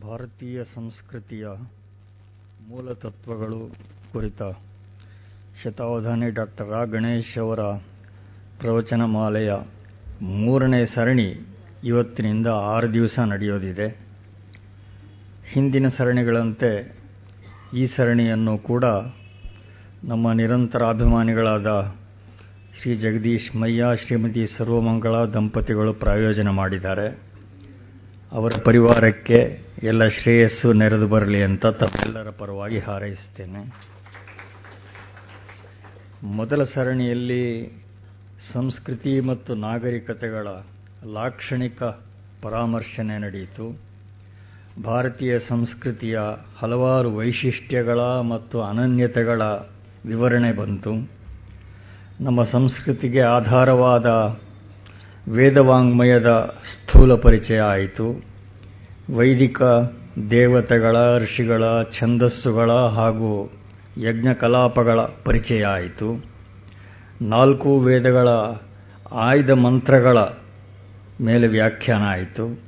ಭಾರತೀಯ ಸಂಸ್ಕೃತಿಯ ಮೂಲತತ್ವಗಳು ಕುರಿತ ಶತಾವಧಾನಿ ಡಾಕ್ಟರ್ ರಾ. ಗಣೇಶ್ ಅವರ ಪ್ರವಚನ ಮಾಲೆಯ ಮೂರನೇ ಸರಣಿ ಇವತ್ತಿನಿಂದ ಆರು ದಿವಸ ನಡೆಯೋದಿದೆ. ಹಿಂದಿನ ಸರಣಿಗಳಂತೆ ಈ ಸರಣಿಯನ್ನು ಕೂಡ ನಮ್ಮ ನಿರಂತರ ಅಭಿಮಾನಿಗಳಾದ ಶ್ರೀ ಜಗದೀಶ್ ಮಯ್ಯ ಶ್ರೀಮತಿ ಸರ್ವಮಂಗಳ ದಂಪತಿಗಳು ಪ್ರಾಯೋಜನ ಮಾಡಿದ್ದಾರೆ. ಅವರ ಪರಿವಾರಕ್ಕೆ ಎಲ್ಲ ಶ್ರೇಯಸ್ಸು ನೆರೆದು ಬರಲಿ ಅಂತ ತಮ್ಮೆಲ್ಲರ ಪರವಾಗಿ ಹಾರೈಸುತ್ತೇನೆ ಮೊದಲ ಸರಣಿಯಲ್ಲಿ ಸಂಸ್ಕೃತಿ ಮತ್ತು ನಾಗರಿಕತೆಗಳ ಲಾಕ್ಷಣಿಕ ಪರಾಮರ್ಶನೆ ನಡೆಯಿತು. ಭಾರತೀಯ ಸಂಸ್ಕೃತಿಯ ಹಲವಾರು ವೈಶಿಷ್ಟ್ಯಗಳ ಮತ್ತು ಅನನ್ಯತೆಗಳ ವಿವರಣೆ ಬಂತು. ನಮ್ಮ ಸಂಸ್ಕೃತಿಗೆ ಆಧಾರವಾದ ವೇದವಾಂಗ್ಮಯದ ಸ್ಥೂಲ ಪರಿಚಯ ಆಯಿತು. ವೈದಿಕ ದೇವತೆಗಳ, ಋಷಿಗಳ, ಛಂದಸ್ಸುಗಳ ಹಾಗೂ ಯಜ್ಞಕಲಾಪಗಳ ಪರಿಚಯ ಆಯಿತು ನಾಲ್ಕು ವೇದಗಳ ಆಯ್ದ ಮಂತ್ರಗಳ ಮೇಲೆ ವ್ಯಾಖ್ಯಾನ ಆಯಿತು.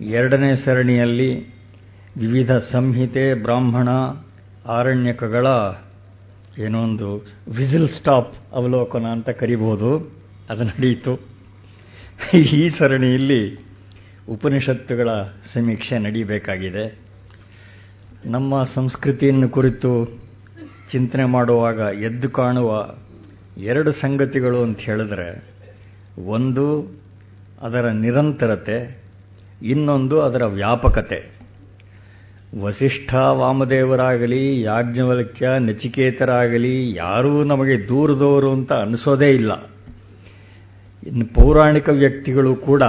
ಎರಡನೇ ಸರಣಿಯಲ್ಲಿ ವಿವಿಧ ಸಂಹಿತೆ, ಬ್ರಾಹ್ಮಣ, ಆರಣ್ಯಕಗಳ ಏನೊಂದು ವಿಸಿಲ್ ಸ್ಟಾಪ್ ಅವಲೋಕನ ಅಂತ ಕರಿಬಹುದು ಅದು ನಡೆಯಿತು ಈ ಸರಣಿಯಲ್ಲಿ ಉಪನಿಷತ್ತುಗಳ ಸಮೀಕ್ಷೆ ನಡೀಬೇಕಾಗಿದೆ. ನಮ್ಮ ಸಂಸ್ಕೃತಿಯನ್ನು ಕುರಿತು ಚಿಂತನೆ ಮಾಡುವಾಗ ಎದ್ದು ಕಾಣುವ ಎರಡು ಸಂಗತಿಗಳು ಅಂತ ಹೇಳಿದ್ರೆ, ಒಂದು ಅದರ ನಿರಂತರತೆ, ಇನ್ನೊಂದು ಅದರ ವ್ಯಾಪಕತೆ. ವಸಿಷ್ಠ ವಾಮದೇವರಾಗಲಿ, ಯಾಜ್ಞವಲ್ಕ್ಯ, ನಚಿಕೇತರಾಗಲಿ, ಯಾರೂ ನಮಗೆ ದೂರದವರು ಅಂತ ಅನಿಸೋದೇ ಇಲ್ಲ. ಇನ್ನು ಪೌರಾಣಿಕ ವ್ಯಕ್ತಿಗಳು ಕೂಡ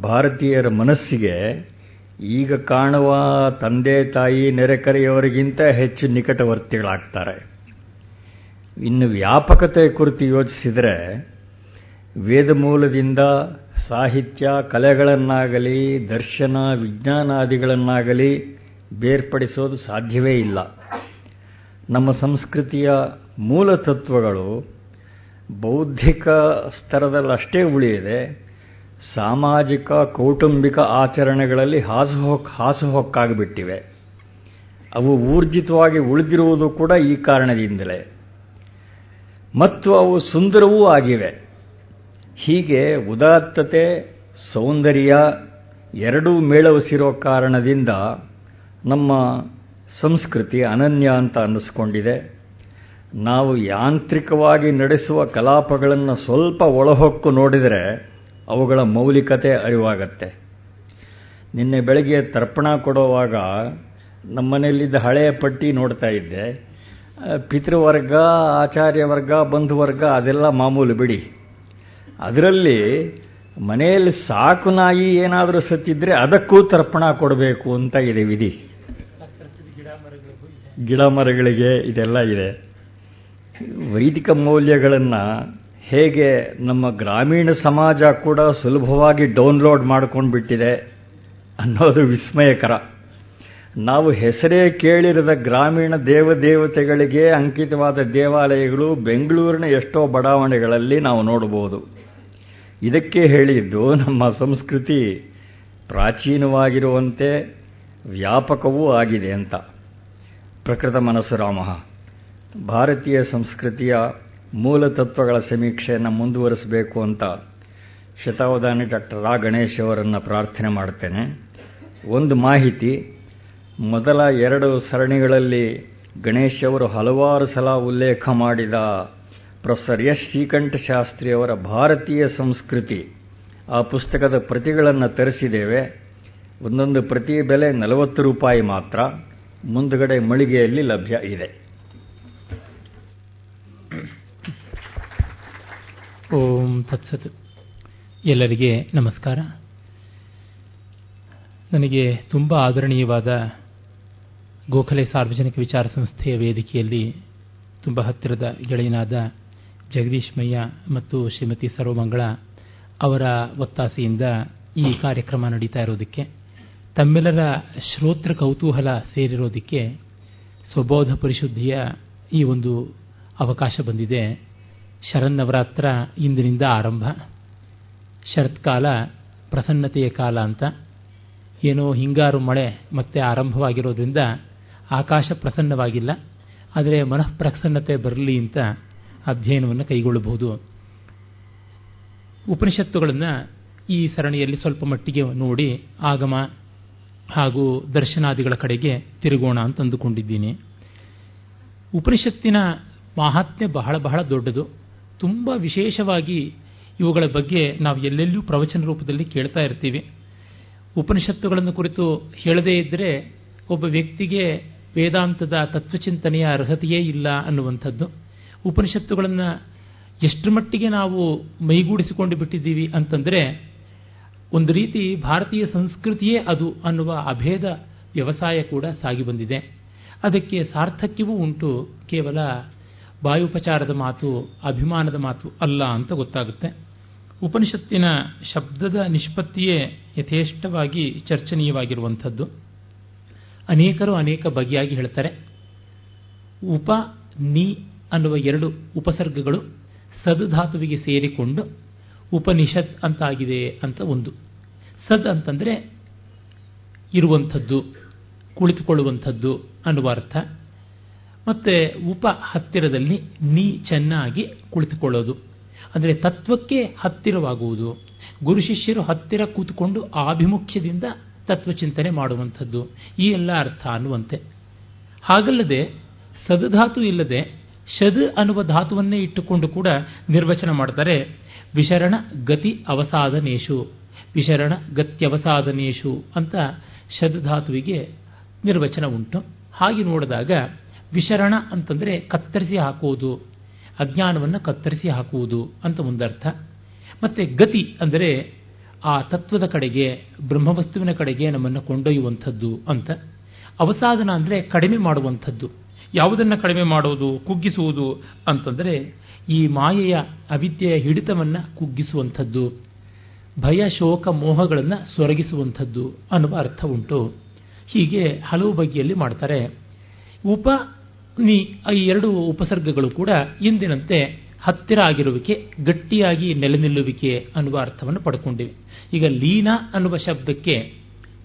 ಭಾರತೀಯರ ಮನಸ್ಸಿಗೆ ಈಗ ಕಾಣುವ ತಂದೆ ತಾಯಿ ನೆರೆಕರೆಯವರಿಗಿಂತ ಹೆಚ್ಚು ನಿಕಟವರ್ತಿಗಳಾಗ್ತಾರೆ. ಇನ್ನು ವ್ಯಾಪಕತೆ ಕುರಿತು ಯೋಚಿಸಿದರೆ ವೇದಮೂಲದಿಂದ ಸಾಹಿತ್ಯ ಕಲೆಗಳನ್ನಾಗಲಿ, ದರ್ಶನ, ವಿಜ್ಞಾನಾದಿಗಳನ್ನಾಗಲಿ ಬೇರ್ಪಡಿಸೋದು ಸಾಧ್ಯವೇ ಇಲ್ಲ. ನಮ್ಮ ಸಂಸ್ಕೃತಿಯ ಮೂಲ ತತ್ವಗಳು ಬೌದ್ಧಿಕ ಸ್ತರದಲ್ಲಷ್ಟೇ ಉಳಿಯದೆ ಸಾಮಾಜಿಕ, ಕೌಟುಂಬಿಕ ಆಚರಣೆಗಳಲ್ಲಿ ಹಾಸುಹೊಕ್, ಹಾಸುಹೊಕ್ಕಾಗಿಬಿಟ್ಟಿವೆ. ಅವು ಊರ್ಜಿತವಾಗಿ ಉಳಿದಿರುವುದು ಕೂಡ ಈ ಕಾರಣದಿಂದಲೇ. ಮತ್ತು ಅವು ಸುಂದರವೂ ಆಗಿವೆ. ಹೀಗೆ ಉದಾತ್ತತೆ, ಸೌಂದರ್ಯ ಎರಡೂ ಮೇಳವಸಿರೋ ಕಾರಣದಿಂದ ನಮ್ಮ ಸಂಸ್ಕೃತಿ ಅನನ್ಯ ಅಂತ ಅನ್ನಿಸ್ಕೊಂಡಿದೆ. ನಾವು ಯಾಂತ್ರಿಕವಾಗಿ ನಡೆಸುವ ಕಲಾಪಗಳನ್ನು ಸ್ವಲ್ಪ ಒಳಹೊಕ್ಕು ನೋಡಿದರೆ ಅವುಗಳ ಮೌಲಿಕತೆ ಅರಿವಾಗತ್ತೆ. ನಿನ್ನೆ ಬೆಳಗ್ಗೆ ತರ್ಪಣ ಕೊಡುವಾಗ ನಮ್ಮನೆಯಲ್ಲಿದ್ದ ಹಳೆಯ ಪಟ್ಟಿ ನೋಡ್ತಾ ಇದ್ದೆ. ಪಿತೃವರ್ಗ ಆಚಾರ್ಯ ವರ್ಗ ಬಂಧುವರ್ಗ, ಅದೆಲ್ಲ ಮಾಮೂಲು ಬಿಡಿ. ಅದರಲ್ಲಿ ಮನೆಯಲ್ಲಿ ಸಾಕು ನಾಯಿ ಏನಾದರೂ ಸತ್ತಿದ್ರೆ ಅದಕ್ಕೂ ತರ್ಪಣ ಕೊಡಬೇಕು ಅಂತ ಇದೆ ವಿಧಿ. ಗಿಡ ಮರಗಳಿಗೆ ಇದೆಲ್ಲ ಇದೆ. ವೈದಿಕ ಮೌಲ್ಯಗಳನ್ನು ಹೇಗೆ ನಮ್ಮ ಗ್ರಾಮೀಣ ಸಮಾಜ ಕೂಡ ಸುಲಭವಾಗಿ ಡೌನ್ಲೋಡ್ ಮಾಡ್ಕೊಂಡು ಬಿಟ್ಟಿದೆ ಅನ್ನೋದು ವಿಸ್ಮಯಕರ. ನಾವು ಹೆಸರೇ ಕೇಳಿರದ ಗ್ರಾಮೀಣ ದೇವದೇವತೆಗಳಿಗೆ ಅಂಕಿತವಾದ ದೇವಾಲಯಗಳು ಬೆಂಗಳೂರಿನ ಎಷ್ಟೋ ಬಡಾವಣೆಗಳಲ್ಲಿ ನಾವು ನೋಡಬಹುದು. ಇದಕ್ಕೆ ಹೇಳಿದ್ದು ನಮ್ಮ ಸಂಸ್ಕೃತಿ ಪ್ರಾಚೀನವಾಗಿರುವಂತೆ ವ್ಯಾಪಕವೂ ಆಗಿದೆ ಅಂತ. ಪ್ರಕೃತ ಮನಸ್ಸು ರಾಮ. ಭಾರತೀಯ ಸಂಸ್ಕೃತಿಯ ಮೂಲ ತತ್ವಗಳ ಸಮೀಕ್ಷೆಯನ್ನು ಮುಂದುವರಿಸಬೇಕು ಅಂತ ಶತಾವಧಾನಿ ಡಾಕ್ಟರ್ ರಾ ಗಣೇಶ್ ಅವರನ್ನು ಪ್ರಾರ್ಥನೆ ಮಾಡ್ತೇನೆ. ಒಂದು ಮಾಹಿತಿ, ಮೊದಲ ಎರಡು ಸರಣಿಗಳಲ್ಲಿ ಗಣೇಶ್ ಅವರು ಹಲವಾರು ಸಲ ಉಲ್ಲೇಖ ಮಾಡಿದ ಪ್ರೊಫೆಸರ್ ಎಸ್ ಶ್ರೀಕಂಠ ಶಾಸ್ತ್ರಿ ಅವರ ಭಾರತೀಯ ಸಂಸ್ಕೃತಿ, ಆ ಪುಸ್ತಕದ ಪ್ರತಿಗಳನ್ನು ತರಿಸಿದ್ದೇವೆ. ಒಂದೊಂದು ಪ್ರತಿ ಬೆಲೆ ನಲವತ್ತು ರೂಪಾಯಿ ಮಾತ್ರ, ಮುಂದುಗಡೆ ಮಳಿಗೆಯಲ್ಲಿ ಲಭ್ಯ ಇದೆ. ಓಂ ತತ್ಸತ್. ಎಲ್ಲರಿಗೆ ನಮಸ್ಕಾರ. ನನಗೆ ತುಂಬ ಆದರಣೀಯವಾದ ಗೋಖಲೆ ಸಾರ್ವಜನಿಕ ವಿಚಾರ ಸಂಸ್ಥೆಯ ವೇದಿಕೆಯಲ್ಲಿ ತುಂಬ ಹತ್ತಿರದ ಗೆಳೆಯನಾದ ಜಗದೀಶ್ ಮಯ್ಯ ಮತ್ತು ಶ್ರೀಮತಿ ಸರ್ವಮಂಗಳ ಅವರ ಒತ್ತಾಸೆಯಿಂದ ಈ ಕಾರ್ಯಕ್ರಮ ನಡೀತಾ ಇರೋದಕ್ಕೆ, ತಮ್ಮೆಲ್ಲರ ಶ್ರೋತೃ ಕೌತೂಹಲ ಸೇರಿರೋದಕ್ಕೆ ಸ್ವಬೋಧ ಪರಿಶುದ್ಧಿಯ ಈ ಒಂದು ಅವಕಾಶ ಬಂದಿದೆ. ಶರನ್ನವರಾತ್ರ ಇಂದಿನಿಂದ ಆರಂಭ. ಶರತ್ಕಾಲ ಪ್ರಸನ್ನತೆಯ ಕಾಲ ಅಂತ. ಏನೋ ಹಿಂಗಾರು ಮಳೆ ಮತ್ತೆ ಆರಂಭವಾಗಿರೋದ್ರಿಂದ ಆಕಾಶ ಪ್ರಸನ್ನವಾಗಿಲ್ಲ. ಆದರೆ ಮನಃಪ್ರಸನ್ನತೆ ಬರಲಿ ಅಂತ ಅಧ್ಯಯನವನ್ನು ಕೈಗೊಳ್ಳಬಹುದು. ಉಪನಿಷತ್ತುಗಳನ್ನು ಈ ಸರಣಿಯಲ್ಲಿ ಸ್ವಲ್ಪ ಮಟ್ಟಿಗೆ ನೋಡಿ ಆಗಮ ಹಾಗೂ ದರ್ಶನಾದಿಗಳ ಕಡೆಗೆ ತಿರುಗೋಣ ಅಂತ ಅಂದುಕೊಂಡಿದ್ದೀನಿ. ಉಪನಿಷತ್ತಿನ ಮಾಹಾತ್ಮ್ಯ ಬಹಳ ಬಹಳ ದೊಡ್ಡದು. ತುಂಬ ವಿಶೇಷವಾಗಿ ಇವುಗಳ ಬಗ್ಗೆ ನಾವು ಎಲ್ಲೆಲ್ಲೂ ಪ್ರವಚನ ರೂಪದಲ್ಲಿ ಕೇಳ್ತಾ ಇರ್ತೀವಿ. ಉಪನಿಷತ್ತುಗಳನ್ನು ಕುರಿತು ಹೇಳದೇ ಇದ್ದರೆ ಒಬ್ಬ ವ್ಯಕ್ತಿಗೆ ವೇದಾಂತದ ತತ್ವಚಿಂತನೆಯ ಅರ್ಹತೆಯೇ ಇಲ್ಲ ಅನ್ನುವಂಥದ್ದು. ಉಪನಿಷತ್ತುಗಳನ್ನು ಎಷ್ಟು ಮಟ್ಟಿಗೆ ನಾವು ಮೈಗೂಡಿಸಿಕೊಂಡು ಬಿಟ್ಟಿದ್ದೀವಿ ಅಂತಂದರೆ ಒಂದು ರೀತಿ ಭಾರತೀಯ ಸಂಸ್ಕೃತಿಯೇ ಅದು ಅನ್ನುವ ಅಭೇದ ವ್ಯವಸಾಯ ಕೂಡ ಸಾಗಿ ಬಂದಿದೆ. ಅದಕ್ಕೆ ಸಾರ್ಥಕ್ಯವೂ ಉಂಟು ಕೇವಲ ವಾಯುಪಚಾರದ ಮಾತು, ಅಭಿಮಾನದ ಮಾತು ಅಲ್ಲ ಅಂತ ಗೊತ್ತಾಗುತ್ತೆ. ಉಪನಿಷತ್ತಿನ ಶಬ್ದದ ನಿಷ್ಪತ್ತಿಯೇ ಯಥೇಷ್ಟವಾಗಿ ಚರ್ಚನೀಯವಾಗಿರುವಂಥದ್ದು. ಅನೇಕರು ಅನೇಕ ಬಗೆಯಾಗಿ ಹೇಳ್ತಾರೆ. ಉಪ, ನಿ ಅನ್ನುವ ಎರಡು ಉಪಸರ್ಗಗಳು ಸದ್ ಧಾತುವಿಗೆ ಸೇರಿಕೊಂಡು ಉಪನಿಷತ್ ಅಂತಾಗಿದೆ ಅಂತ ಒಂದು. ಸದ್ ಅಂತಂದರೆ ಇರುವಂಥದ್ದು, ಕುಳಿತುಕೊಳ್ಳುವಂಥದ್ದು ಅನ್ನುವ ಅರ್ಥ. ಮತ್ತೆ ಉಪ ಹತ್ತಿರದಲ್ಲಿ ನೀ ಚೆನ್ನಾಗಿ ಕುಳಿತುಕೊಳ್ಳೋದು. ಅಂದರೆ ತತ್ವಕ್ಕೆ ಹತ್ತಿರವಾಗುವುದು. ಗುರು ಶಿಷ್ಯರು ಹತ್ತಿರ ಕೂತ್ಕೊಂಡು ಆಭಿಮುಖ್ಯದಿಂದ ತತ್ವಚಿಂತನೆ ಮಾಡುವಂಥದ್ದು. ಈ ಎಲ್ಲ ಅರ್ಥ ಅನ್ನುವಂತೆ. ಹಾಗಲ್ಲದೆ ಸದಧಾತು ಇಲ್ಲದೆ ಶದ್ ಅನ್ನುವ ಧಾತುವನ್ನೇ ಇಟ್ಟುಕೊಂಡು ಕೂಡ ನಿರ್ವಚನ ಮಾಡ್ತಾರೆ ವಿಶರಣ ಗತಿ ಅವಸಾದನೇಶು. ವಿಶರಣ ಗತ್ಯವಸಾದನೇಶು ಅಂತ ಶದ್ ಧಾತುವಿಗೆ ನಿರ್ವಚನ ಉಂಟು. ಹಾಗೆ ನೋಡಿದಾಗ ವಿಶರಣ ಅಂತಂದರೆ ಕತ್ತರಿಸಿ ಹಾಕುವುದು, ಅಜ್ಞಾನವನ್ನು ಕತ್ತರಿಸಿ ಹಾಕುವುದು ಅಂತ ಒಂದರ್ಥ. ಮತ್ತೆ ಗತಿ ಅಂದರೆ ಆ ತತ್ವದ ಕಡೆಗೆ, ಬ್ರಹ್ಮವಸ್ತುವಿನ ಕಡೆಗೆ ನಮ್ಮನ್ನು ಕೊಂಡೊಯ್ಯುವಂಥದ್ದು ಅಂತ. ಅವಸಾದನ ಅಂದರೆ ಕಡಿಮೆ ಮಾಡುವಂಥದ್ದು. ಯಾವುದನ್ನು ಕಡಿಮೆ ಮಾಡುವುದು? ಕುಗ್ಗಿಸುವುದು ಅಂತಂದರೆ ಈ ಮಾಯೆಯ ಅವಿದ್ಯೆಯ ಹಿಡಿತವನ್ನು ಕುಗ್ಗಿಸುವಂಥದ್ದು, ಭಯ, ಶೋಕ, ಮೋಹಗಳನ್ನು ಸೊರಗಿಸುವಂಥದ್ದು ಅನ್ನುವ ಅರ್ಥ ಉಂಟು. ಹೀಗೆ ಹಲವು ಬಗೆಯಲ್ಲಿ ಮಾಡ್ತಾರೆ. ಉಪ ನಿ, ಈ ಎರಡು ಉಪಸರ್ಗಗಳು ಕೂಡ ಇಂದಿನಂತೆ ಹತ್ತಿರ ಆಗಿರುವಿಕೆ, ಗಟ್ಟಿಯಾಗಿ ನೆಲೆ ನಿಲ್ಲುವಿಕೆ ಅನ್ನುವ ಅರ್ಥವನ್ನು ಪಡ್ಕೊಂಡಿವೆ. ಈಗ ಲೀನ ಅನ್ನುವ ಶಬ್ದಕ್ಕೆ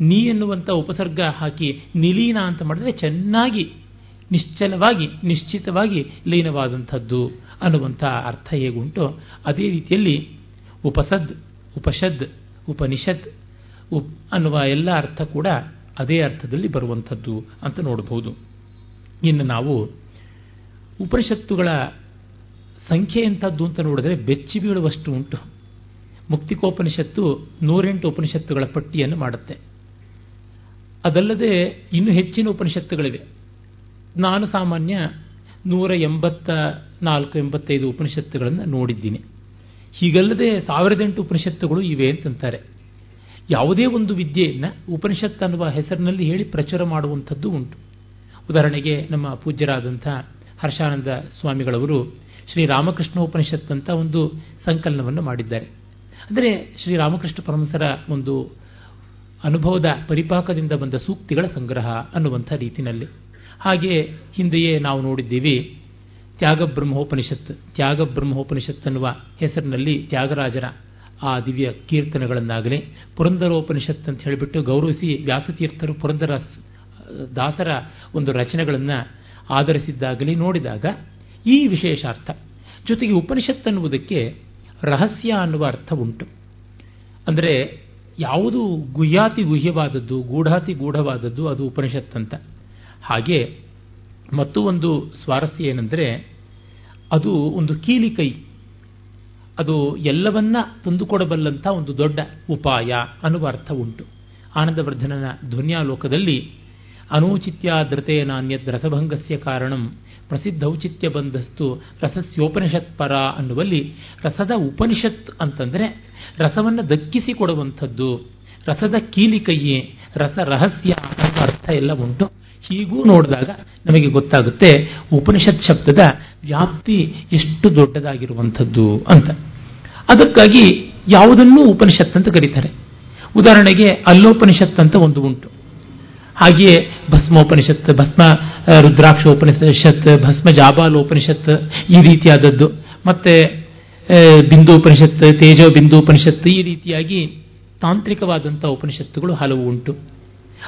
ನೀ ಎನ್ನುವಂಥ ಉಪಸರ್ಗ ಹಾಕಿ ನಿಲೀನ ಅಂತ ಮಾಡಿದ್ರೆ ಚೆನ್ನಾಗಿ, ನಿಶ್ಚಲವಾಗಿ, ನಿಶ್ಚಿತವಾಗಿ ಲೀನವಾದಂಥದ್ದು ಅನ್ನುವಂಥ ಅರ್ಥ ಹೇಗುಂಟು. ಅದೇ ರೀತಿಯಲ್ಲಿ ಉಪಸದ್ ಉಪಷದ್ ಉಪನಿಷದ್ ಉಪ್ ಅನ್ನುವ ಎಲ್ಲ ಅರ್ಥ ಕೂಡ ಅದೇ ಅರ್ಥದಲ್ಲಿ ಬರುವಂಥದ್ದು ಅಂತ ನೋಡಬಹುದು ಇನ್ನು ನಾವು ಉಪನಿಷತ್ತುಗಳ ಸಂಖ್ಯೆ ಎಂಥದ್ದು ಅಂತ ನೋಡಿದ್ರೆ ಬೆಚ್ಚಿ ಬೀಳುವಷ್ಟು ಉಂಟು. ಮುಕ್ತಿಕೋಪನಿಷತ್ತು ನೂರೆಂಟು ಉಪನಿಷತ್ತುಗಳ ಪಟ್ಟಿಯನ್ನು ಮಾಡುತ್ತೆ. ಅದಲ್ಲದೆ ಇನ್ನು ಹೆಚ್ಚಿನ ಉಪನಿಷತ್ತುಗಳಿವೆ. ನಾನು ಸಾಮಾನ್ಯ ನೂರ ಎಂಬತ್ತ ನಾಲ್ಕು ಎಂಬತ್ತೈದು ಉಪನಿಷತ್ತುಗಳನ್ನು ನೋಡಿದ್ದೀನಿ. ಹೀಗಲ್ಲದೆ ಸಾವಿರದೆಂಟು ಉಪನಿಷತ್ತುಗಳು ಇವೆ ಅಂತಂತಾರೆ. ಯಾವುದೇ ಒಂದು ವಿದ್ಯೆಯನ್ನು ಉಪನಿಷತ್ತು ಅನ್ನುವ ಹೆಸರಿನಲ್ಲಿ ಹೇಳಿ ಪ್ರಚಾರ ಮಾಡುವಂಥದ್ದು ಉಂಟು. ಉದಾಹರಣೆಗೆ ನಮ್ಮ ಪೂಜ್ಯರಾದಂಥ ಹರ್ಷಾನಂದ ಸ್ವಾಮಿಗಳವರು ಶ್ರೀರಾಮಕೃಷ್ಣ ಉಪನಿಷತ್ ಅಂತ ಒಂದು ಸಂಕಲನವನ್ನು ಮಾಡಿದ್ದಾರೆ. ಅಂದರೆ ಶ್ರೀರಾಮಕೃಷ್ಣ ಪರಮಸರ ಒಂದು ಅನುಭವದ ಪರಿಪಾಕದಿಂದ ಬಂದ ಸೂಕ್ತಿಗಳ ಸಂಗ್ರಹ ಅನ್ನುವಂಥ ರೀತಿಯಲ್ಲಿ ಹಾಗೆ ಹಿಂದೆಯೇ ನಾವು ನೋಡಿದ್ದೀವಿ, ತ್ಯಾಗ ಬ್ರಹ್ಮೋಪನಿಷತ್ ತ್ಯಾಗ ಬ್ರಹ್ಮೋಪನಿಷತ್ ಅನ್ನುವ ಹೆಸರಿನಲ್ಲಿ ತ್ಯಾಗರಾಜರ ಆ ದಿವ್ಯ ಕೀರ್ತನೆಗಳನ್ನಾಗಲಿ ಪುರಂದರೋಪನಿಷತ್ ಅಂತ ಹೇಳಿಬಿಟ್ಟು ಗೌರವಿಸಿ ವ್ಯಾಸತೀರ್ಥರು ಪುರಂದರ ದಾಸರ ಒಂದು ರಚನೆಗಳನ್ನು ಆಧರಿಸಿದ್ದಾಗಲಿ ನೋಡಿದಾಗ ಈ ವಿಶೇಷಾರ್ಥ, ಜೊತೆಗೆ ಉಪನಿಷತ್ ಅನ್ನುವುದಕ್ಕೆ ರಹಸ್ಯ ಅನ್ನುವ ಅರ್ಥ ಉಂಟು. ಅಂದರೆ ಯಾವುದು ಗುಹ್ಯಾತಿ ಗುಹ್ಯವಾದದ್ದು, ಗೂಢಾತಿ ಗೂಢವಾದದ್ದು ಅದು ಉಪನಿಷತ್ ಅಂತ. ಹಾಗೆ ಮತ್ತು ಒಂದು ಸ್ವಾರಸ್ಯ ಏನೆಂದರೆ ಅದು ಒಂದು ಕೀಲಿ ಕೈ. ಅದು ಎಲ್ಲವನ್ನ ತಂದುಕೊಡಬಲ್ಲಂಥ ಒಂದು ದೊಡ್ಡ ಉಪಾಯ ಅನ್ನುವ ಅರ್ಥ ಉಂಟು. ಆನಂದವರ್ಧನನ ಧ್ವನ್ಯಾಲೋಕದಲ್ಲಿ ಅನೂಚಿತ್ಯಾದ್ರತೆ ನಾಣ್ಯದ್ ರಸಭಂಗಸ್ಯ ಕಾರಣಂ ಪ್ರಸಿದ್ಧ ಔಚಿತ್ಯ ಬಂಧಸ್ತು ರಸಸ್ಯೋಪನಿಷತ್ ಪರ ಅನ್ನುವಲ್ಲಿ ರಸದ ಉಪನಿಷತ್ ಅಂತಂದರೆ ರಸವನ್ನು ದಕ್ಕಿಸಿಕೊಡುವಂಥದ್ದು ರಸದ ಕೀಲಿಕೈಯೇ, ರಸ ರಹಸ್ಯ ಅನ್ನೋ ಅರ್ಥ ಎಲ್ಲ ಉಂಟು. ಹೀಗೂ ನೋಡಿದಾಗ ನಮಗೆ ಗೊತ್ತಾಗುತ್ತೆ ಉಪನಿಷತ್ ಶಬ್ದದ ವ್ಯಾಪ್ತಿ ಎಷ್ಟು ದೊಡ್ಡದಾಗಿರುವಂಥದ್ದು ಅಂತ. ಅದಕ್ಕಾಗಿ ಯಾವುದನ್ನೂ ಉಪನಿಷತ್ ಅಂತ ಕರೀತಾರೆ. ಉದಾಹರಣೆಗೆ ಅಲ್ಲೋಪನಿಷತ್ ಅಂತ ಒಂದು ಉಂಟು. ಹಾಗೆಯೇ ಭಸ್ಮೋಪನಿಷತ್ ಭಸ್ಮ ರುದ್ರಾಕ್ಷೋಪನಿಷತ್, ಭಸ್ಮ ಜಾಬಾಲೋಪನಿಷತ್ ಈ ರೀತಿಯಾದದ್ದು. ಮತ್ತೆ ಬಿಂದು ಉಪನಿಷತ್ ತೇಜೋ ಬಿಂದು ಉಪನಿಷತ್ ಈ ರೀತಿಯಾಗಿ ತಾಂತ್ರಿಕವಾದಂಥ ಉಪನಿಷತ್ತುಗಳು ಹಲವು ಉಂಟು.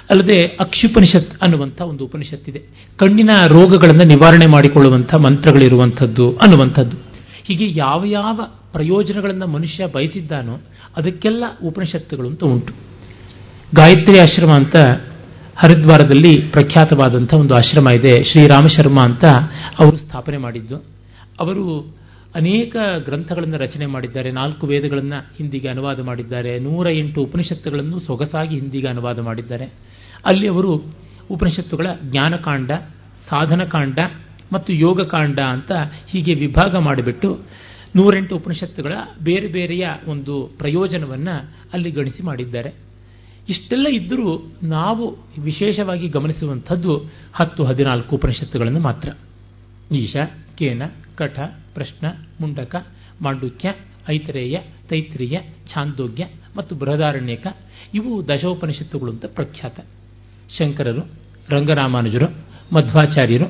ಅಲ್ಲದೆ ಅಕ್ಷುಪನಿಷತ್ ಅನ್ನುವಂಥ ಒಂದು ಉಪನಿಷತ್ತಿದೆ. ಕಣ್ಣಿನ ರೋಗಗಳನ್ನು ನಿವಾರಣೆ ಮಾಡಿಕೊಳ್ಳುವಂಥ ಮಂತ್ರಗಳಿರುವಂಥದ್ದು ಅನ್ನುವಂಥದ್ದು. ಹೀಗೆ ಯಾವ ಯಾವ ಪ್ರಯೋಜನಗಳನ್ನು ಮನುಷ್ಯ ಬಯಸಿದ್ದಾನೋ ಅದಕ್ಕೆಲ್ಲ ಉಪನಿಷತ್ತುಗಳು ಅಂತ ಉಂಟು. ಗಾಯತ್ರಿ ಆಶ್ರಮ ಅಂತ ಹರಿದ್ವಾರದಲ್ಲಿ ಪ್ರಖ್ಯಾತವಾದಂಥ ಒಂದು ಆಶ್ರಮ ಇದೆ. ಶ್ರೀರಾಮ ಶರ್ಮ ಅಂತ ಅವರು ಸ್ಥಾಪನೆ ಮಾಡಿದ್ದು. ಅವರು ಅನೇಕ ಗ್ರಂಥಗಳನ್ನು ರಚನೆ ಮಾಡಿದ್ದಾರೆ. ನಾಲ್ಕು ವೇದಗಳನ್ನು ಹಿಂದಿಗೆ ಅನುವಾದ ಮಾಡಿದ್ದಾರೆ. ನೂರ ಎಂಟು ಉಪನಿಷತ್ತುಗಳನ್ನು ಸೊಗಸಾಗಿ ಹಿಂದಿಗೆ ಅನುವಾದ ಮಾಡಿದ್ದಾರೆ. ಅಲ್ಲಿ ಅವರು ಉಪನಿಷತ್ತುಗಳ ಜ್ಞಾನಕಾಂಡ, ಸಾಧನಕಾಂಡ ಮತ್ತು ಯೋಗಕಾಂಡ ಅಂತ ಹೀಗೆ ವಿಭಾಗ ಮಾಡಿಬಿಟ್ಟು ನೂರೆಂಟು ಉಪನಿಷತ್ತುಗಳ ಬೇರೆ ಬೇರೆಯ ಒಂದು ಪ್ರಯೋಜನವನ್ನು ಅಲ್ಲಿ ಗಣಿಸಿ ಮಾಡಿದ್ದಾರೆ. ಇಷ್ಟೆಲ್ಲ ಇದ್ದರೂ ನಾವು ವಿಶೇಷವಾಗಿ ಗಮನಿಸುವಂಥದ್ದು ಹತ್ತು ಹದಿನಾಲ್ಕು ಉಪನಿಷತ್ತುಗಳನ್ನು ಮಾತ್ರ. ಈಶ, ಕೇನ, ಕಠ, ಪ್ರಶ್ನ, ಮುಂಡಕ, ಮಾಂಡುಕ್ಯ, ಐತರೇಯ, ತೈತ್ರಿಯ, ಛಾಂದೋಗ್ಯ ಮತ್ತು ಬೃಹದಾರಣ್ಯಕ ಇವು ದಶೋಪನಿಷತ್ತುಗಳು ಅಂತ ಪ್ರಖ್ಯಾತ. ಶಂಕರರು, ರಂಗರಾಮಾನುಜರು, ಮಧ್ವಾಚಾರ್ಯರು,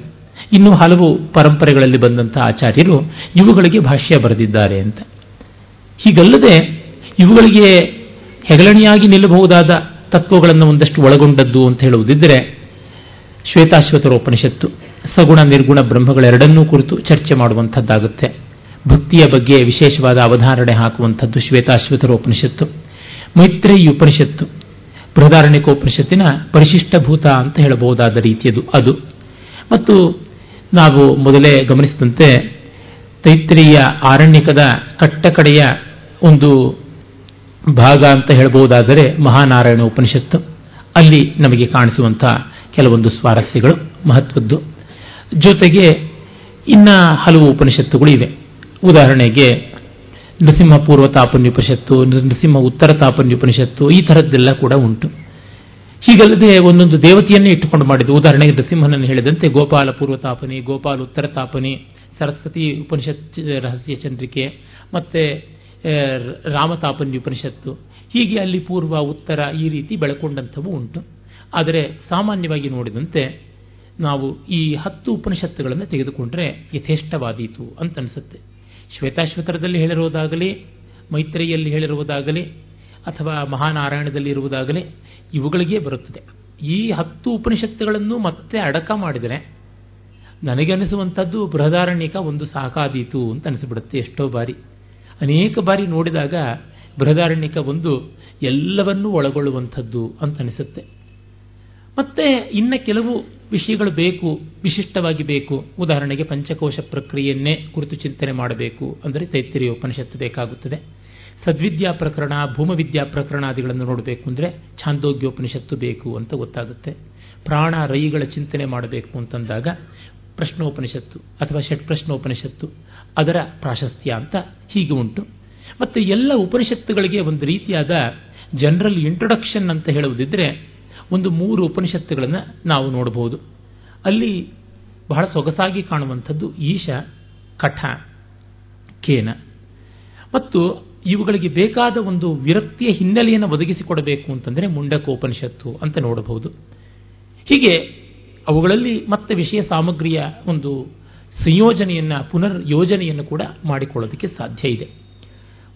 ಇನ್ನೂ ಹಲವು ಪರಂಪರೆಗಳಲ್ಲಿ ಬಂದಂಥ ಆಚಾರ್ಯರು ಇವುಗಳಿಗೆ ಭಾಷ್ಯ ಬರೆದಿದ್ದಾರೆ ಅಂತ. ಹೀಗಲ್ಲದೆ ಇವುಗಳಿಗೆ ಹೆಗಲಣಿಯಾಗಿ ನಿಲ್ಲಬಹುದಾದ ತತ್ವಗಳನ್ನು ಒಂದಷ್ಟು ಒಳಗೊಂಡದ್ದು ಅಂತ ಹೇಳುವುದಿದ್ದರೆ ಶ್ವೇತಾಶ್ವತರ ಉಪನಿಷತ್ತು ಸಗುಣ ನಿರ್ಗುಣ ಬ್ರಹ್ಮಗಳೆರಡನ್ನೂ ಕುರಿತು ಚರ್ಚೆ ಮಾಡುವಂಥದ್ದಾಗುತ್ತೆ. ಭಕ್ತಿಯ ಬಗ್ಗೆ ವಿಶೇಷವಾದ ಅವಧಾರಣೆ ಹಾಕುವಂಥದ್ದು ಶ್ವೇತಾಶ್ವತರ ಉಪನಿಷತ್ತು ಮೈತ್ರೇಯಿ ಉಪನಿಷತ್ತು ಬೃಹದಾರಣ್ಯಕೋಪನಿಷತ್ತಿನ ಪರಿಶಿಷ್ಟಭೂತ ಅಂತ ಹೇಳಬಹುದಾದ ರೀತಿಯದು ಅದು. ಮತ್ತು ನಾವು ಮೊದಲೇ ಗಮನಿಸಿದಂತೆ ತೈತ್ರಿಯ ಆರಣ್ಯಕದ ಕಟ್ಟಕಡೆಯ ಒಂದು ಭಾಗ ಅಂತ ಹೇಳಬಹುದಾದರೆ ಮಹಾನಾರಾಯಣ ಉಪನಿಷತ್ತು. ಅಲ್ಲಿ ನಮಗೆ ಕಾಣಿಸುವಂಥ ಕೆಲವೊಂದು ಸ್ವಾರಸ್ಯಗಳು, ಮಹತ್ವದ್ದು. ಜೊತೆಗೆ ಇನ್ನ ಹಲವು ಉಪನಿಷತ್ತುಗಳು ಇವೆ. ಉದಾಹರಣೆಗೆ ನೃಸಿಂಹ ಪೂರ್ವ ತಾಪನ್ಯುಪನಿಷತ್ತು, ನೃಸಿಂಹ ಉತ್ತರ ತಾಪನ್ಯುಪನಿಷತ್ತು, ಈ ಥರದ್ದೆಲ್ಲ ಕೂಡ ಉಂಟು. ಹೀಗಲ್ಲದೆ ಒಂದೊಂದು ದೇವತೆಯನ್ನೇ ಇಟ್ಟುಕೊಂಡು ಮಾಡಿದ್ದು. ಉದಾಹರಣೆಗೆ ನೃಸಿಂಹನನ್ನು ಹೇಳಿದಂತೆ ಗೋಪಾಲ ಪೂರ್ವ ತಾಪನಿ, ಗೋಪಾಲ ಉತ್ತರ ತಾಪನೆ, ಸರಸ್ವತಿ ಉಪನಿಷತ್, ರಹಸ್ಯ ಚಂದ್ರಿಕೆ, ಮತ್ತೆ ರಾಮತಾಪನ್ಯ ಉಪನಿಷತ್ತು ಹೀಗೆ ಅಲ್ಲಿ ಪೂರ್ವ, ಉತ್ತರ ಈ ರೀತಿ ಬೆಳಕೊಂಡಂಥವು ಉಂಟು. ಆದರೆ ಸಾಮಾನ್ಯವಾಗಿ ನೋಡಿದಂತೆ ನಾವು ಈ ಹತ್ತು ಉಪನಿಷತ್ತುಗಳನ್ನು ತೆಗೆದುಕೊಂಡ್ರೆ ಯಥೇಷ್ಟವಾದೀತು ಅಂತ ಅನಿಸುತ್ತೆ ಶ್ವೇತಾಶ್ವತರದಲ್ಲಿ ಹೇಳಿರುವುದಾಗಲಿ ಮೈತ್ರಿಯಲ್ಲಿ ಹೇಳಿರುವುದಾಗಲಿ, ಅಥವಾ ಮಹಾನಾರಾಯಣದಲ್ಲಿ ಇರುವುದಾಗಲಿ, ಇವುಗಳಿಗೆ ಬರುತ್ತದೆ. ಈ ಹತ್ತು ಉಪನಿಷತ್ತುಗಳನ್ನು ಮತ್ತೆ ಅಡಕ ಮಾಡಿದರೆ ನನಗೆ ಅನಿಸುವಂಥದ್ದು ಬೃಹದಾರಣ್ಯಕ ಒಂದು ಸಾಕಾದೀತು ಅಂತ ಅನಿಸ್ಬಿಡುತ್ತೆ ಎಷ್ಟೋ ಬಾರಿ. ಅನೇಕ ಬಾರಿ ನೋಡಿದಾಗ ಬೃಹದಾರಣ್ಯಕ ಒಂದು ಎಲ್ಲವನ್ನೂ ಒಳಗೊಳ್ಳುವಂಥದ್ದು ಅಂತ ಅನಿಸುತ್ತೆ. ಮತ್ತೆ ಇನ್ನು ಕೆಲವು ವಿಷಯಗಳು ಬೇಕು, ವಿಶಿಷ್ಟವಾಗಿ ಬೇಕು. ಉದಾಹರಣೆಗೆ ಪಂಚಕೋಶ ಪ್ರಕ್ರಿಯೆಯನ್ನೇ ಕುರಿತು ಚಿಂತನೆ ಮಾಡಬೇಕು ಅಂದರೆ ತೈತ್ತಿರಿಯ ಉಪನಿಷತ್ತು ಬೇಕಾಗುತ್ತದೆ. ಸದ್ವಿದ್ಯಾ ಪ್ರಕರಣ, ಭೂಮವಿದ್ಯಾ ಪ್ರಕರಣಾದಿಗಳನ್ನು ನೋಡಬೇಕು ಅಂದರೆ ಛಾಂದೋಗ್ಯೋಪನಿಷತ್ತು ಬೇಕು ಅಂತ ಗೊತ್ತಾಗುತ್ತೆ. ಪ್ರಾಣ ರೈಗಳ ಚಿಂತನೆ ಮಾಡಬೇಕು ಅಂತಂದಾಗ ಪ್ರಶ್ನೋಪನಿಷತ್ತು ಅಥವಾ ಷಟ್ಪ್ರಶ್ನೋಪನಿಷತ್ತು ಅದರ ಪ್ರಾಶಸ್ತ್ಯ ಅಂತ ಹೀಗೆ ಉಂಟು. ಮತ್ತು ಎಲ್ಲ ಉಪನಿಷತ್ತುಗಳಿಗೆ ಒಂದು ರೀತಿಯಾದ ಜನರಲ್ ಇಂಟ್ರೊಡಕ್ಷನ್ ಅಂತ ಹೇಳುವುದಿದ್ರೆ ಒಂದು ಮೂರು ಉಪನಿಷತ್ತುಗಳನ್ನು ನಾವು ನೋಡಬಹುದು ಅಲ್ಲಿ ಬಹಳ ಸೊಗಸಾಗಿ ಕಾಣುವಂಥದ್ದು ಈಶ, ಕಠ, ಕೇನ. ಮತ್ತು ಇವುಗಳಿಗೆ ಬೇಕಾದ ಒಂದು ವಿರಕ್ತಿಯ ಹಿನ್ನೆಲೆಯನ್ನು ಒದಗಿಸಿಕೊಡಬೇಕು ಅಂತಂದರೆ ಮುಂಡಕೋಪನಿಷತ್ತು ಅಂತ ನೋಡಬಹುದು. ಹೀಗೆ ಅವುಗಳಲ್ಲಿ ಮತ್ತೆ ವಿಷಯ ಸಾಮಗ್ರಿಯ ಒಂದು ಸಂಯೋಜನೆಯನ್ನ, ಪುನರ್ ಯೋಜನೆಯನ್ನು ಕೂಡ ಮಾಡಿಕೊಳ್ಳೋದಕ್ಕೆ ಸಾಧ್ಯ ಇದೆ.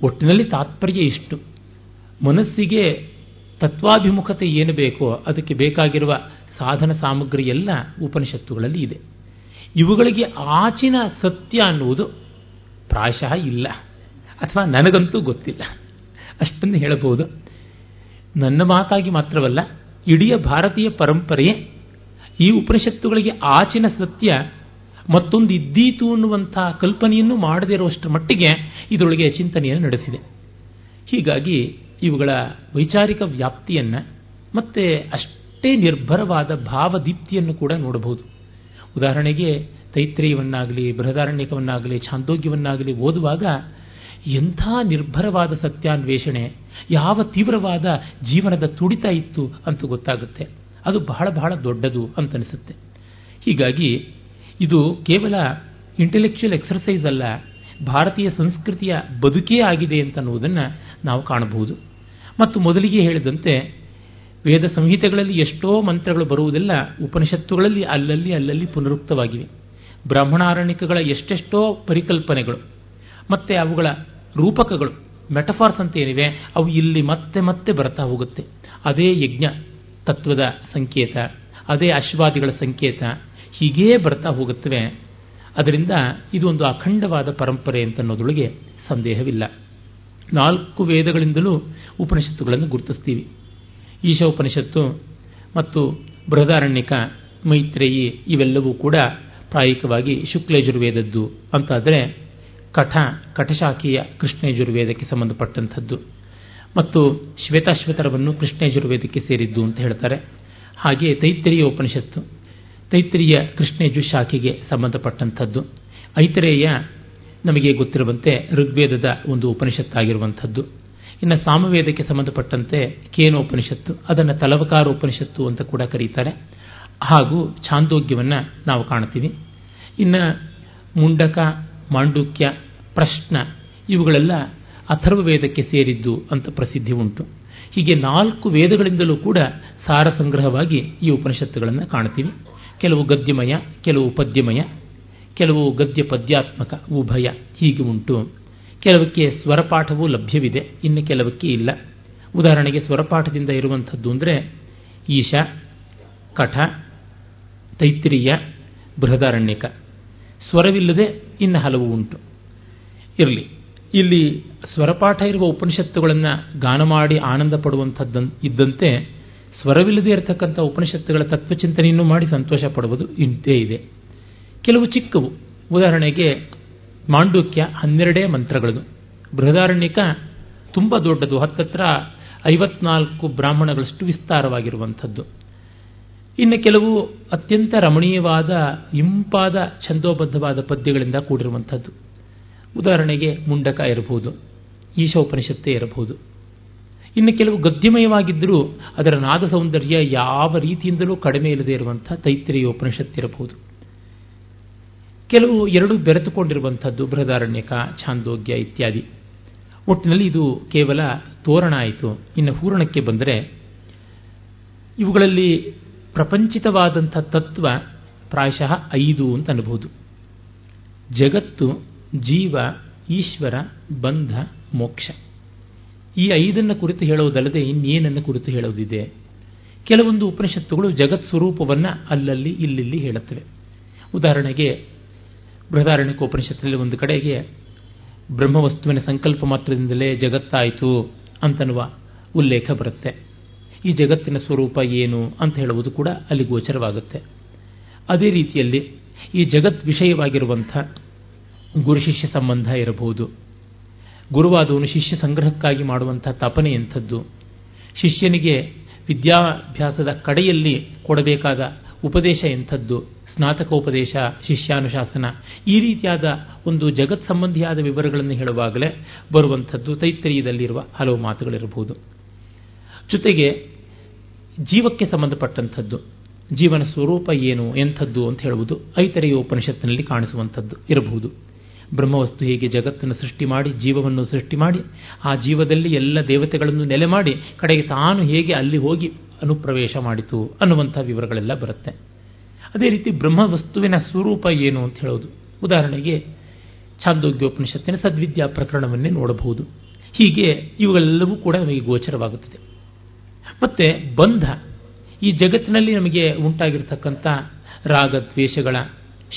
ಒಟ್ಟಿನಲ್ಲಿ ತಾತ್ಪರ್ಯ ಇಷ್ಟು. ಮನಸ್ಸಿಗೆ ತತ್ವಾಭಿಮುಖತೆ ಏನು ಬೇಕೋ ಅದಕ್ಕೆ ಬೇಕಾಗಿರುವ ಸಾಧನ ಸಾಮಗ್ರಿ ಎಲ್ಲ ಉಪನಿಷತ್ತುಗಳಲ್ಲಿ ಇದೆ. ಇವುಗಳಿಗೆ ಆಚಿನ ಸತ್ಯ ಅನ್ನುವುದು ಪ್ರಾಯಶಃ ಇಲ್ಲ. ಅಥವಾ ನನಗಂತೂ ಗೊತ್ತಿಲ್ಲ. ಅಷ್ಟನ್ನು ಹೇಳಬಹುದು. ನನ್ನ ಮಾತಾಗಿ ಮಾತ್ರವಲ್ಲ, ಇಡೀ ಭಾರತೀಯ ಪರಂಪರೆಯೇ ಈ ಉಪನಿಷತ್ತುಗಳಿಗೆ ಆಚಿನ ಸತ್ಯ ಮತ್ತೊಂದು ಇದ್ದೀತು ಅನ್ನುವಂಥ ಕಲ್ಪನೆಯನ್ನು ಮಾಡದೇ ಮಟ್ಟಿಗೆ ಇದರೊಳಗೆ ಚಿಂತನೆಯನ್ನು ನಡೆಸಿದೆ. ಹೀಗಾಗಿ ಇವುಗಳ ವೈಚಾರಿಕ ವ್ಯಾಪ್ತಿಯನ್ನು ಮತ್ತೆ ಅಷ್ಟೇ ನಿರ್ಭರವಾದ ಭಾವದೀಪ್ತಿಯನ್ನು ಕೂಡ ನೋಡಬಹುದು. ಉದಾಹರಣೆಗೆ ತೈತ್ರೇಯವನ್ನಾಗಲಿ, ಬೃಹದಾರಣ್ಯಕವನ್ನಾಗಲಿ, ಛಾಂದೋಗ್ಯವನ್ನಾಗಲಿ ಓದುವಾಗ ಎಂಥ ನಿರ್ಭರವಾದ ಸತ್ಯಾನ್ವೇಷಣೆ, ಯಾವ ತೀವ್ರವಾದ ಜೀವನದ ತುಡಿತ ಇತ್ತು ಅಂತ ಗೊತ್ತಾಗುತ್ತೆ. ಅದು ಬಹಳ ಬಹಳ ದೊಡ್ಡದು ಅಂತ ಅನಿಸುತ್ತೆ. ಹೀಗಾಗಿ ಇದು ಕೇವಲ ಇಂಟೆಲೆಕ್ಚುಯಲ್ ಎಕ್ಸರ್ಸೈಸ್ ಅಲ್ಲ, ಭಾರತೀಯ ಸಂಸ್ಕೃತಿಯ ಬದುಕೇ ಆಗಿದೆ ಅಂತ ಅನ್ನುವುದನ್ನು ನಾವು ಕಾಣಬಹುದು. ಮತ್ತು ಮೊದಲಿಗೆ ಹೇಳಿದಂತೆ, ವೇದ ಸಂಹಿತೆಗಳಲ್ಲಿ ಎಷ್ಟೋ ಮಂತ್ರಗಳು ಬರುವುದೆಲ್ಲ ಉಪನಿಷತ್ತುಗಳಲ್ಲಿ ಅಲ್ಲಲ್ಲಿ ಅಲ್ಲಲ್ಲಿ ಪುನರುಕ್ತವಾಗಿವೆ. ಬ್ರಾಹ್ಮಣಾರಣ್ಯಕಗಳ ಎಷ್ಟೆಷ್ಟೋ ಪರಿಕಲ್ಪನೆಗಳು, ಮತ್ತೆ ಅವುಗಳ ರೂಪಕಗಳು ಮೆಟಫಾರ್ಸ್ ಅಂತ ಏನಿವೆ ಅವು ಇಲ್ಲಿ ಮತ್ತೆ ಮತ್ತೆ ಬರ್ತಾ ಹೋಗುತ್ತೆ. ಅದೇ ಯಜ್ಞ, ತತ್ವದ ಸಂಕೇತ, ಅದೇ ಅಶ್ವಾದಿಗಳ ಸಂಕೇತ ಹೀಗೇ ಬರ್ತಾ ಹೋಗುತ್ತವೆ. ಅದರಿಂದ ಇದು ಒಂದು ಅಖಂಡವಾದ ಪರಂಪರೆ ಅಂತ ಅನ್ನೋದೊಳಗೆ ಸಂದೇಹವಿಲ್ಲ. ನಾಲ್ಕು ವೇದಗಳಿಂದಲೂ ಉಪನಿಷತ್ತುಗಳನ್ನು ಗುರುತಿಸ್ತೀವಿ. ಈಶ ಉಪನಿಷತ್ತು ಮತ್ತು ಬೃಹದಾರಣ್ಯಕ, ಮೈತ್ರೇಯಿ ಇವೆಲ್ಲವೂ ಕೂಡ ಪ್ರಾಯಿಕವಾಗಿ ಶುಕ್ಲಯಜುರ್ವೇದದ್ದು ಅಂತಾದರೆ ಕಠ, ಕಠಶಾಖೀಯ ಕೃಷ್ಣಯಜುರ್ವೇದಕ್ಕೆ ಸಂಬಂಧಪಟ್ಟಂಥದ್ದು. ಮತ್ತು ಶ್ವೇತಾಶ್ವೇತರವನ್ನು ಕೃಷ್ಣಯಜುರ್ವೇದಕ್ಕೆ ಸೇರಿದ್ದು ಅಂತ ಹೇಳ್ತಾರೆ. ಹಾಗೆ ತೈತ್ರಿಯ ಉಪನಿಷತ್ತು. ತೈತ್ರಿಯ ಕೃಷ್ಣೇಜು ಶಾಖೆಗೆ ಸಂಬಂಧಪಟ್ಟಂಥದ್ದು. ಐತರೇಯ ನಮಗೆ ಗೊತ್ತಿರುವಂತೆ ಋಗ್ವೇದದ ಒಂದು ಉಪನಿಷತ್ತಾಗಿರುವಂಥದ್ದು. ಇನ್ನು ಸಾಮವೇದಕ್ಕೆ ಸಂಬಂಧಪಟ್ಟಂತೆ ಕೇನೋಪನಿಷತ್ತು, ಅದನ್ನು ತಲವಕಾರ ಉಪನಿಷತ್ತು ಅಂತ ಕೂಡ ಕರೀತಾರೆ. ಹಾಗೂ ಛಾಂದೋಗ್ಯವನ್ನು ನಾವು ಕಾಣ್ತೀವಿ ಇನ್ನು ಮುಂಡಕ, ಮಾಂಡುಕ್ಯ, ಪ್ರಶ್ನ ಇವುಗಳೆಲ್ಲ ಅಥರ್ವ ವೇದಕ್ಕೆ ಸೇರಿದ್ದು ಅಂತ ಪ್ರಸಿದ್ಧಿ ಉಂಟು. ಹೀಗೆ ನಾಲ್ಕು ವೇದಗಳಿಂದಲೂ ಕೂಡ ಸಾರ ಸಂಗ್ರಹವಾಗಿ ಈ ಉಪನಿಷತ್ತುಗಳನ್ನು ಕಾಣ್ತೀವಿ ಕೆಲವು ಗದ್ಯಮಯ, ಕೆಲವು ಪದ್ಯಮಯ, ಕೆಲವು ಗದ್ಯ ಪದ್ಯಾತ್ಮಕ ಉಭಯ ಹೀಗೆ ಉಂಟು. ಕೆಲವಕ್ಕೆ ಸ್ವರಪಾಠವೂ ಲಭ್ಯವಿದೆ, ಇನ್ನು ಕೆಲವಕ್ಕೆ ಇಲ್ಲ. ಉದಾಹರಣೆಗೆ ಸ್ವರಪಾಠದಿಂದ ಇರುವಂಥದ್ದು ಅಂದರೆ ಈಶ, ಕಠ, ತೈತ್ರಿಯ, ಬೃಹದಾರಣ್ಯಕ. ಸ್ವರವಿಲ್ಲದೆ ಇನ್ನು ಹಲವು ಉಂಟು. ಇರಲಿ, ಇಲ್ಲಿ ಸ್ವರಪಾಠ ಇರುವ ಉಪನಿಷತ್ತುಗಳನ್ನು ಗಾನ ಮಾಡಿ ಆನಂದ ಪಡುವಂಥದ್ದು ಇದ್ದಂತೆ ಸ್ವರವಿಲ್ಲದೆ ಇರತಕ್ಕಂಥ ಉಪನಿಷತ್ತುಗಳ ತತ್ವಚಿಂತನೆಯನ್ನು ಮಾಡಿ ಸಂತೋಷ ಪಡುವುದು ಇಂತೇ ಇದೆ. ಕೆಲವು ಚಿಕ್ಕವು, ಉದಾಹರಣೆಗೆ ಮಾಂಡುಕ್ಯ ಹನ್ನೆರಡೇ ಮಂತ್ರಗಳು. ಬೃಹದಾರಣ್ಯಕ ತುಂಬ ದೊಡ್ಡದು, ಹತ್ತತ್ರ ಐವತ್ನಾಲ್ಕು ಬ್ರಾಹ್ಮಣಗಳಷ್ಟು ವಿಸ್ತಾರವಾಗಿರುವಂಥದ್ದು. ಇನ್ನು ಕೆಲವು ಅತ್ಯಂತ ರಮಣೀಯವಾದ, ಇಂಪಾದ, ಛಂದೋಬದ್ಧವಾದ ಪದ್ಯಗಳಿಂದ ಕೂಡಿರುವಂಥದ್ದು. ಉದಾಹರಣೆಗೆ ಮುಂಡಕ ಇರಬಹುದು ಈಶ ಉಪನಿಷತ್ತೇ ಇರಬಹುದು. ಇನ್ನು ಕೆಲವು ಗದ್ಯಮಯವಾಗಿದ್ದರೂ ಅದರ ನಾದ ಸೌಂದರ್ಯ ಯಾವ ರೀತಿಯಿಂದಲೂ ಕಡಿಮೆ ಇಲ್ಲದೆ ಇರುವಂಥ ತೈತ್ರಿಯ ಉಪನಿಷತ್ತಿರಬಹುದು ಕೆಲವು ಎರಡು ಬೆರೆತುಕೊಂಡಿರುವಂಥದ್ದು ಬೃಹದಾರಣ್ಯಕ, ಛಾಂದೋಗ್ಯ ಇತ್ಯಾದಿ. ಒಟ್ಟಿನಲ್ಲಿ ಇದು ಕೇವಲ ತೋರಣ ಆಯಿತು. ಇನ್ನು ಹೂರಣಕ್ಕೆ ಬಂದರೆ ಇವುಗಳಲ್ಲಿ ಪ್ರಪಂಚಿತವಾದಂಥ ತತ್ವ ಪ್ರಾಯಶಃ ಐದು ಅಂತ ಅನ್ಬೋದು. ಜಗತ್ತು, ಜೀವ, ಈಶ್ವರ, ಬಂಧ, ಮೋಕ್ಷ. ಈ ಐದನ್ನು ಕುರಿತು ಹೇಳುವುದಲ್ಲದೆ ಇನ್ನೇನನ್ನು ಕುರಿತು ಹೇಳುವುದಿದೆ? ಕೆಲವೊಂದು ಉಪನಿಷತ್ತುಗಳು ಜಗತ್ ಸ್ವರೂಪವನ್ನು ಅಲ್ಲಲ್ಲಿ ಇಲ್ಲಿಲ್ಲಿ ಹೇಳುತ್ತವೆ. ಉದಾಹರಣೆಗೆ, ಬೃಹದಾರಣ್ಯಕ ಉಪನಿಷತ್ತಿನಲ್ಲಿ ಒಂದು ಕಡೆಗೆ, ಬ್ರಹ್ಮವಸ್ತುವಿನ ಸಂಕಲ್ಪ ಮಾತ್ರದಿಂದಲೇ ಜಗತ್ತಾಯಿತು ಅಂತನ್ನುವ ಉಲ್ಲೇಖ ಬರುತ್ತೆ. ಈ ಜಗತ್ತಿನ ಸ್ವರೂಪ ಏನು ಅಂತ ಹೇಳುವುದು ಕೂಡ ಅಲ್ಲಿ ಗೋಚರವಾಗುತ್ತೆ. ಅದೇ ರೀತಿಯಲ್ಲಿ ಈ ಜಗತ್ ವಿಷಯವಾಗಿರುವಂಥ ಗುರು ಶಿಷ್ಯ ಸಂಬಂಧ ಇರಬಹುದು. ಗುರುವಾದವನು ಶಿಷ್ಯ ಸಂಗ್ರಹಕ್ಕಾಗಿ ಮಾಡುವಂಥ ತಪನೆ ಎಂಥದ್ದು. ಶಿಷ್ಯನಿಗೆ ವಿದ್ಯಾಭ್ಯಾಸದ ಕಡೆಯಲ್ಲಿ ಕೊಡಬೇಕಾದ ಉಪದೇಶ ಎಂಥದ್ದು. ಸ್ನಾತಕೋಪದೇಶ, ಶಿಷ್ಯಾನುಶಾಸನ. ಈ ರೀತಿಯಾದ ಒಂದು ಜಗತ್ ಸಂಬಂಧಿಯಾದ ವಿವರಗಳನ್ನು ಹೇಳುವಾಗಲೇ ಬರುವಂಥದ್ದು ತೈತ್ತರೀಯದಲ್ಲಿರುವ ಹಲವು ಮಾತುಗಳಿರಬಹುದು. ಜೊತೆಗೆ ಜೀವಕ್ಕೆ ಸಂಬಂಧಪಟ್ಟಂಥದ್ದು. ಜೀವನ ಸ್ವರೂಪ ಏನು, ಎಂಥದ್ದು ಅಂತ ಹೇಳುವುದು ಐತರೆಯ ಉಪನಿಷತ್ತಿನಲ್ಲಿ ಕಾಣಿಸುವಂಥದ್ದು ಇರಬಹುದು. ಬ್ರಹ್ಮವಸ್ತು ಹೀಗೆ ಜಗತ್ತನ್ನು ಸೃಷ್ಟಿ ಮಾಡಿ, ಜೀವವನ್ನು ಸೃಷ್ಟಿ ಮಾಡಿ, ಆ ಜೀವದಲ್ಲಿ ಎಲ್ಲ ದೇವತೆಗಳನ್ನು ನೆಲೆ ಮಾಡಿ, ಕಡೆಗೆ ತಾನು ಹೇಗೆ ಅಲ್ಲಿ ಹೋಗಿ ಅನುಪ್ರವೇಶ ಮಾಡಿತು ಅನ್ನುವಂಥ ವಿವರಗಳೆಲ್ಲ ಬರುತ್ತೆ. ಅದೇ ರೀತಿ ಬ್ರಹ್ಮವಸ್ತುವಿನ ಸ್ವರೂಪ ಏನು ಅಂತ ಹೇಳೋದು. ಉದಾಹರಣೆಗೆ ಛಾಂದೋಗ್ಯೋಪನಿಷತ್ತಿನ ಸದ್ವಿದ್ಯಾ ಪ್ರಕರಣವನ್ನೇ ನೋಡಬಹುದು. ಹೀಗೆ ಇವುಗಳೆಲ್ಲವೂ ಕೂಡ ನಮಗೆ ಗೋಚರವಾಗುತ್ತದೆ. ಮತ್ತೆ ಬಂಧ. ಈ ಜಗತ್ತಿನಲ್ಲಿ ನಮಗೆ ಉಂಟಾಗಿರ್ತಕ್ಕಂಥ ರಾಗ ದ್ವೇಷಗಳ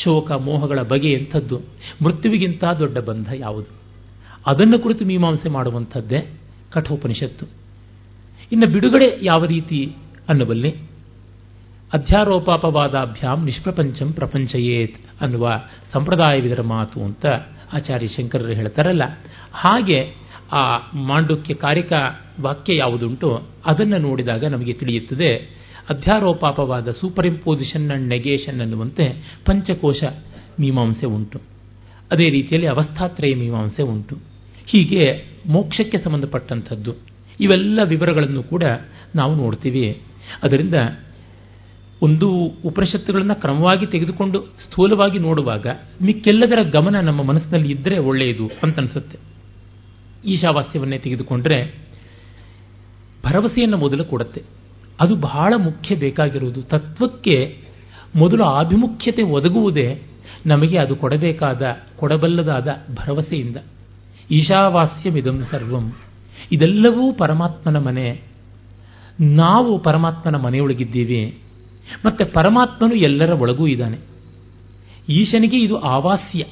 ಶೋಕ ಮೋಹಗಳ ಬಗೆ ಎಂಥದ್ದು? ಮೃತ್ಯುವಿಗಿಂತ ದೊಡ್ಡ ಬಂಧ ಯಾವುದು? ಅದನ್ನು ಕುರಿತು ಮೀಮಾಂಸೆ ಮಾಡುವಂಥದ್ದೇ ಕಠೋಪನಿಷತ್ತು. ಇನ್ನು ಬಿಡುಗಡೆ ಯಾವ ರೀತಿ ಅನ್ನುವಲ್ಲಿ ಅಧ್ಯಾರೋಪಾಪವಾದಾಭ್ಯಾಂ ನಿಷ್ಪ್ರಪಂಚಂ ಪ್ರಪಂಚಯೇತ್ ಅನ್ನುವ ಸಂಪ್ರದಾಯವಿದರ ಮಾತು ಅಂತ ಆಚಾರ್ಯ ಶಂಕರರು ಹೇಳ್ತಾರಲ್ಲ. ಹಾಗೆ ಆ ಮಾಂಡುಕ್ಯ ಕಾರಿಕ ವಾಕ್ಯ ಯಾವುದುಂಟು ಅದನ್ನು ನೋಡಿದಾಗ ನಮಗೆ ತಿಳಿಯುತ್ತದೆ ಅಧ್ಯಾರೋಪಾಪವಾದ ಸೂಪರ್ ಇಂಪೋಸಿಷನ್ ಅಂಡ್ ನೆಗೇಷನ್ ಅನ್ನುವಂತೆ ಪಂಚಕೋಶ ಮೀಮಾಂಸೆ ಉಂಟು. ಅದೇ ರೀತಿಯಲ್ಲಿ ಅವಸ್ಥಾತ್ರಯ ಮೀಮಾಂಸೆ ಉಂಟು. ಹೀಗೆ ಮೋಕ್ಷಕ್ಕೆ ಸಂಬಂಧಪಟ್ಟಂಥದ್ದು. ಇವೆಲ್ಲ ವಿವರಗಳನ್ನು ಕೂಡ ನಾವು ನೋಡ್ತೀವಿ. ಅದರಿಂದ ಒಂದು ಉಪನಿಷತ್ತುಗಳನ್ನು ಕ್ರಮವಾಗಿ ತೆಗೆದುಕೊಂಡು ಸ್ಥೂಲವಾಗಿ ನೋಡುವಾಗ ಮಿಕ್ಕೆಲ್ಲದರ ಗಮನ ನಮ್ಮ ಮನಸ್ಸಿನಲ್ಲಿ ಇದ್ದರೆ ಒಳ್ಳೆಯದು ಅಂತ ಅನಿಸುತ್ತೆ ಈಶಾವಾಸ್ಯವನ್ನೇ ತೆಗೆದುಕೊಂಡ್ರೆ ಭರವಸೆಯನ್ನು ಮೊದಲು ಕೊಡುತ್ತೆ. ಅದು ಬಹಳ ಮುಖ್ಯ ಬೇಕಾಗಿರುವುದು. ತತ್ವಕ್ಕೆ ಮೊದಲು ಆಭಿಮುಖ್ಯತೆ ಒದಗುವುದೇ ನಮಗೆ ಅದು ಕೊಡಬೇಕಾದ ಕೊಡಬಲ್ಲದಾದ ಭರವಸೆಯಿಂದ. ಈಶಾವಾಸ್ಯಮಿದಂ ಸರ್ವಂ. ಇದೆಲ್ಲವೂ ಪರಮಾತ್ಮನ ಮನೆ. ನಾವು ಪರಮಾತ್ಮನ ಮನೆಯೊಳಗಿದ್ದೀವಿ. ಮತ್ತೆ ಪರಮಾತ್ಮನು ಎಲ್ಲರ ಒಳಗೂ ಇದ್ದಾನೆ. ಈಶನಿಗೆ ಇದು ಆವಾಸ್ಯ.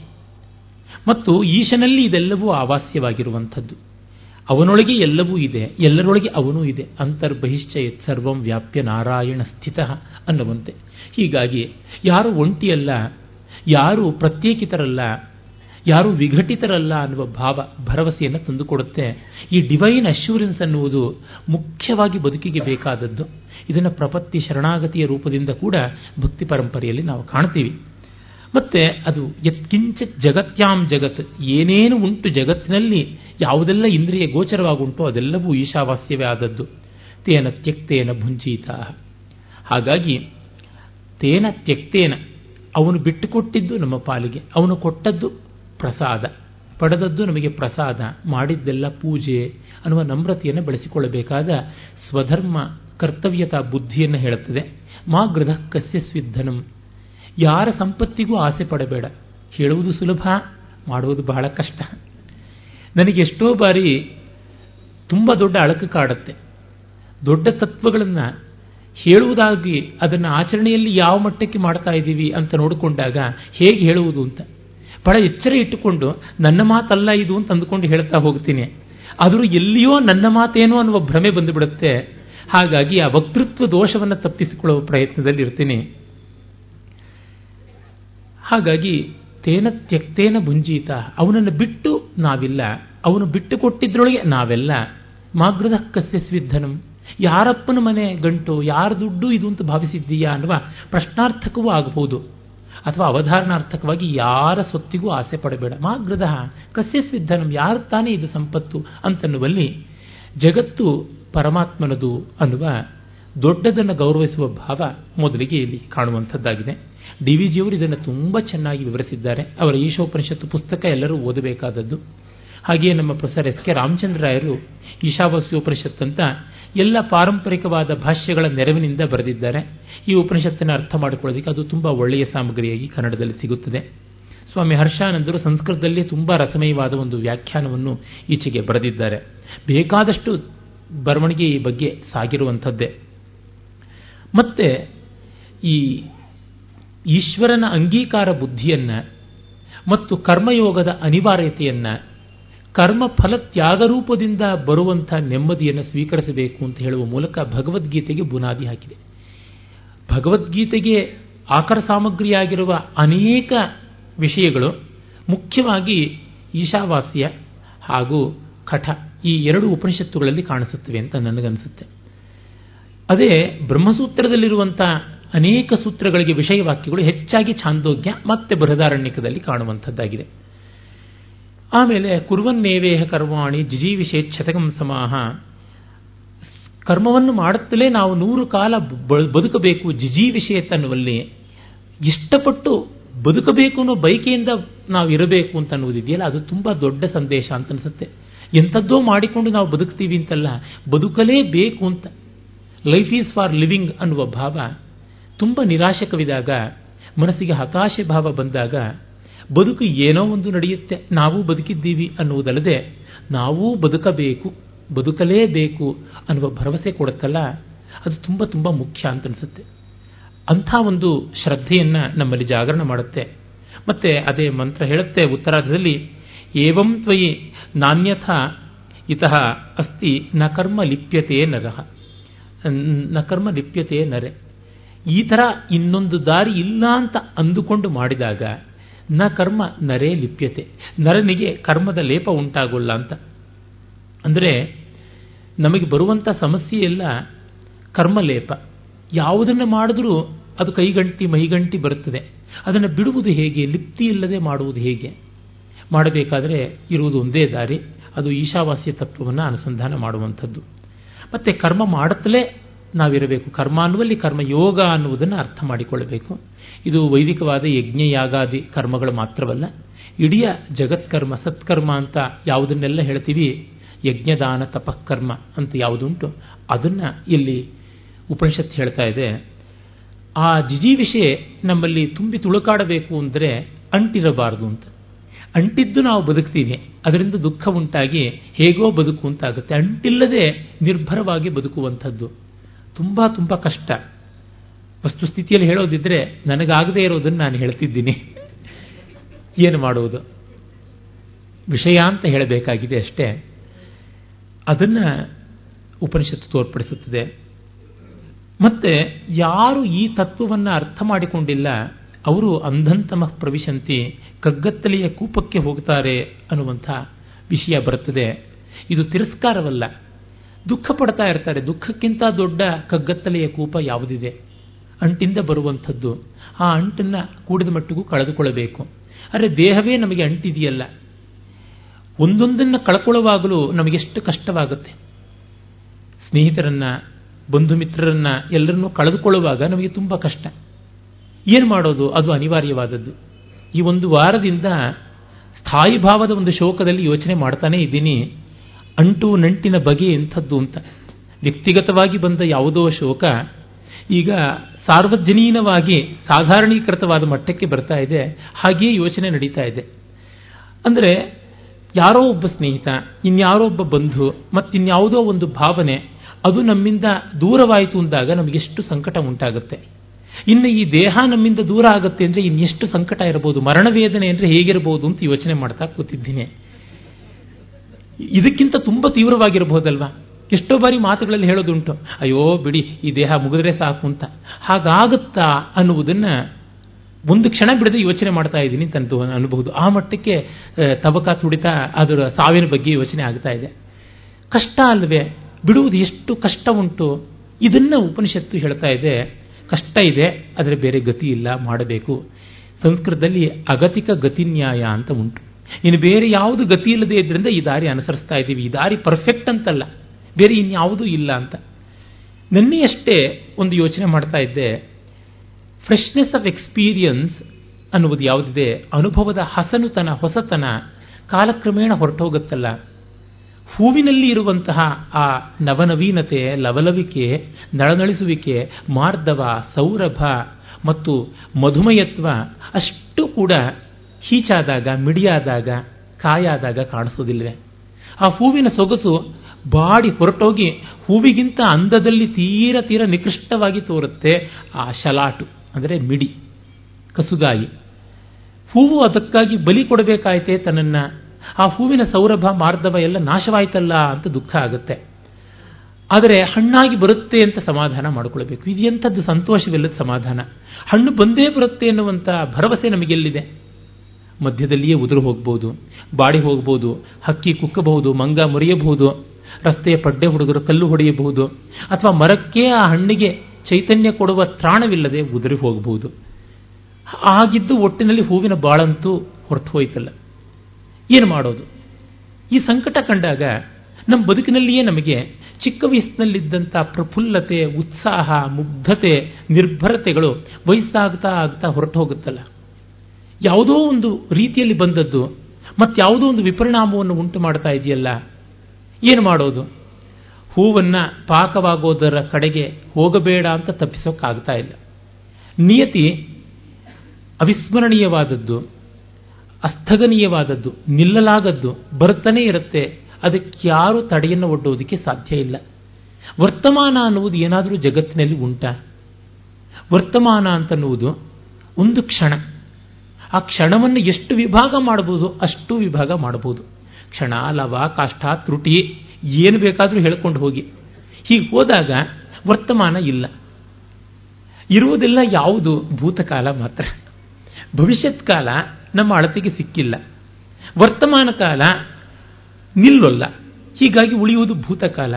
ಮತ್ತು ಈಶನಲ್ಲಿ ಇದೆಲ್ಲವೂ ಆವಾಸ್ಯವಾಗಿರುವಂಥದ್ದು. ಅವನೊಳಗೆ ಎಲ್ಲವೂ ಇದೆ, ಎಲ್ಲರೊಳಗೆ ಅವನೂ ಇದೆ. ಅಂತರ್ಬಹಿಶ್ಚಯತ್ ಸರ್ವಂ ವ್ಯಾಪ್ಯ ನಾರಾಯಣ ಸ್ಥಿತ ಅನ್ನುವಂತೆ. ಹೀಗಾಗಿ ಯಾರು ಒಂಟಿಯಲ್ಲ, ಯಾರು ಪ್ರತ್ಯೇಕಿತರಲ್ಲ, ಯಾರು ವಿಘಟಿತರಲ್ಲ ಅನ್ನುವ ಭಾವ, ಭರವಸೆಯನ್ನು ತಂದುಕೊಡುತ್ತೆ. ಈ ಡಿವೈನ್ ಅಶ್ಯೂರೆನ್ಸ್ ಅನ್ನುವುದು ಮುಖ್ಯವಾಗಿ ಬದುಕಿಗೆ ಬೇಕಾದದ್ದು. ಇದನ್ನು ಪ್ರಪತ್ತಿ ಶರಣಾಗತಿಯ ರೂಪದಿಂದ ಕೂಡ ಭಕ್ತಿ ಪರಂಪರೆಯಲ್ಲಿ ನಾವು ಕಾಣ್ತೀವಿ. ಮತ್ತೆ ಅದು ಯತ್ಕಿಂಚ ಜಗತ್ಯಾಂ ಜಗತ್, ಏನೇನು ಉಂಟು ಜಗತ್ತಿನಲ್ಲಿ, ಯಾವುದೆಲ್ಲ ಇಂದ್ರಿಯ ಗೋಚರವಾಗುಂಟೋ ಅದೆಲ್ಲವೂ ಈಶಾವಾಸ್ಯವೇ ಆದದ್ದು. ತೇನ ತ್ಯಕ್ತೇನ ಭುಂಜೀತ ಹಾಗಾಗಿ, ತೇನ ತ್ಯಕ್ತೇನ, ಅವನು ಬಿಟ್ಟುಕೊಟ್ಟಿದ್ದು ನಮ್ಮ ಪಾಲಿಗೆ, ಅವನು ಕೊಟ್ಟದ್ದು ಪ್ರಸಾದ, ಪಡೆದದ್ದು ನಮಗೆ ಪ್ರಸಾದ, ಮಾಡಿದ್ದೆಲ್ಲ ಪೂಜೆ ಅನ್ನುವ ನಮ್ರತೆಯನ್ನು ಬೆಳೆಸಿಕೊಳ್ಳಬೇಕಾದ ಸ್ವಧರ್ಮ ಕರ್ತವ್ಯತಾ ಬುದ್ಧಿಯನ್ನು ಹೇಳುತ್ತದೆ. ಮಾ ಗೃಧ ಕಸ್ಯ ಯಾರ ಸಂಪತ್ತಿಗೂ ಆಸೆ ಪಡಬೇಡ. ಹೇಳುವುದು ಸುಲಭ, ಮಾಡುವುದು ಬಹಳ ಕಷ್ಟ. ನನಗೆ ಎಷ್ಟೋ ಬಾರಿ ತುಂಬ ದೊಡ್ಡ ಅಳಕು ಕಾಡುತ್ತೆ. ದೊಡ್ಡ ತತ್ವಗಳನ್ನು ಹೇಳುವುದಾಗಿ ಅದನ್ನು ಆಚರಣೆಯಲ್ಲಿ ಯಾವ ಮಟ್ಟಕ್ಕೆ ಮಾಡ್ತಾ ಇದ್ದೀವಿ ಅಂತ ನೋಡಿಕೊಂಡಾಗ ಹೇಗೆ ಹೇಳುವುದು ಅಂತ. ಬಹಳ ಎಚ್ಚರ ಇಟ್ಟುಕೊಂಡು ನನ್ನ ಮಾತಲ್ಲ ಇದು ಅಂತ ಅಂದುಕೊಂಡು ಹೇಳ್ತಾ ಹೋಗ್ತೀನಿ. ಆದರೂ ಎಲ್ಲಿಯೋ ನನ್ನ ಮಾತೇನೋ ಅನ್ನುವ ಭ್ರಮೆ ಬಂದುಬಿಡುತ್ತೆ. ಹಾಗಾಗಿ ಆ ವಕ್ತೃತ್ವ ದೋಷವನ್ನು ತಪ್ಪಿಸಿಕೊಳ್ಳುವ ಪ್ರಯತ್ನದಲ್ಲಿ ಇರ್ತೀನಿ ಹಾಗಾಗಿ ತೇನ ತ್ಯಕ್ತೇನ ಭುಂಜೀತ, ಅವನನ್ನು ಬಿಟ್ಟು ನಾವಿಲ್ಲ. ಅವನು ಬಿಟ್ಟು ಕೊಟ್ಟಿದ್ರೊಳಗೆ ನಾವೆಲ್ಲ. ಮಾಗೃದ ಕಸ್ಯ ಯಾರಪ್ಪನ ಮನೆ ಗಂಟು, ಯಾರ ದುಡ್ಡು ಇದು ಅಂತ ಭಾವಿಸಿದ್ದೀಯಾ ಅನ್ನುವ ಪ್ರಶ್ನಾರ್ಥಕವೂ ಆಗಬಹುದು. ಅಥವಾ ಅವಧಾರಣಾರ್ಥಕವಾಗಿ ಯಾರ ಸೊತ್ತಿಗೂ ಆಸೆ ಪಡಬೇಡ. ಮಾಗೃದ ಕಸ್ಯ ಸ್ವಿಧನಂ ಯಾರು ತಾನೇ ಇದು ಸಂಪತ್ತು ಅಂತನ್ನುವಲ್ಲಿ ಜಗತ್ತು ಪರಮಾತ್ಮನದು ಅನ್ನುವ ದೊಡ್ಡದನ್ನು ಗೌರವಿಸುವ ಭಾವ ಮೊದಲಿಗೆ ಇಲ್ಲಿ ಕಾಣುವಂಥದ್ದಾಗಿದೆ. ಡಿ ವಿ ಜಿಯವರು ಇದನ್ನು ತುಂಬ ಚೆನ್ನಾಗಿ ವಿವರಿಸಿದ್ದಾರೆ. ಅವರ ಈಶೋಪನಿಷತ್ತು ಪುಸ್ತಕ ಎಲ್ಲರೂ ಓದಬೇಕಾದದ್ದು. ಹಾಗೆಯೇ ನಮ್ಮ ಪ್ರೊಫೆಸರ್ ಎಸ್ ಕೆ ರಾಮಚಂದ್ರಾಯರು ಈಶಾವಾಸ್ಯೋಪನಿಷತ್ ಅಂತ ಎಲ್ಲ ಪಾರಂಪರಿಕವಾದ ಭಾಷ್ಯಗಳ ನೆರವಿನಿಂದ ಬರೆದಿದ್ದಾರೆ. ಈ ಉಪನಿಷತ್ತನ್ನು ಅರ್ಥ ಮಾಡಿಕೊಳ್ಳೋದಕ್ಕೆ ಅದು ತುಂಬ ಒಳ್ಳೆಯ ಸಾಮಗ್ರಿಯಾಗಿ ಕನ್ನಡದಲ್ಲಿ ಸಿಗುತ್ತದೆ. ಸ್ವಾಮಿ ಹರ್ಷಾನಂದರು ಸಂಸ್ಕೃತದಲ್ಲಿ ತುಂಬ ರಸಮಯವಾದ ಒಂದು ವ್ಯಾಖ್ಯಾನವನ್ನು ಈಚೆಗೆ ಬರೆದಿದ್ದಾರೆ. ಬೇಕಾದಷ್ಟು ಬರವಣಿಗೆ ಈ ಬಗ್ಗೆ ಸಾಗಿರುವಂಥದ್ದೇ. ಮತ್ತೆ ಈ ಈಶ್ವರನ ಅಂಗೀಕಾರ ಬುದ್ಧಿಯನ್ನ ಮತ್ತು ಕರ್ಮಯೋಗದ ಅನಿವಾರ್ಯತೆಯನ್ನ, ಕರ್ಮ ಫಲ ತ್ಯಾಗರೂಪದಿಂದ ಬರುವಂಥ ನೆಮ್ಮದಿಯನ್ನು ಸ್ವೀಕರಿಸಬೇಕು ಅಂತ ಹೇಳುವ ಮೂಲಕ ಭಗವದ್ಗೀತೆಗೆ ಬುನಾದಿ ಹಾಕಿದೆ. ಭಗವದ್ಗೀತೆಗೆ ಆಕರ ಸಾಮಗ್ರಿಯಾಗಿರುವ ಅನೇಕ ವಿಷಯಗಳು, ಮುಖ್ಯವಾಗಿ ಈಶಾವಾಸ್ಯ ಹಾಗೂ ಕಠ, ಈ ಎರಡು ಉಪನಿಷತ್ತುಗಳಲ್ಲಿ ಕಾಣಿಸುತ್ತವೆ ಅಂತ ನನಗನ್ಸುತ್ತೆ. ಅದೇ ಬ್ರಹ್ಮಸೂತ್ರದಲ್ಲಿರುವಂಥ ಅನೇಕ ಸೂತ್ರಗಳಿಗೆ ವಿಷಯವಾಕ್ಯಗಳು ಹೆಚ್ಚಾಗಿ ಛಾಂದೋಗ್ಯ, ಮತ್ತೆ ಬೃಹದಾರಣ್ಯಕದಲ್ಲಿ ಕಾಣುವಂಥದ್ದಾಗಿದೆ. ಆಮೇಲೆ ಕುರುವನ್ನೇವೇಹ ಕರ್ವಾಣಿ ಜಿಜೀವಿಷೇಚ್ಛತಕಂ ಸಮಾಹ. ಕರ್ಮವನ್ನು ಮಾಡುತ್ತಲೇ ನಾವು ನೂರು ಕಾಲ ಬದುಕಬೇಕು ಜಿಜೀವಿಷೇತ್ ಅನ್ನುವಲ್ಲಿ ಇಷ್ಟಪಟ್ಟು ಬದುಕಬೇಕು ಅನ್ನೋ ಬೈಕೆಯಿಂದ ನಾವು ಇರಬೇಕು ಅಂತ ಅನ್ನೋದಿದೆಯಲ್ಲ ಅದು ತುಂಬ ದೊಡ್ಡ ಸಂದೇಶ ಅಂತ ಅನಿಸುತ್ತೆ. ಎಂಥದ್ದೋ ಮಾಡಿಕೊಂಡು ನಾವು ಬದುಕ್ತೀವಿ ಅಂತಲ್ಲ, ಬದುಕಲೇಬೇಕು ಅಂತ. ಲೈಫ್ ಈಸ್ ಫಾರ್ ಲಿವಿಂಗ್ ಅನ್ನುವ ಭಾವ. ತುಂಬ ನಿರಾಶಕವಿದಾಗ, ಮನಸ್ಸಿಗೆ ಹತಾಶೆ ಭಾವ ಬಂದಾಗ, ಬದುಕು ಏನೋ ಒಂದು ನಡೆಯುತ್ತೆ. ನಾವು ಬದುಕಿದ್ದೀವಿ ಅನ್ನುವುದಲ್ಲದೆ, ನಾವೂ ಬದುಕಬೇಕು, ಬದುಕಲೇಬೇಕು ಅನ್ನುವ ಭರವಸೆ ಕೊಡುತ್ತಲ್ಲ, ಅದು ತುಂಬ ತುಂಬ ಮುಖ್ಯ ಅಂತ ಅನಿಸುತ್ತೆ. ಅಂಥ ಒಂದು ಶ್ರದ್ಧೆಯನ್ನು ನಮ್ಮಲ್ಲಿ ಜಾಗರಣ ಮಾಡುತ್ತೆ. ಮತ್ತೆ ಅದೇ ಮಂತ್ರ ಹೇಳುತ್ತೆ ಉತ್ತರಾರ್ಧದಲ್ಲಿ, ಏವಂ ತ್ವಯಿ ನಾಣ್ಯಥ ಇತಃ ಅಸ್ತಿ ನ ಕರ್ಮ ಲಿಪ್ಯತೆ ನರಹ ನ ಕರ್ಮ ಲಿಪ್ಯತೆ ನರೆ. ಈ ಥರ ಇನ್ನೊಂದು ದಾರಿ ಇಲ್ಲ ಅಂತ ಅಂದುಕೊಂಡು ಮಾಡಿದಾಗ ನ ಕರ್ಮ ನರೇ ಲಿಪ್ಯತೆ. ನರನಿಗೆ ಕರ್ಮದ ಲೇಪ ಉಂಟಾಗೋಲ್ಲ ಅಂತ. ಅಂದರೆ ನಮಗೆ ಬರುವಂಥ ಸಮಸ್ಯೆ ಎಲ್ಲ ಕರ್ಮಲೇಪ ಯಾವುದನ್ನು ಮಾಡಿದ್ರೂ ಅದು ಕೈಗಂಟಿ ಮೈಗಂಟಿ ಬರುತ್ತದೆ. ಅದನ್ನು ಬಿಡುವುದು ಹೇಗೆ? ಲಿಪ್ತಿ ಇಲ್ಲದೆ ಮಾಡುವುದು ಹೇಗೆ? ಮಾಡಬೇಕಾದರೆ ಇರುವುದು ಒಂದೇ ದಾರಿ. ಅದು ಈಶಾವಾಸ್ಯ ತತ್ವವನ್ನು ಅನುಸಂಧಾನ ಮಾಡುವಂಥದ್ದು. ಮತ್ತೆ ಕರ್ಮ ಮಾಡುತ್ತಲೇ ನಾವಿರಬೇಕು. ಕರ್ಮ ಅನ್ನುವಲ್ಲಿ ಕರ್ಮಯೋಗ ಅನ್ನುವುದನ್ನು ಅರ್ಥ ಮಾಡಿಕೊಳ್ಳಬೇಕು. ಇದು ವೈದಿಕವಾದ ಯಜ್ಞ ಯಾಗಾದಿ ಕರ್ಮಗಳು ಮಾತ್ರವಲ್ಲ, ಇಡೀ ಜಗತ್ಕರ್ಮ, ಸತ್ಕರ್ಮ ಅಂತ ಯಾವುದನ್ನೆಲ್ಲ ಹೇಳ್ತೀವಿ? ಯಜ್ಞದಾನ, ತಪಃಕರ್ಮ ಅಂತ ಯಾವುದುಂಟು? ಅದನ್ನು ಇಲ್ಲಿ ಉಪನಿಷತ್ ಹೇಳ್ತಾ ಇದೆ. ಆ ಜಿಜೀವಿಷೆ ನಮ್ಮಲ್ಲಿ ತುಂಬಿ ತುಳುಕಾಡಬೇಕು ಅಂದರೆ ಅಂಟಿರಬಾರದು ಅಂತ. ಅಂಟಿದ್ದು ನಾವು ಬದುಕ್ತೀವಿ. ಅದರಿಂದ ದುಃಖ ಉಂಟಾಗಿ ಹೇಗೋ ಬದುಕು ಅಂತಾಗುತ್ತೆ ಅಂಟಿಲ್ಲದೆ ನಿರ್ಭರವಾಗಿ ಬದುಕುವಂಥದ್ದು. ತುಂಬ ತುಂಬ ಕಷ್ಟ. ವಸ್ತುಸ್ಥಿತಿಯಲ್ಲಿ ಹೇಳೋದಿದ್ರೆ ನನಗಾಗದೇ ಇರೋದನ್ನು ನಾನು ಹೇಳ್ತಿದ್ದೀನಿ. ಏನು ಮಾಡುವುದು? ವಿಷಯ ಅಂತ ಹೇಳಬೇಕಾಗಿದೆ ಅಷ್ಟೇ. ಅದನ್ನು ಉಪನಿಷತ್ತು ತೋರ್ಪಡಿಸುತ್ತದೆ. ಮತ್ತೆ ಯಾರು ಈ ತತ್ವವನ್ನು ಅರ್ಥ ಮಾಡಿಕೊಂಡಿಲ್ಲ, ಅವರು ಅಂಧಂತಮ ಪ್ರವಿಶಂತಿ, ಕಗ್ಗತ್ತಲೆಯ ಕೂಪಕ್ಕೆ ಹೋಗ್ತಾರೆ ಅನ್ನುವಂಥ ವಿಷಯ ಬರುತ್ತದೆ. ಇದು ತಿರಸ್ಕಾರವಲ್ಲ. ದುಃಖ ಪಡ್ತಾ ಇರ್ತಾರೆ. ದುಃಖಕ್ಕಿಂತ ದೊಡ್ಡ ಕಗ್ಗತ್ತಲೆಯ ಕೂಪ ಯಾವುದಿದೆ? ಅಂಟಿಂದ ಬರುವಂಥದ್ದು. ಆ ಅಂಟನ್ನು ಕೂಡಿದ ಮಟ್ಟಿಗೂ ಕಳೆದುಕೊಳ್ಳಬೇಕು. ಆದರೆ ದೇಹವೇ ನಮಗೆ ಅಂಟಿದೆಯಲ್ಲ. ಒಂದೊಂದನ್ನು ಕಳ್ಕೊಳ್ಳುವಾಗಲೂ ನಮಗೆಷ್ಟು ಕಷ್ಟವಾಗುತ್ತೆ. ಸ್ನೇಹಿತರನ್ನ ಬಂಧು ಮಿತ್ರರನ್ನ ಎಲ್ಲರನ್ನೂ ಕಳೆದುಕೊಳ್ಳುವಾಗ ನಮಗೆ ತುಂಬ ಕಷ್ಟ. ಏನು ಮಾಡೋದು? ಅದು ಅನಿವಾರ್ಯವಾದದ್ದು. ಈ ಒಂದು ವಾರದಿಂದ ಸ್ಥಾಯಿ ಭಾವದ ಒಂದು ಶೋಕದಲ್ಲಿ ಯೋಚನೆ ಮಾಡ್ತಾನೇ ಇದ್ದೀನಿ. ಅಂಟು ನಂಟಿನ ಬಗೆ ಎಂಥದ್ದು ಅಂತ. ವ್ಯಕ್ತಿಗತವಾಗಿ ಬಂದ ಯಾವುದೋ ಶೋಕ ಈಗ ಸಾರ್ವಜನೀನವಾಗಿ ಸಾಧಾರಣೀಕೃತವಾದ ಮಟ್ಟಕ್ಕೆ ಬರ್ತಾ ಇದೆ, ಹಾಗೆಯೇ ಯೋಚನೆ ನಡೀತಾ ಇದೆ. ಅಂದರೆ ಯಾರೋ ಒಬ್ಬ ಸ್ನೇಹಿತ, ಇನ್ಯಾರೋ ಒಬ್ಬ ಬಂಧು, ಮತ್ತಿನ್ಯಾವುದೋ ಒಂದು ಭಾವನೆ, ಅದು ನಮ್ಮಿಂದ ದೂರವಾಯಿತು ಅಂದಾಗ ನಮಗೆಷ್ಟು ಸಂಕಟ ಉಂಟಾಗುತ್ತೆ. ಇನ್ನು ಈ ದೇಹ ನಮ್ಮಿಂದ ದೂರ ಆಗುತ್ತೆ ಅಂದರೆ ಇನ್ನೆಷ್ಟು ಸಂಕಟ ಇರಬಹುದು, ಮರಣ ವೇದನೆ ಅಂದರೆ ಹೇಗಿರಬಹುದು ಅಂತ ಯೋಚನೆ ಮಾಡ್ತಾ ಕೂತಿದ್ದೀನಿ. ಇದಕ್ಕಿಂತ ತುಂಬ ತೀವ್ರವಾಗಿರಬಹುದಲ್ವಾ? ಎಷ್ಟೋ ಬಾರಿ ಮಾತುಗಳಲ್ಲಿ ಹೇಳೋದುಂಟು. ಅಯ್ಯೋ, ಬಿಡಿ, ಈ ದೇಹ ಮುಗಿದ್ರೆ ಸಾಕು ಅಂತ. ಹಾಗಾಗುತ್ತಾ ಅನ್ನುವುದನ್ನ ಒಂದು ಕ್ಷಣ ಬಿಡದೆ ಯೋಚನೆ ಮಾಡ್ತಾ ಇದ್ದೀನಿ ಅಂತ ಅನ್ಬಹುದು. ಆ ಮಟ್ಟಕ್ಕೆ ತಬಕ ತುಡಿತ, ಅದರ ಸಾವಿನ ಬಗ್ಗೆ ಯೋಚನೆ ಆಗ್ತಾ ಇದೆ. ಕಷ್ಟ ಅಲ್ವೇ? ಬಿಡುವುದು ಎಷ್ಟು ಕಷ್ಟ ಉಂಟು? ಇದನ್ನ ಉಪನಿಷತ್ತು ಹೇಳ್ತಾ ಇದೆ. ಕಷ್ಟ ಇದೆ, ಆದರೆ ಬೇರೆ ಗತಿ ಇಲ್ಲ, ಮಾಡಬೇಕು. ಸಂಸ್ಕೃತದಲ್ಲಿ ಅಗತಿಕ ಗತಿನ್ಯಾಯ ಅಂತ ಉಂಟು. ಇನ್ನು ಬೇರೆ ಯಾವುದು ಗತಿ ಇಲ್ಲದೆ ಇದ್ರಿಂದ ಈ ದಾರಿ ಅನುಸರಿಸ್ತಾ ಇದ್ದೀವಿ. ಈ ದಾರಿ ಪರ್ಫೆಕ್ಟ್ ಅಂತಲ್ಲ. ಬೇರೆ ಇನ್ಯಾವುದೂ ಇಲ್ಲ ಅಂತ. ನೆನ್ನೆಯಷ್ಟೇ ಒಂದು ಯೋಚನೆ ಮಾಡ್ತಾ ಇದ್ದೆ. ಫ್ರೆಶ್ನೆಸ್ ಆಫ್ ಎಕ್ಸ್ಪೀರಿಯನ್ಸ್ ಅನ್ನುವುದು ಯಾವುದಿದೆ? ಅನುಭವದ ಹಸನುತನ, ಹೊಸತನ ಕಾಲಕ್ರಮೇಣ ಹೊರಟೋಗುತ್ತಲ್ಲ. ಹೂವಿನಲ್ಲಿ ಇರುವಂತಹ ಆ ನವನವೀನತೆ, ಲವಲವಿಕೆ, ನಳನಳಿಸುವಿಕೆ ಮಾರ್ಧವ ಸೌರಭ ಮತ್ತು ಮಧುಮಯತ್ವ ಅಷ್ಟು ಕೂಡ ಹೀಚಾದಾಗ, ಮಿಡಿಯಾದಾಗ, ಕಾಯಾದಾಗ ಕಾಣಿಸೋದಿಲ್ವೇ ಆ ಹೂವಿನ ಸೊಗಸು ಬಾಡಿ ಹೊರಟೋಗಿ ಹೂವಿಗಿಂತ ಅಂದದಲ್ಲಿ ತೀರ ತೀರ ನಿಕೃಷ್ಟವಾಗಿ ತೋರುತ್ತೆ. ಆ ಶಲಾಟು ಅಂದರೆ ಮಿಡಿ ಕಸುಗಾಯಿ ಹೂವು ಅದಕ್ಕಾಗಿ ಬಲಿ ಕೊಡಬೇಕಾಯ್ತೆ ತನ್ನನ್ನು. ಆ ಹೂವಿನ ಸೌರಭ ಮಾರ್ಧವ ಎಲ್ಲ ನಾಶವಾಯ್ತಲ್ಲ ಅಂತ ದುಃಖ ಆಗುತ್ತೆ. ಆದರೆ ಹಣ್ಣಾಗಿ ಬರುತ್ತೆ ಅಂತ ಸಮಾಧಾನ ಮಾಡಿಕೊಳ್ಬೇಕು. ಇದು ಎಂಥದ್ದು ಸಂತೋಷವಿಲ್ಲದ ಸಮಾಧಾನ. ಹಣ್ಣು ಬಂದೇ ಬರುತ್ತೆ ಎನ್ನುವಂಥ ಭರವಸೆ ನಮಗೆಲ್ಲಿದೆ? ಮಧ್ಯದಲ್ಲಿಯೇ ಉದುರು ಹೋಗ್ಬೋದು, ಬಾಡಿ ಹೋಗ್ಬೋದು, ಹಕ್ಕಿ ಕುಕ್ಕಬಹುದು, ಮಂಗ ಮುರಿಯಬಹುದು, ರಸ್ತೆಯ ಪಡ್ಡೆ ಹುಡುಗರು ಕಲ್ಲು ಹೊಡೆಯಬಹುದು, ಅಥವಾ ಮರಕ್ಕೆ ಆ ಹಣ್ಣಿಗೆ ಚೈತನ್ಯ ಕೊಡುವ ತ್ರಾಣವಿಲ್ಲದೆ ಉದುರಿ ಹೋಗಬಹುದು ಆಗಿದ್ದು ಒಟ್ಟಿನಲ್ಲಿ ಹೂವಿನ ಬಾಳಂತೂ ಹೊರಟು ಹೋಯ್ತಲ್ಲ. ಏನು ಮಾಡೋದು? ಈ ಸಂಕಟ ಕಂಡಾಗ ನಮ್ಮ ಬದುಕಿನಲ್ಲಿಯೇ ನಮಗೆ ಚಿಕ್ಕ ವಯಸ್ಸಿನಲ್ಲಿದ್ದಂಥ ಪ್ರಫುಲ್ಲತೆ, ಉತ್ಸಾಹ, ಮುಗ್ಧತೆ, ನಿರ್ಭರತೆಗಳು ವಯಸ್ಸಾಗ್ತಾ ಆಗ್ತಾ ಹೊರಟು ಹೋಗುತ್ತಲ್ಲ. ಯಾವುದೋ ಒಂದು ರೀತಿಯಲ್ಲಿ ಬಂದದ್ದು ಮತ್ತಾವುದೋ ಒಂದು ವಿಪರಿಣಾಮವನ್ನು ಉಂಟು ಮಾಡ್ತಾ ಇದೆಯಲ್ಲ? ಏನು ಮಾಡೋದು? ಹೂವನ್ನು ಪಾಕವಾಗೋದರ ಕಡೆಗೆ ಹೋಗಬೇಡ ಅಂತ ತಪ್ಪಿಸೋಕ್ಕಾಗ್ತಾ ಇಲ್ಲ. ನಿಯತಿ ಅವಿಸ್ಮರಣೀಯವಾದದ್ದು, ಅಸ್ಥಗನೀಯವಾದದ್ದು, ನಿಲ್ಲಲಾಗದ್ದು ಬರ್ತಾನೆ ಇರುತ್ತೆ. ಅದಕ್ಕೆ ಯಾರು ತಡೆಯನ್ನು ಒಡ್ಡೋದಕ್ಕೆ ಸಾಧ್ಯ ಇಲ್ಲ. ವರ್ತಮಾನ ಅನ್ನುವುದು ಏನಾದರೂ ಜಗತ್ತಿನಲ್ಲಿ ಉಂಟ? ವರ್ತಮಾನ ಅಂತನ್ನುವುದು ಒಂದು ಕ್ಷಣ. ಆ ಕ್ಷಣವನ್ನು ಎಷ್ಟು ವಿಭಾಗ ಮಾಡಬಹುದು ಅಷ್ಟು ವಿಭಾಗ ಮಾಡಬಹುದು ಕ್ಷಣ, ಲವ ಕಾಷ್ಟ ತ್ರುಟಿ ಏನು ಬೇಕಾದರೂ ಹೇಳ್ಕೊಂಡು ಹೋಗಿ. ಹೀಗೆ ಹೋದಾಗ ವರ್ತಮಾನ ಇಲ್ಲ. ಇರುವುದಿಲ್ಲ ಯಾವುದು? ಭೂತಕಾಲ ಮಾತ್ರ. ಭವಿಷ್ಯತ್ ಕಾಲ ನಮ್ಮ ಅಳತೆಗೆ ಸಿಕ್ಕಿಲ್ಲ. ವರ್ತಮಾನ ಕಾಲ ನಿಲ್ಲೊಲ್ಲ ಹೀಗಾಗಿ ಉಳಿಯುವುದು ಭೂತಕಾಲ.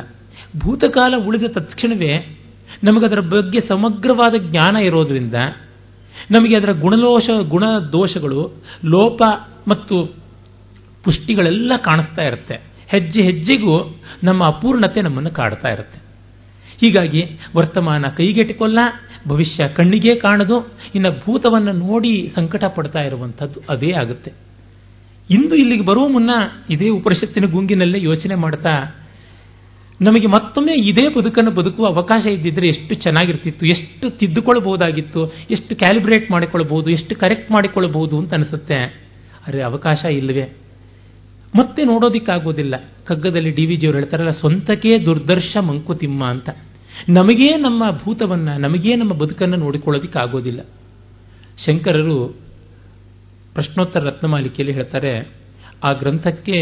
ಭೂತಕಾಲ ಉಳಿದ ತಕ್ಷಣವೇ ನಮಗದರ ಬಗ್ಗೆ ಸಮಗ್ರವಾದ ಜ್ಞಾನ ಇರೋದ್ರಿಂದ ನಮಗೆ ಅದರ ಗುಣಲೋಷ ಗುಣ ದೋಷಗಳು ಲೋಪ ಮತ್ತು ಪುಷ್ಟಿಗಳೆಲ್ಲ ಕಾಣಿಸ್ತಾ ಇರುತ್ತೆ. ಹೆಜ್ಜೆ ಹೆಜ್ಜೆಗೂ ನಮ್ಮ ಅಪೂರ್ಣತೆ ನಮ್ಮನ್ನು ಕಾಡ್ತಾ ಇರುತ್ತೆ. ಹೀಗಾಗಿ ವರ್ತಮಾನ ಕೈಗೆಟಿಕೊಲ್ಲ, ಭವಿಷ್ಯ ಕಣ್ಣಿಗೆ ಕಾಣದು, ಇನ್ನು ಭೂತವನ್ನು ನೋಡಿ ಸಂಕಟ ಪಡ್ತಾ ಇರುವಂಥದ್ದು ಅದೇ ಆಗುತ್ತೆ. ಇಂದು ಇಲ್ಲಿಗೆ ಬರುವ ಮುನ್ನ ಇದೇ ಉಪನಿಷತ್ತಿನ ಗುಂಗಿನಲ್ಲೇ ಯೋಚನೆ ಮಾಡ್ತಾ ನಮಗೆ ಮತ್ತೊಮ್ಮೆ ಇದೇ ಬದುಕನ್ನು ಬದುಕುವ ಅವಕಾಶ ಇದ್ದಿದ್ರೆ ಎಷ್ಟು ಚೆನ್ನಾಗಿರ್ತಿತ್ತು, ಎಷ್ಟು ತಿದ್ದುಕೊಳ್ಬಹುದಾಗಿತ್ತು, ಎಷ್ಟು ಕ್ಯಾಲಿಬ್ರೇಟ್ ಮಾಡಿಕೊಳ್ಬಹುದು, ಎಷ್ಟು ಕರೆಕ್ಟ್ ಮಾಡಿಕೊಳ್ಳಬಹುದು ಅಂತ ಅನಿಸುತ್ತೆ. ಅರೆ ಅವಕಾಶ ಇಲ್ಲವೇ? ಮತ್ತೆ ನೋಡೋದಿಕ್ಕಾಗೋದಿಲ್ಲ. ಕಗ್ಗದಲ್ಲಿ ಡಿ ವಿ ಜಿಯವರು ಹೇಳ್ತಾರಲ್ಲ, ಸ್ವಂತಕ್ಕೆ ದುರ್ದರ್ಶ ಮಂಕುತಿಮ್ಮ ಅಂತ. ನಮಗೇ ನಮ್ಮ ಭೂತವನ್ನ, ನಮಗೇ ನಮ್ಮ ಬದುಕನ್ನು ನೋಡಿಕೊಳ್ಳೋದಿಕ್ಕಾಗೋದಿಲ್ಲ. ಶಂಕರರು ಪ್ರಶ್ನೋತ್ತರ ರತ್ನಮಾಲಿಕೆಯಲ್ಲಿ ಹೇಳ್ತಾರೆ ಆ ಗ್ರಂಥಕ್ಕೆ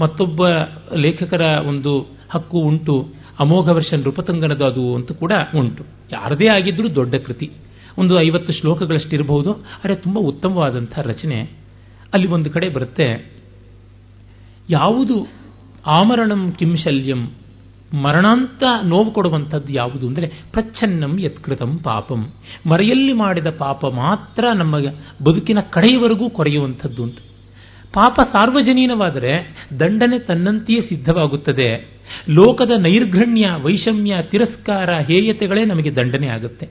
ಮತ್ತೊಬ್ಬ ಲೇಖಕರ ಒಂದು ಹಕ್ಕು ಉಂಟು. ಅಮೋಘ ವರ್ಷನ್ ನೃಪತಂಗನದು ಅದು ಅಂತ ಕೂಡ ಉಂಟು. ಯಾರದೇ ಆಗಿದ್ರೂ ದೊಡ್ಡ ಕೃತಿ. ಒಂದು ಐವತ್ತು ಶ್ಲೋಕಗಳಷ್ಟಿರಬಹುದು. ಆದರೆ ತುಂಬ ಉತ್ತಮವಾದಂಥ ರಚನೆ. ಅಲ್ಲಿ ಒಂದು ಕಡೆ ಬರುತ್ತೆ, ಯಾವುದು ಆಮರಣಂ ಕಿಂಶಲ್ಯಂ ಮರಣಾಂತ ನೋವು ಕೊಡುವಂಥದ್ದು ಯಾವುದು? ಅಂದರೆ, ಪ್ರಚ್ಛನ್ನಂ ಯತ್ಕೃತಂ ಪಾಪಂ, ಮರೆಯಲ್ಲಿ ಮಾಡಿದ ಪಾಪ ಮಾತ್ರ ನಮ್ಮ ಬದುಕಿನ ಕಡೆಯವರೆಗೂ ಕೊರೆಯುವಂಥದ್ದು ಅಂತ. ಪಾಪ ಸಾರ್ವಜನೀನವಾದರೆ ದಂಡನೆ ತನ್ನಂತೆಯೇ ಸಿದ್ಧವಾಗುತ್ತದೆ. ಲೋಕದ ನೈರ್ಘಣ್ಯ, ವೈಷಮ್ಯ, ತಿರಸ್ಕಾರ, ಹೇಯತೆಗಳೇ ನಮಗೆ ದಂಡನೆ ಆಗುತ್ತೆ.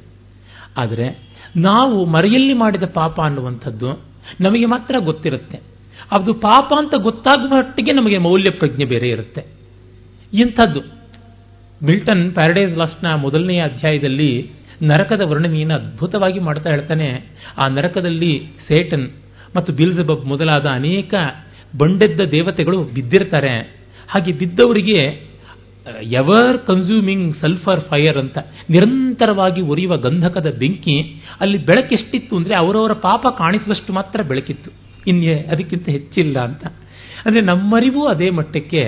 ಆದರೆ ನಾವು ಮರೆಯಲ್ಲಿ ಮಾಡಿದ ಪಾಪ ಅನ್ನುವಂಥದ್ದು ನಮಗೆ ಮಾತ್ರ ಗೊತ್ತಿರುತ್ತೆ. ಅದು ಪಾಪ ಅಂತ ಗೊತ್ತಾಗುವ ಮಟ್ಟಿಗೆ ನಮಗೆ ಮೌಲ್ಯ ಪ್ರಜ್ಞೆ ಬೇರೆ ಇರುತ್ತೆ. ಇಂಥದ್ದು. ಮಿಲ್ಟನ್ ಪ್ಯಾರಡೈಸ್ ಲಾಸ್ಟ್ನ ಮೊದಲನೆಯ ಅಧ್ಯಾಯದಲ್ಲಿ ನರಕದ ವರ್ಣನೆಯನ್ನು ಅದ್ಭುತವಾಗಿ ಮಾಡ್ತಾ ಹೇಳ್ತಾನೆ. ಆ ನರಕದಲ್ಲಿ ಸೇಟನ್ ಮತ್ತು ಬಿಲ್ಜಬಬ್ ಮೊದಲಾದ ಅನೇಕ ಬಂಡೆದ್ದ ದೇವತೆಗಳು ಬಿದ್ದಿರ್ತಾರೆ. ಹಾಗೆ ಬಿದ್ದವರಿಗೆ ಎವರ್ ಕನ್ಸ್ಯೂಮಿಂಗ್ ಸಲ್ಫರ್ ಫೈರ್ ಅಂತ ನಿರಂತರವಾಗಿ ಉರಿಯುವ ಗಂಧಕದ ಬೆಂಕಿ ಅಲ್ಲಿ ಬೆಳಕೆಷ್ಟಿತ್ತು ಅಂದರೆ ಅವರವರ ಪಾಪ ಕಾಣಿಸುವಷ್ಟು ಮಾತ್ರ ಬೆಳಕಿತ್ತು. ಇನ್ನು ಅದಕ್ಕಿಂತ ಹೆಚ್ಚಿಲ್ಲ ಅಂತ. ಅಂದರೆ ನಮ್ಮರಿವು ಅದೇ ಮಟ್ಟಕ್ಕೆ,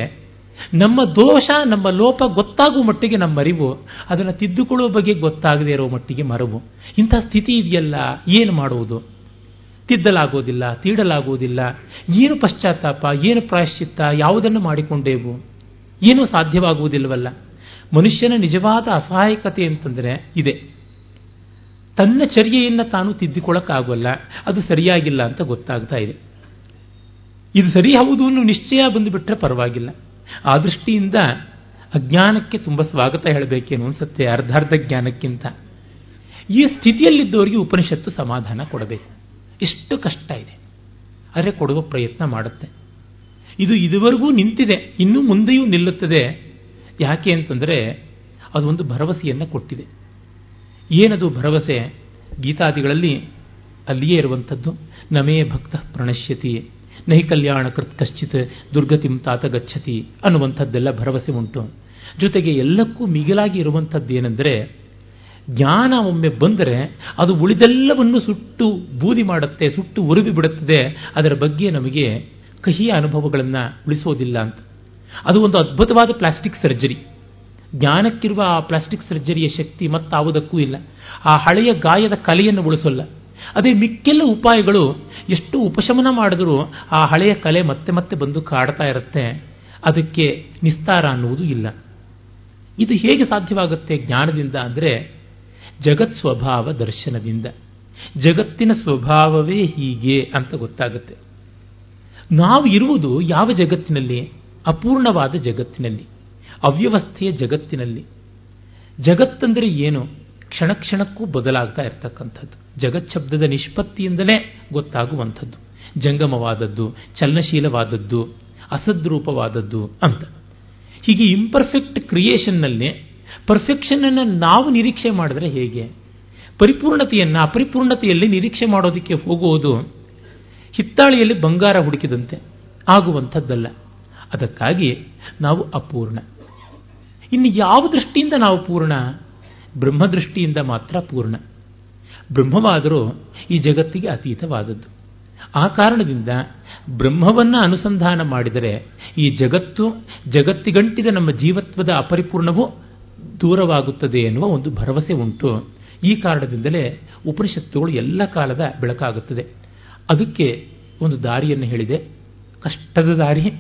ನಮ್ಮ ದೋಷ, ನಮ್ಮ ಲೋಪ ಗೊತ್ತಾಗುವ ಮಟ್ಟಿಗೆ ನಮ್ಮ ಅರಿವು ಅದನ್ನು ತಿದ್ದುಕೊಳ್ಳುವ ಬಗ್ಗೆ ಗೊತ್ತಾಗದೇ ಇರೋ ಮಟ್ಟಿಗೆ ಮರವು. ಇಂಥ ಸ್ಥಿತಿ ಇದೆಯಲ್ಲ, ಏನು ಮಾಡುವುದು? ತಿದ್ದಲಾಗೋದಿಲ್ಲ ತೀಡಲಾಗುವುದಿಲ್ಲ. ಏನು ಪಶ್ಚಾತ್ತಾಪ, ಏನು ಪ್ರಾಯಶ್ಚಿತ್ತ, ಯಾವುದನ್ನು ಮಾಡಿಕೊಂಡೇವು? ಏನೂ ಸಾಧ್ಯವಾಗುವುದಿಲ್ಲವಲ್ಲ. ಮನುಷ್ಯನ ನಿಜವಾದ ಅಸಹಾಯಕತೆ ಅಂತಂದರೆ ಇದೆ. ತನ್ನ ಚರ್ಯೆಯನ್ನು ತಾನು ತಿದ್ದಿಕೊಳ್ಳಕ್ಕಾಗಲ್ಲ. ಅದು ಸರಿಯಾಗಿಲ್ಲ ಅಂತ ಗೊತ್ತಾಗ್ತಾ ಇದೆ. ಇದು ಸರಿ ಹೌದು ಅನ್ನೋ ನಿಶ್ಚಯ ಬಂದುಬಿಟ್ರೆ ಪರವಾಗಿಲ್ಲ. ಆ ದೃಷ್ಟಿಯಿಂದ ಅಜ್ಞಾನಕ್ಕೆ ತುಂಬ ಸ್ವಾಗತ ಹೇಳಬೇಕೇನು ಅನ್ಸುತ್ತೆ ಅರ್ಧಾರ್ಧ ಜ್ಞಾನಕ್ಕಿಂತ. ಈ ಸ್ಥಿತಿಯಲ್ಲಿದ್ದವರಿಗೆ ಉಪನಿಷತ್ತು ಸಮಾಧಾನ ಕೊಡಬೇಕು. ಎಷ್ಟು ಕಷ್ಟ ಇದೆ. ಆದರೆ ಕೊಡುವ ಪ್ರಯತ್ನ ಮಾಡುತ್ತೆ. ಇದು ಇದುವರೆಗೂ ನಿಂತಿದೆ, ಇನ್ನೂ ಮುಂದೆಯೂ ನಿಲ್ಲುತ್ತದೆ. ಯಾಕೆ ಅಂತಂದರೆ ಅದು ಒಂದು ಭರವಸೆಯನ್ನು ಕೊಟ್ಟಿದೆ. ಏನದು ಭರವಸೆ? ಗೀತಾದಿಗಳಲ್ಲಿ ಅಲ್ಲಿಯೇ ಇರುವಂಥದ್ದು, ನಮೇ ಭಕ್ತ ಪ್ರಣಶ್ಯತಿ ನಹಿ ಕಲ್ಯಾಣ ಕೃತ್ ಕಶ್ಚಿತ್, ದುರ್ಗತಿಂ ತಾತ ಗಚ್ಚತಿ ಅನ್ನುವಂಥದ್ದೆಲ್ಲ ಭರವಸೆ ಉಂಟು. ಜೊತೆಗೆ ಎಲ್ಲಕ್ಕೂ ಮಿಗಿಲಾಗಿ ಇರುವಂಥದ್ದೇನೆಂದರೆ ಜ್ಞಾನ ಒಮ್ಮೆ ಬಂದರೆ ಅದು ಉಳಿದೆಲ್ಲವನ್ನು ಸುಟ್ಟು ಬೂದಿ ಮಾಡುತ್ತೆ, ಸುಟ್ಟು ಉರುವಿ ಬಿಡುತ್ತದೆ. ಅದರ ಬಗ್ಗೆ ನಮಗೆ ಕಹಿಯ ಅನುಭವಗಳನ್ನು ಉಳಿಸೋದಿಲ್ಲ ಅಂತ. ಅದು ಒಂದು ಅದ್ಭುತವಾದ ಪ್ಲಾಸ್ಟಿಕ್ ಸರ್ಜರಿ. ಜ್ಞಾನಕ್ಕಿರುವ ಆ ಪ್ಲಾಸ್ಟಿಕ್ ಸರ್ಜರಿಯ ಶಕ್ತಿ ಮತ್ತಾವುದಕ್ಕೂ ಇಲ್ಲ. ಆ ಹಳೆಯ ಗಾಯದ ಕಲೆಯನ್ನು ಉಳಿಸೋಲ್ಲ. ಅದೇ ಮಿಕ್ಕೆಲ್ಲ ಉಪಾಯಗಳು ಎಷ್ಟು ಉಪಶಮನ ಮಾಡಿದರೂ ಆ ಹಳೆಯ ಕಲೆ ಮತ್ತೆ ಮತ್ತೆ ಬಂದು ಕಾಡ್ತಾ ಇರುತ್ತೆ. ಅದಕ್ಕೆ ನಿಸ್ತಾರ ಅನ್ನುವುದು ಇಲ್ಲ. ಇದು ಹೇಗೆ ಸಾಧ್ಯವಾಗುತ್ತೆ ಜ್ಞಾನದಿಂದ ಅಂದರೆ ಜಗತ್ ಸ್ವಭಾವ ದರ್ಶನದಿಂದ. ಜಗತ್ತಿನ ಸ್ವಭಾವವೇ ಹೀಗೆ ಅಂತ ಗೊತ್ತಾಗುತ್ತೆ. ನಾವು ಇರುವುದು ಯಾವ ಜಗತ್ತಿನಲ್ಲಿ? ಅಪೂರ್ಣವಾದ ಜಗತ್ತಿನಲ್ಲಿ. ಅವ್ಯವಸ್ಥೆಯ ಜಗತ್ತಿನಲ್ಲಿ. ಜಗತ್ತಂದರೆ ಏನು? ಕ್ಷಣ ಕ್ಷಣಕ್ಕೂ ಬದಲಾಗ್ತಾ ಇರ್ತಕ್ಕಂಥದ್ದು. ಜಗತ್ ಶಬ್ದದ ನಿಷ್ಪತ್ತಿಯಿಂದಲೇ ಗೊತ್ತಾಗುವಂಥದ್ದು. ಜಂಗಮವಾದದ್ದು, ಚಲನಶೀಲವಾದದ್ದು, ಅಸದ್ರೂಪವಾದದ್ದು ಅಂತ. ಹೀಗೆ ಇಂಪರ್ಫೆಕ್ಟ್ ಕ್ರಿಯೇಷನ್ನಲ್ಲಿ ಪರ್ಫೆಕ್ಷನ್ ಅನ್ನು ನಾವು ನಿರೀಕ್ಷೆ ಮಾಡಿದ್ರೆ ಹೇಗೆ? ಪರಿಪೂರ್ಣತೆಯನ್ನು, ಅಪರಿಪೂರ್ಣತೆಯಲ್ಲಿ ನಿರೀಕ್ಷೆ ಮಾಡೋದಕ್ಕೆ ಹೋಗುವುದು ಹಿತ್ತಾಳಿಯಲ್ಲಿ ಬಂಗಾರ ಹುಡುಕಿದಂತೆ ಆಗುವಂಥದ್ದಲ್ಲ. ಅದಕ್ಕಾಗಿ ನಾವು ಅಪೂರ್ಣ. ಇನ್ನು ಯಾವ ದೃಷ್ಟಿಯಿಂದ ನಾವು ಪೂರ್ಣ? ಬ್ರಹ್ಮದೃಷ್ಟಿಯಿಂದ ಮಾತ್ರ ಪೂರ್ಣ. ಬ್ರಹ್ಮವಾದರೂ ಈ ಜಗತ್ತಿಗೆ ಅತೀತವಾದದ್ದು. ಆ ಕಾರಣದಿಂದ ಬ್ರಹ್ಮವನ್ನು ಅನುಸಂಧಾನ ಮಾಡಿದರೆ ಈ ಜಗತ್ತು, ಜಗತ್ತಿಗಂಟಿದ ನಮ್ಮ ಜೀವತ್ವದ ಅಪರಿಪೂರ್ಣವೂ ದೂರವಾಗುತ್ತದೆ ಎನ್ನುವ ಒಂದು ಭರವಸೆ ಉಂಟು. ಈ ಕಾರಣದಿಂದಲೇ ಉಪನಿಷತ್ತುಗಳು ಎಲ್ಲ ಕಾಲದ ಬೆಳಕಾಗುತ್ತದೆ. ಅದಕ್ಕೆ ಒಂದು ದಾರಿಯನ್ನು ಹೇಳಿದೆ. ಕಷ್ಟದ ದಾರಿ.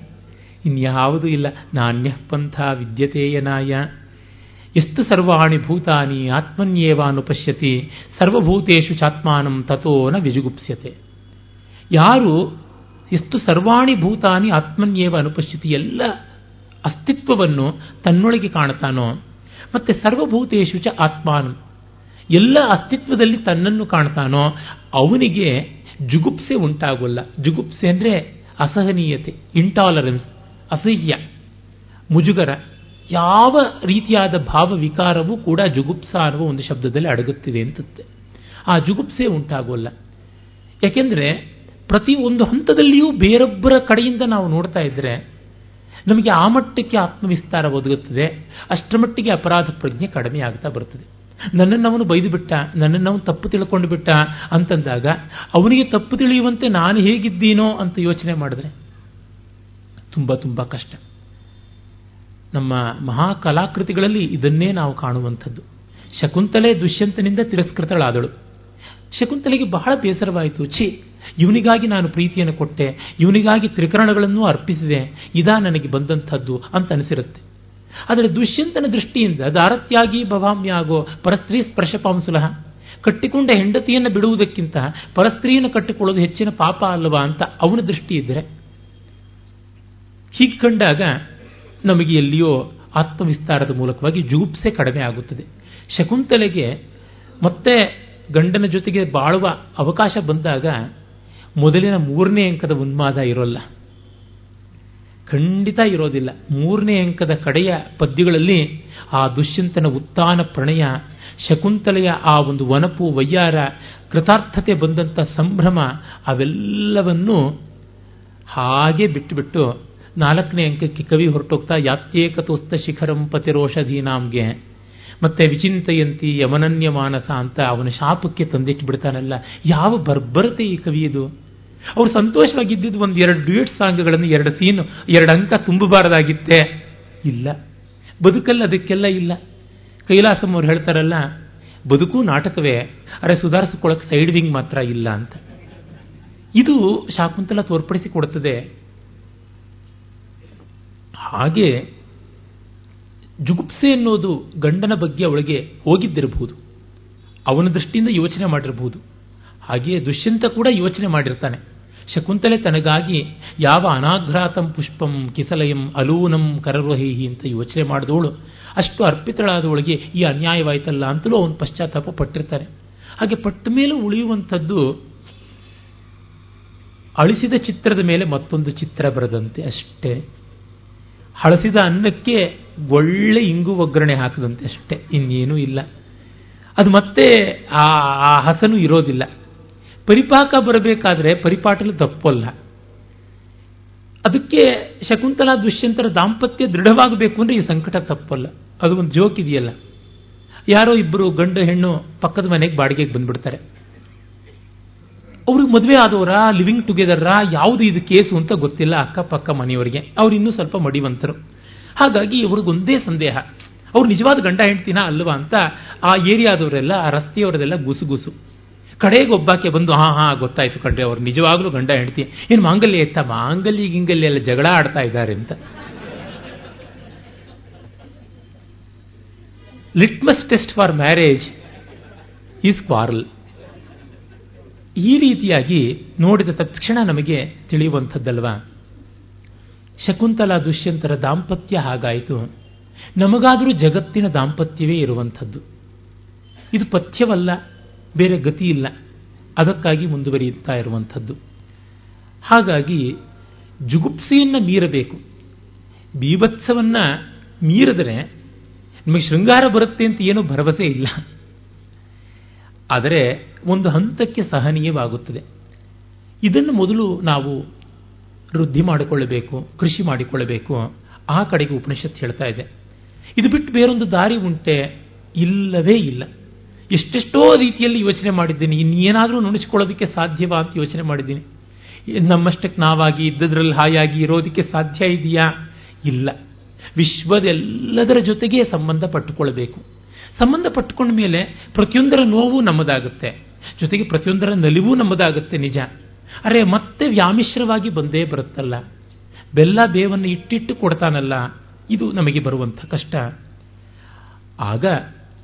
ಇನ್ಯಾವುದೂ ಇಲ್ಲ. ನಾಣ್ಯ ಪಂಥ ವಿದ್ಯತೆಯನಾಯ ಎಷ್ಟು ಸರ್ವಾಣಿ ಭೂತಾನಿ ಆತ್ಮನ್ಯೇವಾನುಪಶ್ಯತಿ. ಸರ್ವಭೂತೇಶು ಚಾತ್ಮಾನಂ ತಥೋನ ವಿಜುಗುಪ್ಸ್ಯತೆ. ಯಾರು ಎಷ್ಟು ಸರ್ವಾಣಿ ಭೂತಾನಿ ಆತ್ಮನ್ಯೇವ ಅನುಪಶ್ಯತಿ ಎಲ್ಲ ಅಸ್ತಿತ್ವವನ್ನು ತನ್ನೊಳಗೆ ಕಾಣುತ್ತಾನೋ ಮತ್ತೆ ಸರ್ವಭೂತೇಶು ಚ ಆತ್ಮಾನಂ. ಎಲ್ಲ ಅಸ್ತಿತ್ವದಲ್ಲಿ ತನ್ನನ್ನು ಕಾಣ್ತಾನೋ ಅವನಿಗೆ ಜುಗುಪ್ಸೆ ಉಂಟಾಗೋಲ್ಲ. ಜುಗುಪ್ಸೆ ಅಂದರೆ ಅಸಹನೀಯತೆ ಇಂಟಾಲರೆನ್ಸ್ ಅಸಹ್ಯ, ಮುಜುಗರ. ಯಾವ ರೀತಿಯಾದ ಭಾವ ವಿಕಾರವೂ ಕೂಡ ಜುಗುಪ್ಸ ಅನ್ನುವ ಒಂದು ಶಬ್ದದಲ್ಲಿ ಅಡಗುತ್ತಿದೆ ಅಂತತ್ತೆ ಆ ಜುಗುಪ್ಸೆ ಉಂಟಾಗೋಲ್ಲ. ಯಾಕೆಂದರೆ ಪ್ರತಿ ಒಂದು ಹಂತದಲ್ಲಿಯೂ ಬೇರೊಬ್ಬರ ಕಡೆಯಿಂದ ನಾವು ನೋಡ್ತಾ ಇದ್ರೆ ನಮಗೆ ಆ ಮಟ್ಟಕ್ಕೆ ಆತ್ಮವಿಸ್ತಾರ ಒದಗುತ್ತದೆ, ಅಷ್ಟರ ಮಟ್ಟಿಗೆ ಅಪರಾಧ ಪ್ರಜ್ಞೆ ಕಡಿಮೆ ಆಗ್ತಾ ಬರ್ತದೆ ನನ್ನನ್ನು ಅವನು ಬೈದು ಬಿಟ್ಟ, ನನ್ನನ್ನು ಅವನು ತಪ್ಪು ತಿಳ್ಕೊಂಡು ಬಿಟ್ಟ ಅಂತಂದಾಗ, ಅವನಿಗೆ ತಪ್ಪು ತಿಳಿಯುವಂತೆ ನಾನು ಹೇಗಿದ್ದೀನೋ ಅಂತ ಯೋಚನೆ ಮಾಡಿದ್ರೆ ತುಂಬ ತುಂಬ ಕಷ್ಟ. ನಮ್ಮ ಮಹಾಕಲಾಕೃತಿಗಳಲ್ಲಿ ಇದನ್ನೇ ನಾವು ಕಾಣುವಂಥದ್ದು. ಶಕುಂತಲೆ ದುಷ್ಯಂತನಿಂದ ತಿರಸ್ಕೃತಳಾದಳು. ಶಕುಂತಲೆಗೆ ಬಹಳ ಬೇಸರವಾಯಿತು. ಛಿ ಇವನಿಗಾಗಿ ನಾನು ಪ್ರೀತಿಯನ್ನು ಕೊಟ್ಟೆ, ಇವನಿಗಾಗಿ ತ್ರಿಕರಣಗಳನ್ನು ಅರ್ಪಿಸಿದೆ, ಇದಾ ನನಗೆ ಬಂದಂಥದ್ದು ಅಂತ ಅನಿಸಿರುತ್ತೆ. ಆದರೆ ದುಷ್ಯಂತನ ದೃಷ್ಟಿಯಿಂದ, ದಾರತ್ಯಾಗಿ ಭವಾಮ್ಯಾಗೋ ಪರಸ್ತ್ರೀ ಸ್ಪರ್ಶ ಪಾಂಸುಲಹ ಕಟ್ಟಿಕೊಂಡ ಹೆಂಡತಿಯನ್ನು ಬಿಡುವುದಕ್ಕಿಂತ ಪರಸ್ತ್ರೀಯನ್ನು ಕಟ್ಟಿಕೊಳ್ಳೋದು ಹೆಚ್ಚಿನ ಪಾಪ ಅಲ್ಲವಾ ಅಂತ ಅವನ ದೃಷ್ಟಿ ಇದ್ದರೆ, ಹೀಗೆ ಕಂಡಾಗ ನಮಗೆ ಎಲ್ಲಿಯೋ ಆತ್ಮವಿಸ್ತಾರದ ಮೂಲಕವಾಗಿ ಜುಗುಪ್ಸೆ ಕಡಿಮೆ ಆಗುತ್ತದೆ. ಶಕುಂತಲೆಗೆ ಮತ್ತೆ ಗಂಡನ ಜೊತೆಗೆ ಬಾಳುವ ಅವಕಾಶ ಬಂದಾಗ ಮೊದಲಿನ ಮೂರನೇ ಅಂಕದ ಉನ್ಮಾದ ಇರೋಲ್ಲ. ಖಂಡಿತ ಇರೋದಿಲ್ಲ. ಮೂರನೇ ಅಂಕದ ಕಡೆಯ ಪದ್ಯಗಳಲ್ಲಿ ಆ ದುಷ್ಯಂತನ ಉತ್ಥಾನ ಪ್ರಣಯ, ಶಕುಂತಲೆಯ ಆ ಒಂದು ವನಪು ವಯ್ಯಾರ, ಕೃತಾರ್ಥತೆ ಬಂದಂಥ ಸಂಭ್ರಮ ಅವೆಲ್ಲವನ್ನು ಹಾಗೆ ಬಿಟ್ಟುಬಿಟ್ಟು ನಾಲ್ಕನೇ ಅಂಕಕ್ಕೆ ಕವಿ ಹೊರಟೋಗ್ತಾ, ಯಾತ್ಯೇಕತೋಸ್ತ ಶಿಖರಂ ಪತಿರೋಷಧೀನಾಮ್ಗೆ. ಮತ್ತೆ ವಿಚಿಂತಯಂತಿ ಯಮನನ್ಯ ಮಾನಸ ಅಂತ ಅವನ ಶಾಪಕ್ಕೆ ತಂದಿಟ್ಟು ಬಿಡ್ತಾನಲ್ಲ ಯಾವ ಬರ್ಬರತೆ ಈ ಕವಿಯದು. ಅವ್ರು ಸಂತೋಷವಾಗಿದ್ದಿದ್ದು ಒಂದು ಎರಡು ಡ್ಯೂಯೇಟ್ ಸಾಂಗ್ಗಳನ್ನು, ಎರಡು ಸೀನು, ಎರಡು ಅಂಕ ತುಂಬಬಾರದಾಗಿತ್ತೆ? ಇಲ್ಲ. ಬದುಕಲ್ಲ ಅದಕ್ಕೆಲ್ಲ ಇಲ್ಲ. ಕೈಲಾಸಂ ಅವ್ರು ಹೇಳ್ತಾರಲ್ಲ, ಬದುಕು ನಾಟಕವೇ, ಅರೆ ಸುಧಾರಿಸಿಕೊಳ್ಳಕ್ಕೆ ಸೈಡ್ ವಿಂಗ್ ಮಾತ್ರ ಇಲ್ಲ ಅಂತ. ಇದು ಶಾಕುಂತಲ ತೋರ್ಪಡಿಸಿ ಕೊಡುತ್ತದೆ ಹಾಗೆ ಜುಗುಪ್ಸೆ ಅನ್ನೋದು ಗಂಡನ ಬಗ್ಗೆ ಅವಳಿಗೆ ಹೋಗಿದ್ದಿರಬಹುದು ಅವನ ದೃಷ್ಟಿಯಿಂದ ಯೋಚನೆ ಮಾಡಿರಬಹುದು ಹಾಗೆಯೇ ದುಷ್ಯಂತ ಕೂಡ ಯೋಚನೆ ಮಾಡಿರ್ತಾನೆ. ಶಕುಂತಲೆ ತನಗಾಗಿ ಯಾವ ಅನಾಘ್ರಾತಂ ಪುಷ್ಪಂ ಕಿಸಲಯಂ ಅಲೂನಂ ಕರರೋಹಿಹಿ ಅಂತ ಯೋಚನೆ ಮಾಡಿದವಳು ಅಷ್ಟು ಅರ್ಪಿತಳಾದವಳಿಗೆ ಈ ಅನ್ಯಾಯವಾಯ್ತಲ್ಲ ಅಂತಲೂ ಅವನು ಪಶ್ಚಾತ್ತಾಪ ಪಟ್ಟಿರ್ತಾನೆ. ಹಾಗೆ ಪಟ್ಟ ಮೇಲೆ ಉಳಿಯುವಂಥದ್ದು ಅಳಿಸಿದ ಚಿತ್ರದ ಮೇಲೆ ಮತ್ತೊಂದು ಚಿತ್ರ ಬರದಂತೆ ಅಷ್ಟೇ. ಹಳಸಿದ ಅನ್ನಕ್ಕೆ ಒಳ್ಳೆ ಇಂಗು ಒಗ್ಗರಣೆ ಹಾಕದಂತೆ ಅಷ್ಟೇ. ಇನ್ನೇನೂ ಇಲ್ಲ. ಅದು ಮತ್ತೆ ಆ ಹಸನು ಇರೋದಿಲ್ಲ. ಪರಿಪಾಕ ಬರಬೇಕಾದ್ರೆ ಪರಿಪಾಟಲು ತಪ್ಪಲ್ಲ. ಅದಕ್ಕೆ ಶಕುಂತಲಾ ದುಷ್ಯಂತರ ದಾಂಪತ್ಯ ದೃಢವಾಗಬೇಕು ಅಂದ್ರೆ ಈ ಸಂಕಟ ತಪ್ಪಲ್ಲ. ಅದು ಒಂದು ಜೋಕ್ ಇದೆಯಲ್ಲ. ಯಾರೋ ಇಬ್ಬರು ಗಂಡು ಹೆಣ್ಣು ಪಕ್ಕದ ಮನೆಗೆ ಬಾಡಿಗೆಗೆ ಬಂದ್ಬಿಡ್ತಾರೆ. ಅವ್ರಿಗೆ ಮದುವೆ ಆದವರ ಲಿವಿಂಗ್ ಟುಗೆದರ ಯಾವುದು ಇದು ಕೇಸು ಅಂತ ಗೊತ್ತಿಲ್ಲ ಅಕ್ಕಪಕ್ಕ ಮನೆಯವರಿಗೆ. ಅವ್ರು ಇನ್ನೂ ಸ್ವಲ್ಪ ಮಡಿವಂತರು. ಹಾಗಾಗಿ ಇವ್ರಿಗೊಂದೇ ಸಂದೇಹ. ಅವ್ರು ನಿಜವಾದ ಗಂಡ ಹೆಂಡ್ತಿನ ಅಲ್ವಾ ಅಂತ ಆ ಏರಿಯಾದವರೆಲ್ಲ, ಆ ರಸ್ತೆಯವರದೆಲ್ಲ ಗುಸುಗುಸು ಕಡೆಗೆ ಒಬ್ಬಾಕೆ ಬಂದು, ಹಾ ಹಾ, ಗೊತ್ತಾಯ್ತು ಕಂಡ್ರೆ ಅವ್ರು ನಿಜವಾಗ್ಲೂ ಗಂಡ ಹೆಂಡತಿ. ಏನು ಮಾಂಗಲ್ಯ ಎತ್ತ ಮಾಂಗಲ್ಯ ಗಿಂಗಲ್ಯ ಎಲ್ಲ ಜಗಳ ಆಡ್ತಾ ಇದ್ದಾರೆ ಅಂತ. Litmus test for marriage is quarrel ಈ ರೀತಿಯಾಗಿ ನೋಡಿದ ತಕ್ಷಣ ನಮಗೆ ತಿಳಿಯುವಂಥದ್ದಲ್ವಾ? ಶಕುಂತಲಾ ದುಷ್ಯಂತರ ದಾಂಪತ್ಯ ಹಾಗಾಯಿತು. ನಮಗಾದರೂ ಜಗತ್ತಿನ ದಾಂಪತ್ಯವೇ ಇರುವಂಥದ್ದು. ಇದು ಪಥ್ಯವಲ್ಲ. ಬೇರೆ ಗತಿ ಇಲ್ಲ. ಅದಕ್ಕಾಗಿ ಮುಂದುವರಿಯುತ್ತಾ ಇರುವಂಥದ್ದು. ಹಾಗಾಗಿ ಜುಗುಪ್ಸೆಯನ್ನು ಮೀರಬೇಕು. ಬೀಭತ್ಸವನ್ನು ಮೀರಿದರೆ ನಮಗೆ ಶೃಂಗಾರ ಬರುತ್ತೆ ಅಂತ ಏನೂ ಭರವಸೆ ಇಲ್ಲ. ಆದರೆ ಒಂದು ಹಂತಕ್ಕೆ ಸಹನೀಯವಾಗುತ್ತದೆ. ಇದನ್ನು ಮೊದಲು ನಾವು ವೃದ್ಧಿ ಮಾಡಿಕೊಳ್ಳಬೇಕು, ಕೃಷಿ ಮಾಡಿಕೊಳ್ಳಬೇಕು. ಆ ಕಡೆಗೆ ಉಪನಿಷತ್ ಹೇಳ್ತಾ ಇದೆ. ಇದು ಬಿಟ್ಟು ಬೇರೊಂದು ದಾರಿ ಉಂಟೆ ಇಲ್ಲವೇ ಇಲ್ಲ. ಎಷ್ಟೆಷ್ಟೋ ರೀತಿಯಲ್ಲಿ ಯೋಚನೆ ಮಾಡಿದ್ದೀನಿ. ಇನ್ನೇನಾದರೂ ನುಣಿಸಿಕೊಳ್ಳೋದಕ್ಕೆ ಸಾಧ್ಯವಾ ಅಂತ ಯೋಚನೆ ಮಾಡಿದ್ದೀನಿ. ನಮ್ಮಷ್ಟಕ್ಕೆ ನಾವಾಗಿ ಇದ್ದದ್ರಲ್ಲಿ ಹಾಯಾಗಿ ಇರೋದಕ್ಕೆ ಸಾಧ್ಯ ಇದೆಯಾ? ಇಲ್ಲ. ವಿಶ್ವದೆಲ್ಲದರ ಜೊತೆಗೆ ಸಂಬಂಧ ಪಟ್ಟುಕೊಳ್ಬೇಕು ಸಂಬಂಧ ಪಟ್ಟುಕೊಂಡ ಮೇಲೆ ಪ್ರತಿಯೊಂದರ ನೋವು ನಮ್ಮದಾಗುತ್ತೆ. ಜೊತೆಗೆ ಪ್ರತಿಯೊಂದರ ನಲಿವೂ ನಮ್ಮದಾಗುತ್ತೆ ನಿಜ. ಅರೆ, ಮತ್ತೆ ವ್ಯಾಮಿಶ್ರವಾಗಿ ಬಂದೇ ಬರುತ್ತಲ್ಲ. ಬೆಲ್ಲ ಬೇವನ್ನು ಇಟ್ಟಿಟ್ಟು ಕೊಡ್ತಾನಲ್ಲ. ಇದು ನಮಗೆ ಬರುವಂಥ ಕಷ್ಟ. ಆಗ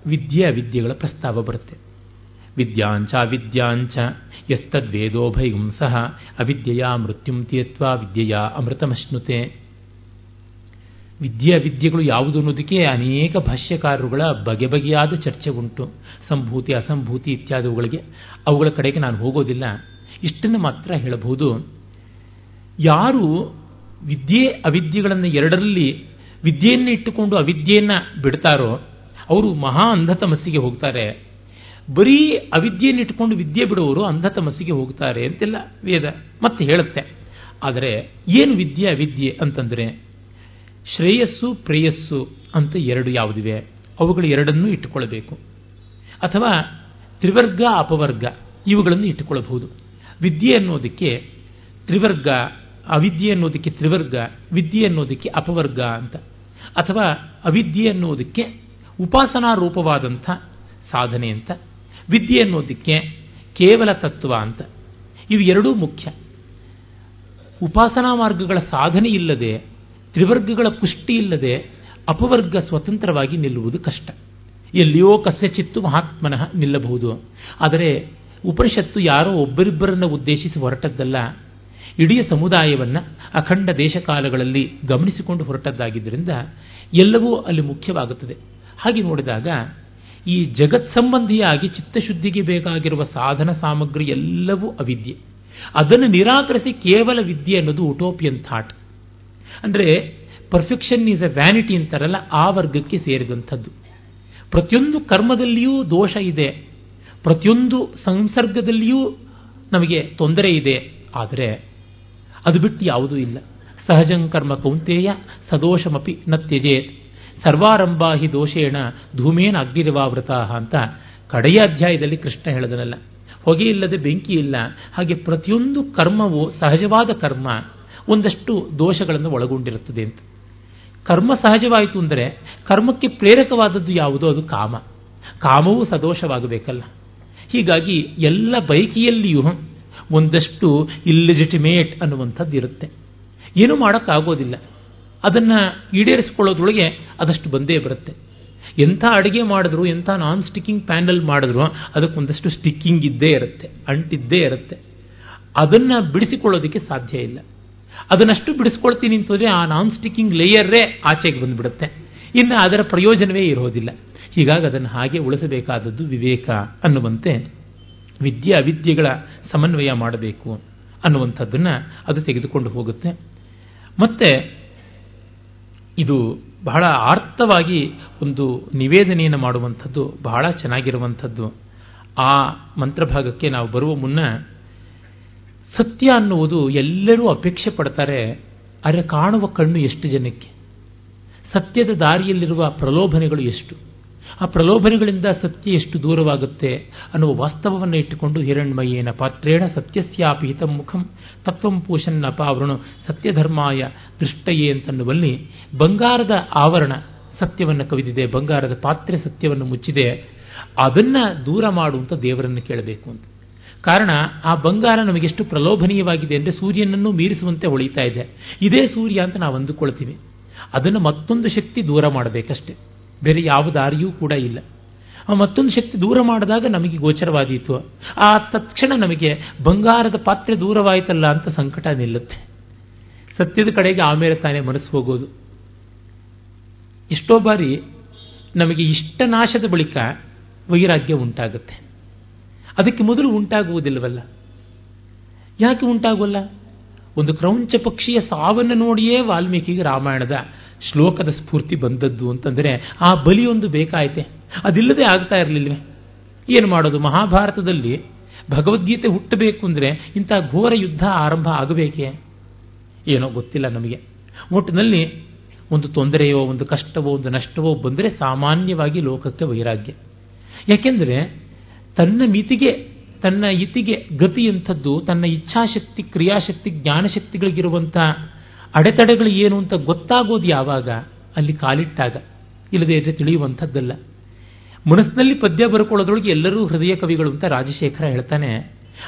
ವಿದ್ಯೆ ಅವಿದ್ಯೆಗಳ ಪ್ರಸ್ತಾವ ಬರುತ್ತೆ. ವಿದ್ಯಾಂಚ ವಿದ್ಯಾಂಚ ಯಸ್ತದ್ವೇದೋಭಯಂ ಸಹ, ಅವಿದ್ಯೆಯ ಮೃತ್ಯುಂ ತೀಯತ್ವ ವಿದ್ಯೆಯ ಅಮೃತಮಶ್ನುತೆ. ವಿದ್ಯೆ ಅವಿದ್ಯೆಗಳು ಯಾವುದು ಅನ್ನೋದಕ್ಕೆ ಅನೇಕ ಭಾಷ್ಯಕಾರರುಗಳ ಬಗೆ ಬಗೆಯಾದ ಚರ್ಚೆ ಉಂಟು. ಸಂಭೂತಿ, ಅಸಂಭೂತಿ ಇತ್ಯಾದಿಗಳಿಗೆ ಅವುಗಳ ಕಡೆಗೆ ನಾನು ಹೋಗೋದಿಲ್ಲ. ಇಷ್ಟನ್ನು ಮಾತ್ರ ಹೇಳಬಹುದು. ಯಾರು ವಿದ್ಯೆ ಅವಿದ್ಯೆಗಳನ್ನು ಎರಡರಲ್ಲಿ ವಿದ್ಯೆಯನ್ನು ಇಟ್ಟುಕೊಂಡು ಅವಿದ್ಯೆಯನ್ನು ಬಿಡ್ತಾರೋ ಅವರು ಮಹಾ ಅಂಧತಮಸ್ಸಿಗೆ ಹೋಗ್ತಾರೆ. ಬರೀ ಅವಿದ್ಯೆಯನ್ನು ಇಟ್ಕೊಂಡು ವಿದ್ಯೆ ಬಿಡುವವರು ಅಂಧ ತಮಸ್ಸಿಗೆ ಹೋಗ್ತಾರೆ ಅಂತೆಲ್ಲ ವೇದ ಮತ್ತೆ ಹೇಳುತ್ತೆ. ಆದರೆ ಏನು ವಿದ್ಯೆ ಅವಿದ್ಯೆ ಅಂತಂದರೆ ಶ್ರೇಯಸ್ಸು ಪ್ರೇಯಸ್ಸು ಅಂತ ಎರಡು ಯಾವುದಿವೆ? ಅವುಗಳು ಎರಡನ್ನೂ ಇಟ್ಟುಕೊಳ್ಳಬೇಕು. ಅಥವಾ ತ್ರಿವರ್ಗ ಅಪವರ್ಗ ಇವುಗಳನ್ನು ಇಟ್ಟುಕೊಳ್ಳಬಹುದು. ವಿದ್ಯೆ ಅನ್ನೋದಕ್ಕೆ ತ್ರಿವರ್ಗ, ಅವಿದ್ಯೆ ಅನ್ನೋದಕ್ಕೆ ತ್ರಿವರ್ಗ, ವಿದ್ಯೆ ಅನ್ನೋದಕ್ಕೆ ಅಪವರ್ಗ ಅಂತ. ಅಥವಾ ಅವಿದ್ಯೆ ಅನ್ನೋದಕ್ಕೆ ಉಪಾಸನಾ ರೂಪವಾದಂಥ ಸಾಧನೆ ಅಂತ, ವಿದ್ಯೆ ಅನ್ನೋದಕ್ಕೆ ಕೇವಲ ತತ್ವ ಅಂತ. ಇವು ಎರಡೂ ಮುಖ್ಯ. ಉಪಾಸನಾ ಮಾರ್ಗಗಳ ಸಾಧನೆ ಇಲ್ಲದೆ, ತ್ರಿವರ್ಗಗಳ ಪುಷ್ಟಿ ಇಲ್ಲದೆ, ಅಪವರ್ಗ ಸ್ವತಂತ್ರವಾಗಿ ನಿಲ್ಲುವುದು ಕಷ್ಟ. ಎಲ್ಲಿಯೋ ಕಸ್ಯಚಿತ್ತು ಮಹಾತ್ಮನಃ ನಿಲ್ಲಬಹುದು. ಆದರೆ ಉಪನಿಷತ್ತು ಯಾರೋ ಒಬ್ಬರಿಬ್ಬರನ್ನು ಉದ್ದೇಶಿಸಿ ಹೊರಟದ್ದಲ್ಲ, ಇಡೀ ಸಮುದಾಯವನ್ನು ಅಖಂಡ ದೇಶಕಾಲಗಳಲ್ಲಿ ಗಮನಿಸಿಕೊಂಡು ಹೊರಟದ್ದಾಗಿದ್ದರಿಂದ ಎಲ್ಲವೂ ಅಲ್ಲಿ ಮುಖ್ಯವಾಗುತ್ತದೆ. ಹಾಗೆ ನೋಡಿದಾಗ ಈ ಜಗತ್ ಸಂಬಂಧಿಯಾಗಿ ಚಿತ್ತಶುದ್ಧಿಗೆ ಬೇಕಾಗಿರುವ ಸಾಧನ ಸಾಮಗ್ರಿ ಎಲ್ಲವೂ ಅವಿದ್ಯೆ. ಅದನ್ನು ನಿರಾಕರಿಸಿ ಕೇವಲ ವಿದ್ಯೆ ಅನ್ನೋದು ಉಟೋಪಿಯನ್ ಥಾಟ್. ಅಂದರೆ ಪರ್ಫೆಕ್ಷನ್ ಈಸ್ ಎ ವ್ಯಾನಿಟಿ ಅಂತಾರಲ್ಲ, ಆ ವರ್ಗಕ್ಕೆ ಸೇರಿದಂಥದ್ದು. ಪ್ರತಿಯೊಂದು ಕರ್ಮದಲ್ಲಿಯೂ ದೋಷ ಇದೆ. ಪ್ರತಿಯೊಂದು ಸಂಸರ್ಗದಲ್ಲಿಯೂ ನಮಗೆ ತೊಂದರೆ ಇದೆ. ಆದರೆ ಅದು ಬಿಟ್ಟು ಯಾವುದೂ ಇಲ್ಲ. ಸಹಜಂ ಕರ್ಮ ಕೌಂತೆಯ, ಸದೋಷಮಪಿ ನ ಸರ್ವಾರಂಭಾ ಹಿ ದೋಷೇಣ ಧೂಮೇನ ಅಗ್ನಿರಿವಾವೃತ ಅಂತ ಕಡೆಯ ಅಧ್ಯಾಯದಲ್ಲಿ ಕೃಷ್ಣ ಹೇಳಿದನಲ್ಲ. ಹೊಗೆ ಇಲ್ಲದೆ ಬೆಂಕಿ ಇಲ್ಲ. ಹಾಗೆ ಪ್ರತಿಯೊಂದು ಕರ್ಮವು ಸಹಜವಾದ ಕರ್ಮ. ಒಂದಷ್ಟು ದೋಷಗಳನ್ನು ಒಳಗೊಂಡಿರುತ್ತದೆ ಅಂತ. ಕರ್ಮ ಸಹಜವಾಯಿತು ಅಂದರೆ ಕರ್ಮಕ್ಕೆ ಪ್ರೇರಕವಾದದ್ದು ಯಾವುದೋ ಅದು ಕಾಮ. ಕಾಮವೂ ಸದೋಷವಾಗಬೇಕಲ್ಲ. ಹೀಗಾಗಿ ಎಲ್ಲ ಬೈಕಿಯಲ್ಲಿಯೂ ಒಂದಷ್ಟು ಇಲ್ಲಿಜಿಟಿಮೇಟ್ ಅನ್ನುವಂಥದ್ದು ಇರುತ್ತೆ ಏನೂ ಮಾಡೋಕ್ಕಾಗೋದಿಲ್ಲ. ಅದನ್ನು ಈಡೇರಿಸಿಕೊಳ್ಳೋದ್ರೊಳಗೆ ಅದಷ್ಟು ಬಂದೇ ಬರುತ್ತೆ. ಎಂಥ ಅಡುಗೆ ಮಾಡಿದ್ರು, ಎಂಥ ನಾನ್ ಸ್ಟಿಕ್ಕಿಂಗ್ ಪ್ಯಾನಲ್ ಮಾಡಿದ್ರು ಅದಕ್ಕೊಂದಷ್ಟು ಸ್ಟಿಕ್ಕಿಂಗ್ ಇದ್ದೇ ಇರುತ್ತೆ, ಅಂಟಿದ್ದೇ ಇರುತ್ತೆ. ಅದನ್ನು ಬಿಡಿಸಿಕೊಳ್ಳೋದಕ್ಕೆ ಸಾಧ್ಯ ಇಲ್ಲ. ಅದನ್ನಷ್ಟು ಬಿಡಿಸ್ಕೊಳ್ತೀನಿ ಅಂತಂದರೆ ಆ ನಾನ್ ಸ್ಟಿಕ್ಕಿಂಗ್ ಲೇಯರ್ರೇ ಆಚೆಗೆ ಬಂದುಬಿಡುತ್ತೆ. ಇನ್ನು ಅದರ ಪ್ರಯೋಜನವೇ ಇರೋದಿಲ್ಲ. ಹೀಗಾಗಿ ಅದನ್ನು ಹಾಗೆ ಉಳಿಸಬೇಕಾದದ್ದು ವಿವೇಕ ಅನ್ನುವಂತೆ ವಿದ್ಯೆ ಅವಿದ್ಯೆಗಳ ಸಮನ್ವಯ ಮಾಡಬೇಕು ಅನ್ನುವಂಥದ್ದನ್ನು ಅದು ತೆಗೆದುಕೊಂಡು ಹೋಗುತ್ತೆ. ಮತ್ತೆ ಇದು ಬಹಳ ಆರ್ಥವಾಗಿ ಒಂದು ನಿವೇದನೆಯನ್ನು ಮಾಡುವಂಥದ್ದು, ಬಹಳ ಚೆನ್ನಾಗಿರುವಂಥದ್ದು. ಆ ಮಂತ್ರಭಾಗಕ್ಕೆ ನಾವು ಬರುವ ಮುನ್ನ ಸತ್ಯ ಅನ್ನುವುದು ಎಲ್ಲರೂ ಅಪೇಕ್ಷೆ ಪಡ್ತಾರೆ ಆದರೆ ಕಾಣುವ ಕಣ್ಣು ಎಷ್ಟು ಜನಕ್ಕೆ? ಸತ್ಯದ ದಾರಿಯಲ್ಲಿರುವ ಪ್ರಲೋಭನೆಗಳು ಎಷ್ಟು? ಆ ಪ್ರಲೋಭನೆಗಳಿಂದ ಸತ್ಯ ಎಷ್ಟು ದೂರವಾಗುತ್ತೆ ಅನ್ನುವ ವಾಸ್ತವವನ್ನು ಇಟ್ಟುಕೊಂಡು ಹಿರಣ್ಮಯ್ಯನ ಪಾತ್ರೇಣ ಸತ್ಯಸ್ಯಾಪಿ ಹಿತಂ ಮುಖಂ ತತ್ವಂ ಪೂಷನ್ನ ಪಾವೃಣು ಸತ್ಯಧರ್ಮಾಯ ದೃಷ್ಟಯೇ ಅಂತನ್ನುವಲ್ಲಿ ಬಂಗಾರದ ಆವರಣ ಸತ್ಯವನ್ನು ಕವಿದಿದೆ, ಬಂಗಾರದ ಪಾತ್ರೆ ಸತ್ಯವನ್ನು ಮುಚ್ಚಿದೆ. ಅದನ್ನ ದೂರ ಮಾಡುವಂತ ದೇವರನ್ನು ಕೇಳಬೇಕು ಅಂತ. ಕಾರಣ ಆ ಬಂಗಾರ ನಮಗೆಷ್ಟು ಪ್ರಲೋಭನೀಯವಾಗಿದೆ ಅಂದರೆ ಸೂರ್ಯನನ್ನು ಮೀರಿಸುವಂತೆ ಹೊಳಿತಾ ಇದೆ. ಇದೇ ಸೂರ್ಯ ಅಂತ ನಾವು ಅಂದುಕೊಳ್ತೀವಿ. ಅದನ್ನು ಮತ್ತೊಂದು ಶಕ್ತಿ ದೂರ ಮಾಡಬೇಕಷ್ಟೆ. ಬೇರೆ ಯಾವ ದಾರಿಯೂ ಕೂಡ ಇಲ್ಲ. ಆ ಮತ್ತೊಂದು ಶಕ್ತಿ ದೂರ ಮಾಡಿದಾಗ ನಮಗೆ ಗೋಚರವಾದೀತು. ಆ ತಕ್ಷಣ ನಮಗೆ ಬಂಗಾರದ ಪಾತ್ರೆ ದೂರವಾಯಿತಲ್ಲ ಅಂತ ಸಂಕಟ ನಿಲ್ಲುತ್ತೆ. ಸತ್ಯದ ಕಡೆಗೆ ಆಮೇಲೆ ತಾನೇ ಮನಸ್ಸು ಹೋಗೋದು. ಎಷ್ಟೋ ಬಾರಿ ನಮಗೆ ಇಷ್ಟ ನಾಶದ ಬಳಿಕ ವೈರಾಗ್ಯ ಉಂಟಾಗುತ್ತೆ. ಅದಕ್ಕೆ ಮೊದಲು ಉಂಟಾಗುವುದಿಲ್ಲವಲ್ಲ? ಯಾಕೆ ಉಂಟಾಗೋಲ್ಲ ಒಂದು ಕ್ರೌಂಚ ಪಕ್ಷಿಯ ಸಾವನ್ನು ನೋಡಿಯೇ ವಾಲ್ಮೀಕಿಗೆ ರಾಮಾಯಣದ ಶ್ಲೋಕದ ಸ್ಫೂರ್ತಿ ಬಂದದ್ದು ಅಂತಂದರೆ ಆ ಬಲಿಯೊಂದು ಬೇಕಾಯಿತೆ. ಅದಿಲ್ಲದೆ ಆಗ್ತಾ ಇರಲಿಲ್ವೇ? ಏನು ಮಾಡೋದು? ಮಹಾಭಾರತದಲ್ಲಿ ಭಗವದ್ಗೀತೆ ಹುಟ್ಟಬೇಕು ಅಂದರೆ ಇಂಥ ಘೋರ ಯುದ್ಧ ಆರಂಭ ಆಗಬೇಕೇ? ಏನೋ ಗೊತ್ತಿಲ್ಲ ನಮಗೆ. ಒಟ್ಟಿನಲ್ಲಿ ಒಂದು ತೊಂದರೆಯೋ, ಒಂದು ಕಷ್ಟವೋ, ಒಂದು ನಷ್ಟವೋ ಬಂದರೆ ಸಾಮಾನ್ಯವಾಗಿ ಲೋಕಕ್ಕೆ ವೈರಾಗ್ಯ. ಯಾಕೆಂದರೆ ತನ್ನ ಮಿತಿಗೆ, ತನ್ನ ಇತಿಗೆ ಗತಿಯಂಥದ್ದು, ತನ್ನ ಇಚ್ಛಾಶಕ್ತಿ, ಕ್ರಿಯಾಶಕ್ತಿ, ಜ್ಞಾನಶಕ್ತಿಗಳಿಗಿರುವಂಥ ಅಡೆತಡೆಗಳು ಏನು ಅಂತ ಗೊತ್ತಾಗೋದು ಯಾವಾಗ? ಅಲ್ಲಿ ಕಾಲಿಟ್ಟಾಗ. ಇಲ್ಲದೇ ಇದ್ರೆ ತಿಳಿಯುವಂಥದ್ದಲ್ಲ. ಮನಸ್ಸಿನಲ್ಲಿ ಪದ್ಯ ಬರ್ಕೊಳ್ಳೋದ್ರೊಳಗೆ ಎಲ್ಲರೂ ಹೃದಯ ಕವಿಗಳು ಅಂತ ರಾಜಶೇಖರ ಹೇಳ್ತಾನೆ.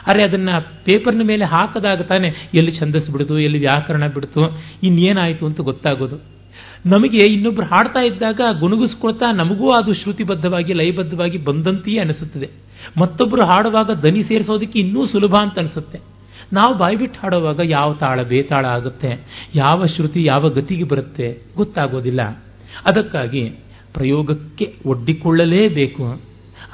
ಆದರೆ ಅದನ್ನು ಪೇಪರ್ನ ಮೇಲೆ ಹಾಕದಾಗ ತಾನೆ ಎಲ್ಲಿ ಛಂದಸ್ ಬಿಡ್ತು ಎಲ್ಲಿ ವ್ಯಾಕರಣ ಬಿಡ್ತು, ಇನ್ನೇನಾಯಿತು ಅಂತ ಗೊತ್ತಾಗೋದು. ನಮಗೆ ಇನ್ನೊಬ್ರು ಹಾಡ್ತಾ ಇದ್ದಾಗ ಗುಣಗುಸ್ಕೊಳ್ತಾ ನಮಗೂ ಅದು ಶ್ರುತಿಬದ್ಧವಾಗಿ, ಲಯಬದ್ಧವಾಗಿ ಬಂದಂತೆಯೇ ಅನಿಸುತ್ತದೆ. ಮತ್ತೊಬ್ಬರು ಹಾಡುವಾಗ ದನಿ ಸೇರಿಸೋದಕ್ಕೆ ಇನ್ನೂ ಸುಲಭ ಅಂತ ಅನಿಸುತ್ತೆ. ನಾವು ಬಾಯ್ಬಿಟ್ಟು ಹಾಡೋವಾಗ ಯಾವ ತಾಳ, ಬೇತಾಳ ಆಗುತ್ತೆ, ಯಾವ ಶ್ರುತಿ, ಯಾವ ಗತಿಗೆ ಬರುತ್ತೆ ಗೊತ್ತಾಗೋದಿಲ್ಲ. ಅದಕ್ಕಾಗಿ ಪ್ರಯೋಗಕ್ಕೆ ಒಡ್ಡಿಕೊಳ್ಳಲೇಬೇಕು.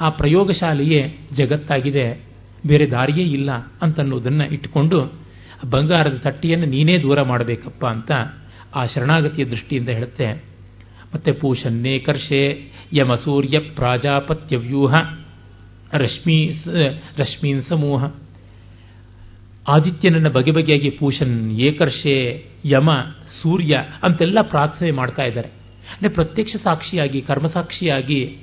ಆ ಪ್ರಯೋಗಶಾಲೆಯೇ ಜಗತ್ತಾಗಿದೆ, ಬೇರೆ ದಾರಿಯೇ ಇಲ್ಲ ಅಂತನ್ನೋದನ್ನು ಇಟ್ಟುಕೊಂಡು ಬಂಗಾರದ ತಟ್ಟೆಯನ್ನು ನೀನೇ ದೂರ ಮಾಡಬೇಕಪ್ಪ ಅಂತ ಆ ಶರಣಾಗತಿಯ ದೃಷ್ಟಿಯಿಂದ ಹೇಳುತ್ತೆ. ಮತ್ತೆ ಪೂಷನ್ನೇ ಕರ್ಷೆ ಯಮ ಸೂರ್ಯ ಪ್ರಾಜಾಪತ್ಯ ವ್ಯೂಹ ರಶ್ಮಿ ರಶ್ಮೀನ್ ಸಮೂಹ. ಆದಿತ್ಯನನ್ನ ಬಗೆ ಬಗೆಯಾಗಿ ಪೂಷನ್, ಏಕರ್ಷೆ, ಯಮ, ಸೂರ್ಯ ಅಂತೆಲ್ಲ ಪ್ರಾರ್ಥನೆ ಮಾಡ್ತಾ ಇದ್ದಾರೆ. ಅಂದರೆ ಪ್ರತ್ಯಕ್ಷ ಸಾಕ್ಷಿಯಾಗಿ ಕರ್ಮಸಾಕ್ಷಿಯಾಗಿ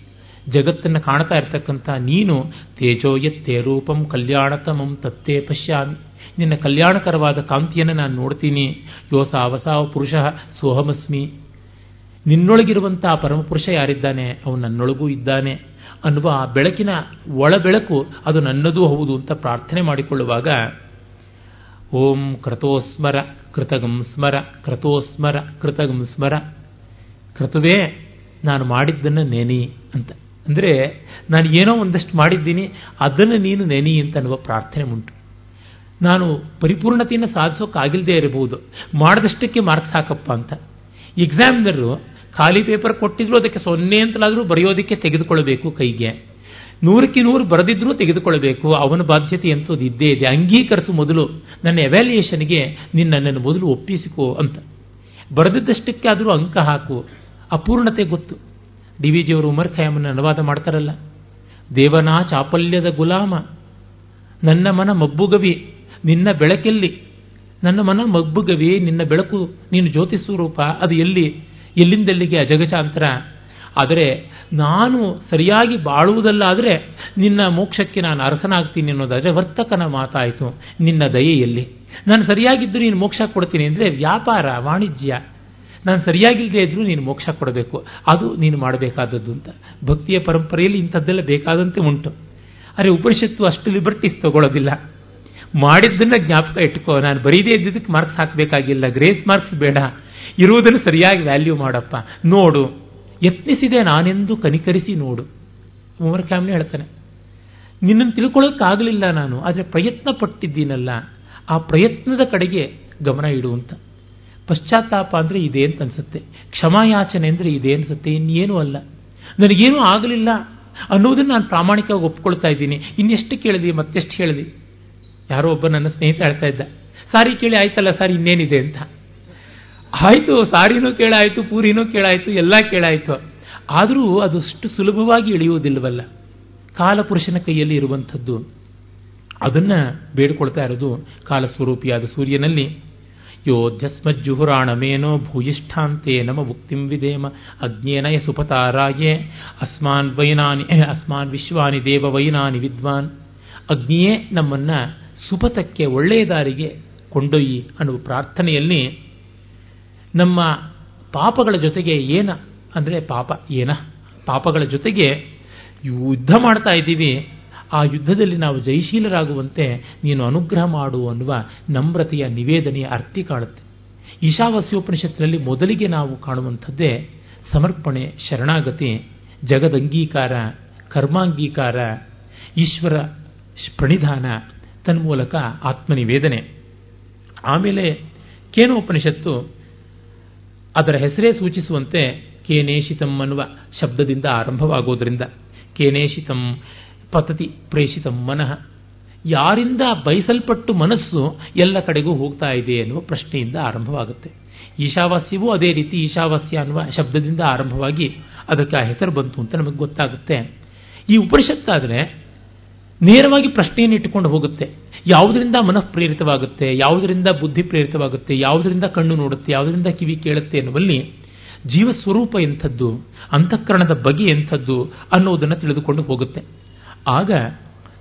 ಜಗತ್ತನ್ನು ಕಾಣ್ತಾ ಇರ್ತಕ್ಕಂಥ ನೀನು ತೇಜೋಯತ್ತೇ ರೂಪಂ ಕಲ್ಯಾಣತಮಂ ತತ್ತೇ ಪಶ್ಯಾಮಿ. ನಿನ್ನ ಕಲ್ಯಾಣಕರವಾದ ಕಾಂತಿಯನ್ನು ನಾನು ನೋಡ್ತೀನಿ. ಯೋಸ ಅವಸಾವ ಪುರುಷ ಸೋಹಮಸ್ಮಿ. ನಿನ್ನೊಳಗಿರುವಂತಹ ಪರಮಪುರುಷ ಯಾರಿದ್ದಾನೆ? ಅವನು ನನ್ನೊಳಗೂ ಇದ್ದಾನೆ. ಅನ್ನುವ ಆ ಬೆಳಕಿನ ಒಳ ಬೆಳಕು ಅದು ನನ್ನದೂ ಹೌದು ಅಂತ ಪ್ರಾರ್ಥನೆ ಮಾಡಿಕೊಳ್ಳುವಾಗ ಓಂ ಕ್ರತೋಸ್ಮರ ಕೃತಗಂ ಸ್ಮರ ಕ್ರತೋಸ್ಮರ ಕೃತಗಂ ಸ್ಮರ. ಕೃತವೇ, ನಾನು ಮಾಡಿದ್ದನ್ನು ನೆನಿ ಅಂತ. ಅಂದರೆ, ನಾನು ಏನೋ ಒಂದಷ್ಟು ಮಾಡಿದ್ದೀನಿ, ಅದನ್ನು ನೀನು ನೆನಿ ಅಂತ ಅನ್ನುವ ಪ್ರಾರ್ಥನೆ ಉಂಟು. ನಾನು ಪರಿಪೂರ್ಣತೆಯನ್ನು ಸಾಧಿಸೋಕ್ಕಾಗಿಲ್ಲದೆ ಇರಬಹುದು, ಮಾಡಿದಷ್ಟಕ್ಕೆ ಮಾರ್ಕ್ಸ್ ಹಾಕಪ್ಪ ಅಂತ. ಎಕ್ಸಾಮಿನರು ಖಾಲಿ ಪೇಪರ್ ಕೊಟ್ಟಿದ್ರು, ಅದಕ್ಕೆ ಸೊನ್ನೆ ಅಂತಲಾದರೂ ಬರೆಯೋದಕ್ಕೆ ತೆಗೆದುಕೊಳ್ಳಬೇಕು ಕೈಗೆ. ನೂರಕ್ಕೆ ನೂರು ಬರೆದಿದ್ರೂ ತೆಗೆದುಕೊಳ್ಳಬೇಕು. ಅವನ ಬಾಧ್ಯತೆ ಅಂತದ್ದು ಇದ್ದೇ ಇದೆ. ಅಂಗೀಕರಿಸು ಮೊದಲು ನನ್ನ ಎವ್ಯಾಲ್ಯೂಯೇಷನ್ಗೆ ನಿನ್ನ ನನ್ನ ಮೊದಲು ಒಪ್ಪಿಸಿಕೋ ಅಂತ. ಬರೆದಿದ್ದಷ್ಟಕ್ಕೆ ಆದರೂ ಅಂಕ ಹಾಕು. ಅಪೂರ್ಣತೆ ಗೊತ್ತು. ಡಿ ವಿ ಜಿಯವರು ಉಮರ್ ಖಯಾಮನ್ನು ಅನುವಾದ ಮಾಡ್ತಾರಲ್ಲ. ದೇವನಾ ಚಾಪಲ್ಯದ ಗುಲಾಮ. ನನ್ನ ಮನ ಮಬ್ಬುಗವಿ ನಿನ್ನ ಬೆಳಕೆಲ್ಲಿ. ನನ್ನ ಮನ ಮಬ್ಬುಗವಿ ನಿನ್ನ ಬೆಳಕು ನೀನು ಜ್ಯೋತಿ ಸ್ವರೂಪ ಅದು ಎಲ್ಲಿ? ಎಲ್ಲಿಂದೆಲ್ಲಿಗೆ ಅಜಗಜಾಂತರ? ಆದರೆ ನಾನು ಸರಿಯಾಗಿ ಬಾಳುವುದಲ್ಲಾದರೆ ನಿನ್ನ ಮೋಕ್ಷಕ್ಕೆ ನಾನು ಅರ್ಹನಾಗ್ತೀನಿ ಅನ್ನೋದಾದರೆ ವರ್ತಕನ ಮಾತಾಯಿತು ನಿನ್ನ ದಯೆಯಲ್ಲಿ. ನಾನು ಸರಿಯಾಗಿದ್ದರೂ ನೀನು ಮೋಕ್ಷ ಕೊಡ್ತೀನಿ ಅಂದರೆ ವ್ಯಾಪಾರ, ವಾಣಿಜ್ಯ. ನಾನು ಸರಿಯಾಗಿಲ್ಲದೆ ಇದ್ರೂ ನೀನು ಮೋಕ್ಷ ಕೊಡಬೇಕು. ಅದು ನೀನು ಮಾಡಬೇಕಾದದ್ದು ಅಂತ. ಭಕ್ತಿಯ ಪರಂಪರೆಯಲ್ಲಿ ಇಂಥದ್ದೆಲ್ಲ ಬೇಕಾದಂತೆ ಉಂಟು. ಅರೆ ಉಪನಿಷತ್ತು ಅಷ್ಟು ಲಿಬರ್ಟೀಸ್ ತಗೊಳ್ಳೋದಿಲ್ಲ ಮಾಡಿದ್ದನ್ನು ಜ್ಞಾಪಕ ಇಟ್ಕೋ. ನಾನು ಬರೀದೇ ಇದ್ದಿದ್ದಕ್ಕೆ ಮಾರ್ಕ್ಸ್ ಹಾಕಬೇಕಾಗಿಲ್ಲ. ಗ್ರೇಸ್ ಮಾರ್ಕ್ಸ್ ಬೇಡ. ಇರುವುದನ್ನು ಸರಿಯಾಗಿ ವ್ಯಾಲ್ಯೂ ಮಾಡಪ್ಪ. ನೋಡು ಯತ್ನಿಸಿದೆ ನಾನೆಂದು ಕನಿಕರಿಸಿ ನೋಡು. ಉಮರ್ ಕ್ಯಾಮ್ಲಿ ಹೇಳ್ತಾನೆ, ನಿನ್ನನ್ನು ತಿಳ್ಕೊಳ್ಳೋಕ್ಕಾಗಲಿಲ್ಲ ನಾನು, ಆದರೆ ಪ್ರಯತ್ನ ಪಟ್ಟಿದ್ದೀನಲ್ಲ ಆ ಪ್ರಯತ್ನದ ಕಡೆಗೆ ಗಮನ ಇಡುವಂತ ಪಶ್ಚಾತ್ತಾಪ ಅಂದರೆ ಇದೆ ಅಂತ ಅನ್ಸುತ್ತೆ. ಕ್ಷಮಾಯಾಚನೆ ಅಂದರೆ ಇದೆ ಅನ್ಸುತ್ತೆ, ಇನ್ನೇನೂ ಅಲ್ಲ. ನನಗೇನೂ ಆಗಲಿಲ್ಲ ಅನ್ನೋದನ್ನು ನಾನು ಪ್ರಾಮಾಣಿಕವಾಗಿ ಒಪ್ಕೊಳ್ತಾ ಇದ್ದೀನಿ. ಇನ್ನೆಷ್ಟು ಕೇಳಿದೆ, ಮತ್ತೆಷ್ಟು ಹೇಳಿದೆ ಯಾರೋ ಒಬ್ಬ ನನ್ನ ಸ್ನೇಹಿತ ಹೇಳ್ತಾ ಇದ್ದ, ಸಾರಿ ಕೇಳಿ, ಆಯ್ತಲ್ಲ, ಸಾರಿ ಇನ್ನೇನಿದೆ ಅಂತ. ಆಯಿತು, ಸಾರಿನೂ ಕೇಳಾಯಿತು, ಪೂರಿನೂ ಕೇಳಾಯಿತು, ಎಲ್ಲ ಕೇಳಾಯಿತು. ಆದರೂ ಅದಷ್ಟು ಸುಲಭವಾಗಿ ಇಳಿಯುವುದಿಲ್ಲವಲ್ಲ. ಕಾಲಪುರುಷನ ಕೈಯಲ್ಲಿ ಇರುವಂಥದ್ದು. ಅದನ್ನು ಬೇಡಿಕೊಳ್ತಾ ಇರೋದು ಕಾಲಸ್ವರೂಪಿಯಾದ ಸೂರ್ಯನಲ್ಲಿ. ಯೋಧ್ಯಸ್ಮಜ್ಜುಹುರಾಣಮೇನೋ ಭೂಯಿಷ್ಠಾಂತೆ ನಮ ಭುಕ್ತಿಂ ವಿಧೇಮ ಅಜ್ಞೇನಯ ಸುಪತಾರಾಯೇ ಅಸ್ಮಾನ್ ವೈನಾನಿ ಅಸ್ಮಾನ್ ವಿಶ್ವಾನಿ ದೇವ ವೈನಾನಿ ವಿದ್ವಾನ್. ಅಗ್ನಿಯೇ ನಮ್ಮನ್ನ ಸುಪತಕ್ಕೆ ಒಳ್ಳೆಯ ದಾರಿಗೆ ಕೊಂಡೊಯ್ಯಿ ಅನ್ನುವ ಪ್ರಾರ್ಥನೆಯಲ್ಲಿ ನಮ್ಮ ಪಾಪಗಳ ಜೊತೆಗೆ ಏನ? ಅಂದರೆ ಪಾಪ, ಏನ? ಪಾಪಗಳ ಜೊತೆಗೆ ಯುದ್ಧ ಮಾಡ್ತಾ ಇದ್ದೀವಿ. ಆ ಯುದ್ಧದಲ್ಲಿ ನಾವು ಜಯಶೀಲರಾಗುವಂತೆ ನೀನು ಅನುಗ್ರಹ ಮಾಡು ಅನ್ನುವ ನಮ್ರತೆಯ ನಿವೇದನೆಯ ಅರ್ಥಿ ಕಾಣುತ್ತೆ. ಈಶಾವಾಸ್ಯೋಪನಿಷತ್ತಿನಲ್ಲಿ ಮೊದಲಿಗೆ ನಾವು ಕಾಣುವಂಥದ್ದೇ ಸಮರ್ಪಣೆ, ಶರಣಾಗತಿ, ಜಗದಂಗೀಕಾರ, ಕರ್ಮಾಂಗೀಕಾರ, ಈಶ್ವರ ಪ್ರಣಿಧಾನ, ತನ್ಮೂಲಕ ಆತ್ಮನಿವೇದನೆ. ಆಮೇಲೆ ಕೇನೋಪನಿಷತ್ತು ಅದರ ಹೆಸರೇ ಸೂಚಿಸುವಂತೆ ಕೇನೇಶಿತಂ ಅನ್ನುವ ಶಬ್ದದಿಂದ ಆರಂಭವಾಗೋದ್ರಿಂದ ಕೇನೇಶಿತಂ ಪತತಿ ಪ್ರೇಷಿತಂ ಮನಃ. ಯಾರಿಂದ ಬಯಸಲ್ಪಟ್ಟು ಮನಸ್ಸು ಎಲ್ಲ ಕಡೆಗೂ ಹೋಗ್ತಾ ಇದೆ ಎನ್ನುವ ಪ್ರಶ್ನೆಯಿಂದ ಆರಂಭವಾಗುತ್ತೆ. ಈಶಾವಾಸ್ಯವೂ ಅದೇ ರೀತಿ ಈಶಾವಾಸ್ಯ ಅನ್ನುವ ಶಬ್ದದಿಂದ ಆರಂಭವಾಗಿ ಅದಕ್ಕೆ ಆ ಹೆಸರು ಬಂತು ಅಂತ ನಮಗೆ ಗೊತ್ತಾಗುತ್ತೆ. ಈ ಉಪನಿಷತ್ತಾದರೆ ನೇರವಾಗಿ ಪ್ರಶ್ನೆಯನ್ನು ಇಟ್ಟುಕೊಂಡು ಹೋಗುತ್ತೆ. ಯಾವುದರಿಂದ ಮನಃ ಪ್ರೇರಿತವಾಗುತ್ತೆ ಯಾವುದರಿಂದ ಬುದ್ಧಿ ಪ್ರೇರಿತವಾಗುತ್ತೆ, ಯಾವುದರಿಂದ ಕಣ್ಣು ನೋಡುತ್ತೆ, ಯಾವುದರಿಂದ ಕಿವಿ ಕೇಳುತ್ತೆ ಎನ್ನುವಲ್ಲಿ ಜೀವ ಸ್ವರೂಪ ಎಂಥದ್ದು, ಅಂತಃಕರಣದ ಬಗೆ ಎಂಥದ್ದು ಅನ್ನೋದನ್ನು ತಿಳಿದುಕೊಂಡು ಹೋಗುತ್ತೆ. ಆಗ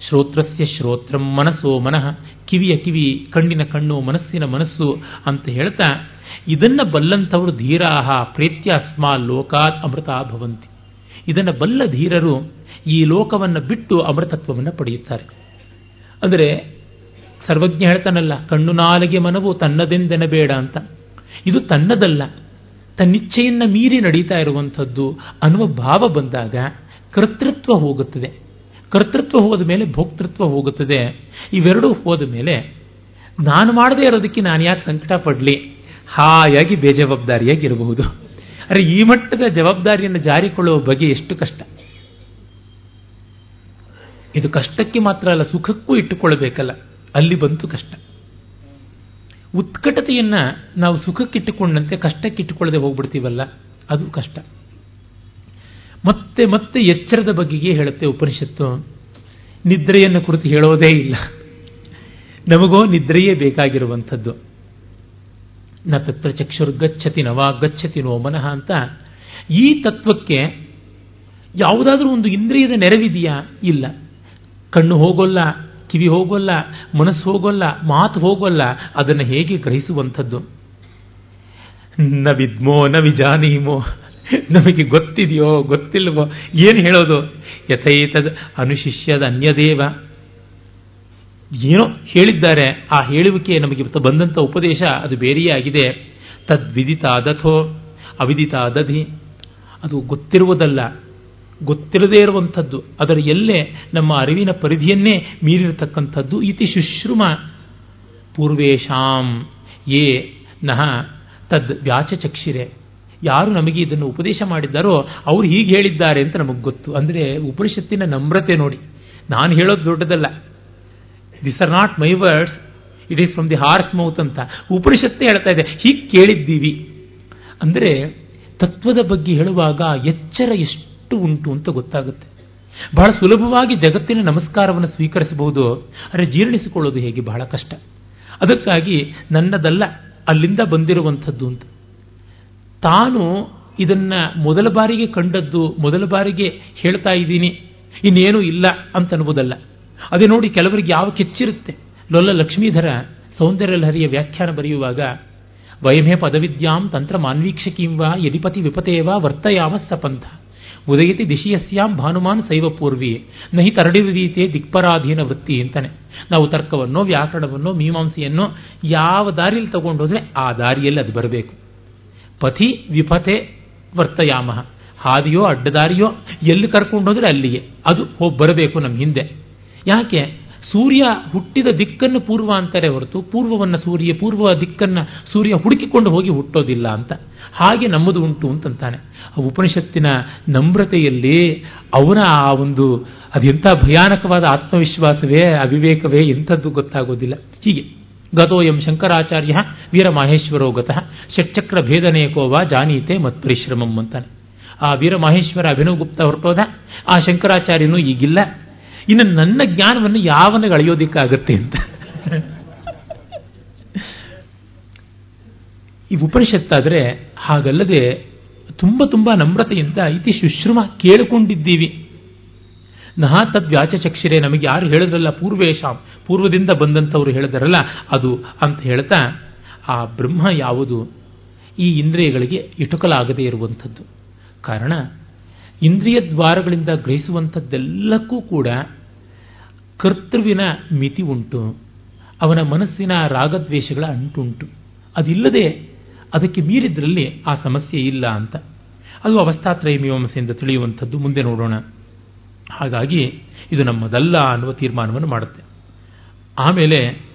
ಶ್ರೋತ್ರಸ್ಯ ಶ್ರೋತ್ರಂ ಮನಸ್ಸೋ ಮನಃ, ಕಿವಿಯ ಕಿವಿ, ಕಣ್ಣಿನ ಕಣ್ಣು, ಮನಸ್ಸಿನ ಮನಸ್ಸು ಅಂತ ಹೇಳ್ತಾ, ಇದನ್ನು ಬಲ್ಲಂಥವರು ಧೀರಾಹ ಪ್ರೇತ್ಯ ಅಸ್ಮಾ ಲೋಕಾತ್ ಅಮೃತ ಭವಂತಿ. ಇದನ್ನು ಬಲ್ಲ ಈ ಲೋಕವನ್ನು ಬಿಟ್ಟು ಅಮೃತತ್ವವನ್ನು ಪಡೆಯುತ್ತಾರೆ. ಅಂದರೆ ಸರ್ವಜ್ಞ ಹೇಳ್ತಾನಲ್ಲ, ಕಣ್ಣು ನಾಲಿಗೆ ಮನವು ತನ್ನದೆಂದೆನಬೇಡ ಅಂತ. ಇದು ತನ್ನದಲ್ಲ. ತನ್ನಿಚ್ಛೆಯನ್ನು ಮೀರಿ ನಡೀತಾ ಇರುವಂಥದ್ದು ಅನ್ನುವ ಭಾವ ಬಂದಾಗ ಕರ್ತೃತ್ವ ಹೋಗುತ್ತದೆ. ಕರ್ತೃತ್ವ ಹೋದ ಮೇಲೆ ಭೋಕ್ತೃತ್ವ ಹೋಗುತ್ತದೆ. ಇವೆರಡೂ ಹೋದ ಮೇಲೆ ನಾನು ಮಾಡದೇ ಇರೋದಕ್ಕೆ ನಾನು ಯಾಕೆ ಸಂಕಟ ಪಡಲಿ? ಹಾಯಾಗಿ ಬೇಜವಾಬ್ದಾರಿಯಾಗಿರಬಹುದು. ಅರೆ ಈ ಮಟ್ಟದ ಜವಾಬ್ದಾರಿಯನ್ನು ಜಾರಿಕೊಳ್ಳುವ ಬಗೆ ಎಷ್ಟು ಕಷ್ಟ. ಇದು ಕಷ್ಟಕ್ಕೆ ಮಾತ್ರ ಅಲ್ಲ, ಸುಖಕ್ಕೂ ಇಟ್ಟುಕೊಳ್ಳಬೇಕಲ್ಲ. ಅಲ್ಲಿ ಬಂತು ಕಷ್ಟ. ಉತ್ಕಟತೆಯನ್ನ ನಾವು ಸುಖಕ್ಕಿಟ್ಟುಕೊಂಡಂತೆ ಕಷ್ಟಕ್ಕಿಟ್ಟುಕೊಳ್ಳದೆ ಹೋಗ್ಬಿಡ್ತೀವಲ್ಲ, ಅದು ಕಷ್ಟ. ಮತ್ತೆ ಮತ್ತೆ ಎಚ್ಚರದ ಬಗೆಗೆ ಹೇಳುತ್ತೆ ಉಪನಿಷತ್ತು. ನಿದ್ರೆಯನ್ನು ಕುರಿತು ಹೇಳೋದೇ ಇಲ್ಲ. ನಮಗೋ ನಿದ್ರೆಯೇ ಬೇಕಾಗಿರುವಂಥದ್ದು. ನ ತತ್ರ ಚಕ್ಷುರ್ಗಚ್ಚತಿ ನವಾ ಗಚ್ಚತಿ ನೋ ಮನಃ ಅಂತ. ಈ ತತ್ವಕ್ಕೆ ಯಾವುದಾದ್ರೂ ಒಂದು ಇಂದ್ರಿಯದ ನೆರವಿದೆಯಾ? ಇಲ್ಲ. ಕಣ್ಣು ಹೋಗೋಲ್ಲ, ಕಿವಿ ಹೋಗೋಲ್ಲ, ಮನಸ್ಸು ಹೋಗೋಲ್ಲ, ಮಾತು ಹೋಗೋಲ್ಲ, ಅದನ್ನು ಹೇಗೆ ಗ್ರಹಿಸುವಂಥದ್ದು? ನ ವಿದ್ಮೋ ನ ವಿಜಾನೀಮೋ ನಮಗೆ ಗೊತ್ತಿದೆಯೋ ಗೊತ್ತಿಲ್ವೋ ಏನು ಹೇಳೋದು? ಯಥೈತದ ಅನುಶಿಷ್ಯದ ಅನ್ಯದೇವ. ಏನೋ ಹೇಳಿದ್ದಾರೆ, ಆ ಹೇಳುವಿಕೆ ನಮಗೆ ಬಂದಂಥ ಉಪದೇಶ, ಅದು ಬೇರೆಯೇ ಆಗಿದೆ. ತದ್ವಿದಿತ ಅದಥೋ ಅವಿದಿತ ಅದಧಿ ಅದು ಗೊತ್ತಿರುವುದಲ್ಲ. ಗೊತ್ತಿರದೇ ಇರುವಂಥದ್ದು, ಅದರ ಎಲ್ಲೇ ನಮ್ಮ ಅರಿವಿನ ಪರಿಧಿಯನ್ನೇ ಮೀರಿರತಕ್ಕಂಥದ್ದು. ಇತಿ ಶುಶ್ರುಮ ಪೂರ್ವೇಶಾಂ ಯೇ ನಹ ತದ್ ವ್ಯಾಚಚಕ್ಷಿರೆ. ಯಾರು ನಮಗೆ ಇದನ್ನು ಉಪದೇಶ ಮಾಡಿದ್ದಾರೋ ಅವರು ಹೀಗೆ ಹೇಳಿದ್ದಾರೆ ಅಂತ ನಮಗೆ ಗೊತ್ತು. ಅಂದರೆ ಉಪನಿಷತ್ತಿನ ನಮ್ರತೆ ನೋಡಿ. ನಾನು ಹೇಳೋದು ದೊಡ್ಡದಲ್ಲ. This are not my words it is from the horse mouth ಅಂತ. ಉಪನಿಷತ್ತೇ ಹೇಳ್ತಾ ಇದೆ. ಹೀಗೆ ಕೇಳಿದ್ದೀವಿ. ಅಂದರೆ ತತ್ವದ ಬಗ್ಗೆ ಹೇಳುವಾಗ ಎಚ್ಚರ ಎಷ್ಟು ಉಂಟು ಅಂತ ಗೊತ್ತಾಗುತ್ತೆ. ಬಹಳ ಸುಲಭವಾಗಿ ಜಗತ್ತಿನ ನಮಸ್ಕಾರವನ್ನು ಸ್ವೀಕರಿಸಬಹುದು, ಆದರೆ ಜೀರ್ಣಿಸಿಕೊಳ್ಳೋದು ಹೇಗೆ ಬಹಳ ಕಷ್ಟ. ಅದಕ್ಕಾಗಿ ನನ್ನದಲ್ಲ, ಅಲ್ಲಿಂದ ಬಂದಿರುವಂಥದ್ದು ಅಂತ. ತಾನು ಇದನ್ನ ಮೊದಲ ಬಾರಿಗೆ ಕಂಡದ್ದು, ಮೊದಲ ಬಾರಿಗೆ ಹೇಳ್ತಾ ಇದ್ದೀನಿ, ಇನ್ನೇನು ಇಲ್ಲ ಅಂತ ಅನ್ಬೋದಲ್ಲ ಅದೇ ನೋಡಿ ಕೆಲವರಿಗೆ ಯಾವ ಕೆಚ್ಚಿರುತ್ತೆ. ಲೊಲ್ಲ ಲಕ್ಷ್ಮೀಧರ ಸೌಂದರ್ಯ ಲಹರಿಯ ವ್ಯಾಖ್ಯಾನ ಬರೆಯುವಾಗ, ವಯಮೇ ಪದವಿದ್ಯಾಂ ತಂತ್ರ ಮಾನ್ವೀಕ್ಷಕೀಂ ವಾ ಯದಿಪತಿ ವಿಪತೇವಾ ವರ್ತಯಾಮ ಉದಯತಿ ದಿಶಿಯಸ್ಯಾಂ ಭಾನುಮಾನ್ ಶೈವ ಪೂರ್ವಿಯೇ. ನಹಿ ತರಡಿರೀತೆ ದಿಕ್ಪರಾಧೀನ ವೃತ್ತಿ ಅಂತಾನೆ. ನಾವು ತರ್ಕವನ್ನೋ, ವ್ಯಾಕರಣವನ್ನೋ, ಮೀಮಾಂಸೆಯನ್ನೋ ಯಾವ ದಾರಿಯಲ್ಲಿ ತಗೊಂಡೋದ್ರೆ ಆ ದಾರಿಯಲ್ಲಿ ಅದು ಬರಬೇಕು. ಪಥಿ ವಿಪಥೆ ವರ್ತಯಾಮ. ಹಾದಿಯೋ, ಅಡ್ಡದಾರಿಯೋ ಎಲ್ಲಿ ಕರ್ಕೊಂಡೋದ್ರೆ ಅಲ್ಲಿಗೆ ಅದು ಹೋಗಿ ಬರಬೇಕು ನಮ್ಮ ಹಿಂದೆ. ಯಾಕೆ? ಸೂರ್ಯ ಹುಟ್ಟಿದ ದಿಕ್ಕನ್ನು ಪೂರ್ವ ಅಂತಾರೆ ಹೊರತು ಪೂರ್ವವನ್ನು ಸೂರ್ಯ, ಪೂರ್ವ ದಿಕ್ಕನ್ನು ಸೂರ್ಯ ಹುಡುಕಿಕೊಂಡು ಹೋಗಿ ಹುಟ್ಟೋದಿಲ್ಲ ಅಂತ. ಹಾಗೆ ನಮ್ಮದು ಉಂಟು ಅಂತಂತಾನೆ. ಆ ಉಪನಿಷತ್ತಿನ ನಮ್ರತೆಯಲ್ಲಿ ಅವನ ಆ ಒಂದು ಅದೆಂಥ ಭಯಾನಕವಾದ ಆತ್ಮವಿಶ್ವಾಸವೇ, ಅವಿವೇಕವೇ ಎಂಥದ್ದು ಗೊತ್ತಾಗೋದಿಲ್ಲ. ಹೀಗೆ. ಗತೋಯಂ ಶಂಕರಾಚಾರ್ಯ ವೀರಮಾಹೇಶ್ವರೋ ಗತಃ ಷಟ್ಚಕ್ರ ಭೇದನೇಕೋವ ಜಾನೀತೆ ಮತ್ ಪರಿಶ್ರಮಂ ಅಂತಾನೆ. ಆ ವೀರಮಾಹೇಶ್ವರ ಅಭಿನವ್ ಗುಪ್ತ ಹೊರಟೋದ. ಆ ಶಂಕರಾಚಾರ್ಯನು ಈಗಿಲ್ಲ. ಇನ್ನು ನನ್ನ ಜ್ಞಾನವನ್ನು ಯಾವನಿಗೆ ಅಳೆಯೋದಿಕ್ಕಾಗತ್ತೆ ಅಂತ? ಈ ಉಪನಿಷತ್ತಾದರೆ ಹಾಗಲ್ಲದೆ ತುಂಬ ತುಂಬ ನಮ್ರತೆಯಿಂದ ಇತಿ ಶುಶ್ರಮ ಕೇಳಿಕೊಂಡಿದ್ದೀವಿ. ನಹ ತದ್ವ್ಯಾಚಚಕ್ಷಿರೆ ನಮಗೆ ಯಾರು ಹೇಳಿದ್ರಲ್ಲ ಪೂರ್ವೇಶಾಂ, ಪೂರ್ವದಿಂದ ಬಂದಂಥವ್ರು ಹೇಳಿದಾರಲ್ಲ ಅದು ಅಂತ ಹೇಳ್ತಾ ಆ ಬ್ರಹ್ಮ ಯಾವುದು? ಈ ಇಂದ್ರಿಯಗಳಿಗೆ ಇಟುಕಲಾಗದೇ ಇರುವಂಥದ್ದು. ಕಾರಣ ಇಂದ್ರಿಯ ದ್ವಾರಗಳಿಂದ ಗ್ರಹಿಸುವಂಥದ್ದೆಲ್ಲಕ್ಕೂ ಕೂಡ ಕರ್ತೃವಿನ ಮಿತಿ ಉಂಟು. ಅವನ ಮನಸ್ಸಿನ ರಾಗದ್ವೇಷಗಳ ಅಂಟುಂಟು. ಅದಿಲ್ಲದೆ ಅದಕ್ಕೆ ಮೀರಿದ್ರಲ್ಲಿ ಆ ಸಮಸ್ಯೆ ಇಲ್ಲ ಅಂತ. ಅದು ಅವಸ್ಥಾತ್ರಯ ಮೀಮಾಂಸೆಯಿಂದ ತಿಳಿಯುವಂಥದ್ದು. ಮುಂದೆ ನೋಡೋಣ. ಹಾಗಾಗಿ ಇದು ನಮ್ಮದಲ್ಲ ಅನ್ನುವ ತೀರ್ಮಾನವನ್ನು ಮಾಡುತ್ತೆ. ಆಮೇಲೆ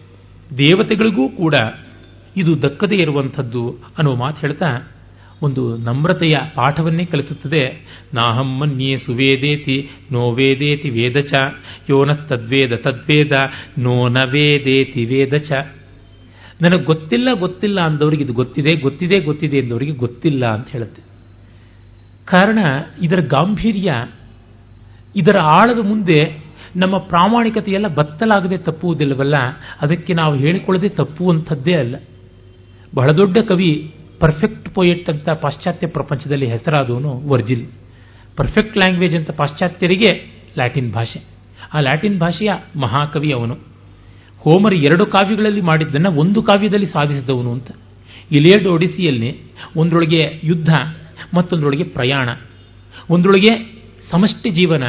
ದೇವತೆಗಳಿಗೂ ಕೂಡ ಇದು ದಕ್ಕದೇ ಇರುವಂಥದ್ದು ಅನ್ನುವ ಮಾತು ಹೇಳ್ತಾ ಒಂದು ನಮ್ರತೆಯ ಪಾಠವನ್ನೇ ಕಲಿಸುತ್ತದೆ. ನಾಹಂ ಮನ್ಯೇ ಸುವೇದೇತಿ ನೋ ವೇದೇತಿ ವೇದಚ, ಯೋನಸ್ತದ್ವೇದ ತದ್ವೇದ ನೋ ನ ವೇದೇತಿ ವೇದಚ. ನನಗೆ ಗೊತ್ತಿಲ್ಲ ಗೊತ್ತಿಲ್ಲ ಅಂದವರಿಗೆ ಇದು ಗೊತ್ತಿದೆ ಗೊತ್ತಿದೆ ಗೊತ್ತಿದೆ ಎಂದವರಿಗೆ ಗೊತ್ತಿಲ್ಲ ಅಂತ ಹೇಳುತ್ತೆ. ಕಾರಣ, ಇದರ ಗಾಂಭೀರ್ಯ, ಇದರ ಆಳದ ಮುಂದೆ ನಮ್ಮ ಪ್ರಾಮಾಣಿಕತೆಯೆಲ್ಲ ಬತ್ತಲಾಗದೆ ತಪ್ಪುವುದಿಲ್ಲವಲ್ಲ, ಅದಕ್ಕೆ ನಾವು ಹೇಳಿಕೊಳ್ಳದೆ ತಪ್ಪುವಂಥದ್ದೇ ಅಲ್ಲ. ಬಹಳ ದೊಡ್ಡ ಕವಿ ಪರ್ಫೆಕ್ಟ್ ಪೊಯೆಟ್ ಅಂತ ಪಾಶ್ಚಾತ್ಯ ಪ್ರಪಂಚದಲ್ಲಿ ಹೆಸರಾದವನು ವರ್ಜಿಲ್. ಪರ್ಫೆಕ್ಟ್ ಲ್ಯಾಂಗ್ವೇಜ್ ಅಂತ ಪಾಶ್ಚಾತ್ಯರಿಗೆ ಲ್ಯಾಟಿನ್ ಭಾಷೆ. ಆ ಲ್ಯಾಟಿನ್ ಭಾಷೆಯ ಮಹಾಕವಿ ಅವನು. ಹೋಮರ್ ಎರಡು ಕಾವ್ಯಗಳಲ್ಲಿ ಮಾಡಿದ್ದನ್ನು ಒಂದು ಕಾವ್ಯದಲ್ಲಿ ಸಾಧಿಸಿದವನು ಅಂತ. ಇಲಿಯಡ್ ಒಡಿಸಿಯಲ್ಲಿ ಒಂದರೊಳಗೆ ಯುದ್ಧ, ಮತ್ತೊಂದರೊಳಗೆ ಪ್ರಯಾಣ, ಒಂದರೊಳಗೆ ಸಮಷ್ಟಿ ಜೀವನ,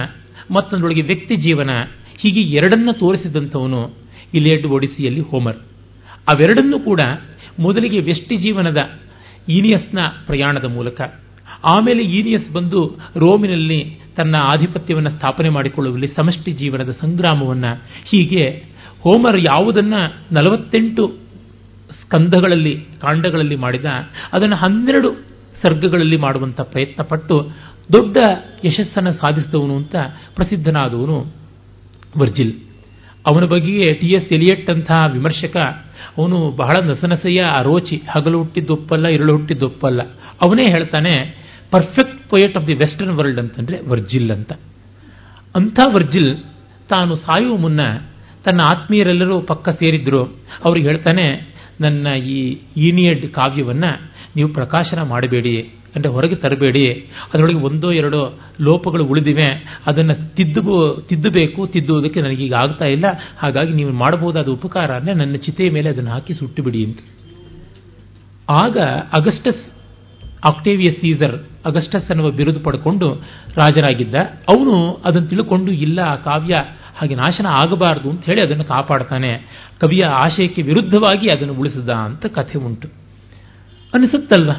ಮತ್ತೊಂದರೊಳಗೆ ವ್ಯಕ್ತಿ ಜೀವನ, ಹೀಗೆ ಎರಡನ್ನ ತೋರಿಸಿದಂಥವನು ಇಲಿಯಡ್ ಒಡಿಸಿಯಲ್ಲಿ ಹೋಮರ್. ಅವೆರಡನ್ನೂ ಕೂಡ ಮೊದಲಿಗೆ ವ್ಯಷ್ಟಿ ಜೀವನದ ಈನಿಯಸ್ನ ಪ್ರಯಾಣದ ಮೂಲಕ. ಆಮೇಲೆ ಈನಿಯಸ್ ಬಂದು ರೋಮಿನಲ್ಲಿ ತನ್ನ ಆಧಿಪತ್ಯವನ್ನು ಸ್ಥಾಪನೆ ಮಾಡಿಕೊಳ್ಳುವಲ್ಲಿ ಸಮಷ್ಟಿ ಜೀವನದ ಸಂಗ್ರಾಮವನ್ನು ಹೀಗೆ ಹೋಮರ್ ಯಾವುದನ್ನ ನಲವತ್ತೆಂಟು ಸ್ಕಂಧಗಳಲ್ಲಿ ಕಾಂಡಗಳಲ್ಲಿ ಮಾಡಿದ, ಅದನ್ನು ಹನ್ನೆರಡು ಸರ್ಗಗಳಲ್ಲಿ ಮಾಡುವಂಥ ಪ್ರಯತ್ನ ಪಟ್ಟು ದೊಡ್ಡ ಯಶಸ್ಸನ್ನು ಸಾಧಿಸಿದವನು ಅಂತ ಪ್ರಸಿದ್ಧನಾದವನು ವರ್ಜಿಲ್. ಅವನ ಬಗೆಗೆ ಟಿ ಎಸ್ ಎಲಿಯಟ್ ಅಂತಹ ವಿಮರ್ಶಕ, ಅವನು ಬಹಳ ನಸನಸೆಯ ಅರೋಚಿ ಹಗಲು ಹುಟ್ಟಿದ್ದೊಪ್ಪಲ್ಲ ಇರುಳು ಹುಟ್ಟಿದ್ದೊಪ್ಪಲ್ಲ ಅವನೇ ಹೇಳ್ತಾನೆ, perfect poet of the western world ಅಂತಂದ್ರೆ ವರ್ಜಿಲ್ ಅಂತ. ಅಂಥ ವರ್ಜಿಲ್ ತಾನು ಸಾಯುವ ಮುನ್ನ ತನ್ನ ಆತ್ಮೀಯರೆಲ್ಲರೂ ಪಕ್ಕ ಸೇರಿದ್ರು. ಅವ್ರಿಗೆ ಹೇಳ್ತಾನೆ, ನನ್ನ ಈ ಈನಿಯಡ್ ಕಾವ್ಯವನ್ನು ನೀವು ಪ್ರಕಾಶನ ಮಾಡಬೇಡಿ. ಅಂದರೆ ಹೊರಗೆ ತರಬೇಡಿ. ಅದರೊಳಗೆ ಒಂದೋ ಎರಡೋ ಲೋಪಗಳು ಉಳಿದಿವೆ. ಅದನ್ನು ತಿದ್ದು ತಿದ್ದಬೇಕು, ತಿದ್ದುವುದಕ್ಕೆ ನನಗೀಗ ಆಗ್ತಾ ಇಲ್ಲ. ಹಾಗಾಗಿ ನೀವು ಮಾಡಬಹುದಾದ ಉಪಕಾರ ಅಂದರೆ ನನ್ನ ಚಿತೆಯ ಮೇಲೆ ಅದನ್ನು ಹಾಕಿ ಸುಟ್ಟು ಬಿಡಿ ಅಂತ. ಆಗ ಅಗಸ್ಟಸ್, ಆಕ್ಟೇವಿಯಸ್ ಸೀಸರ್ ಅಗಸ್ಟಸ್ ಅನ್ನುವ ಬಿರುದು ಪಡ್ಕೊಂಡು ರಾಜರಾಗಿದ್ದ ಅವನು ಅದನ್ನು ತಿಳ್ಕೊಂಡು, ಇಲ್ಲ, ಆ ಕಾವ್ಯ ಹಾಗೆ ನಾಶನ ಆಗಬಾರದು ಅಂತ ಹೇಳಿ ಅದನ್ನು ಕಾಪಾಡ್ತಾನೆ. ಕವಿಯ ಆಶಯಕ್ಕೆ ವಿರುದ್ಧವಾಗಿ ಅದನ್ನು ಉಳಿಸಿದ ಅಂತ ಕಥೆ ಉಂಟು. ಅನಿಸುತ್ತಲ್ವ?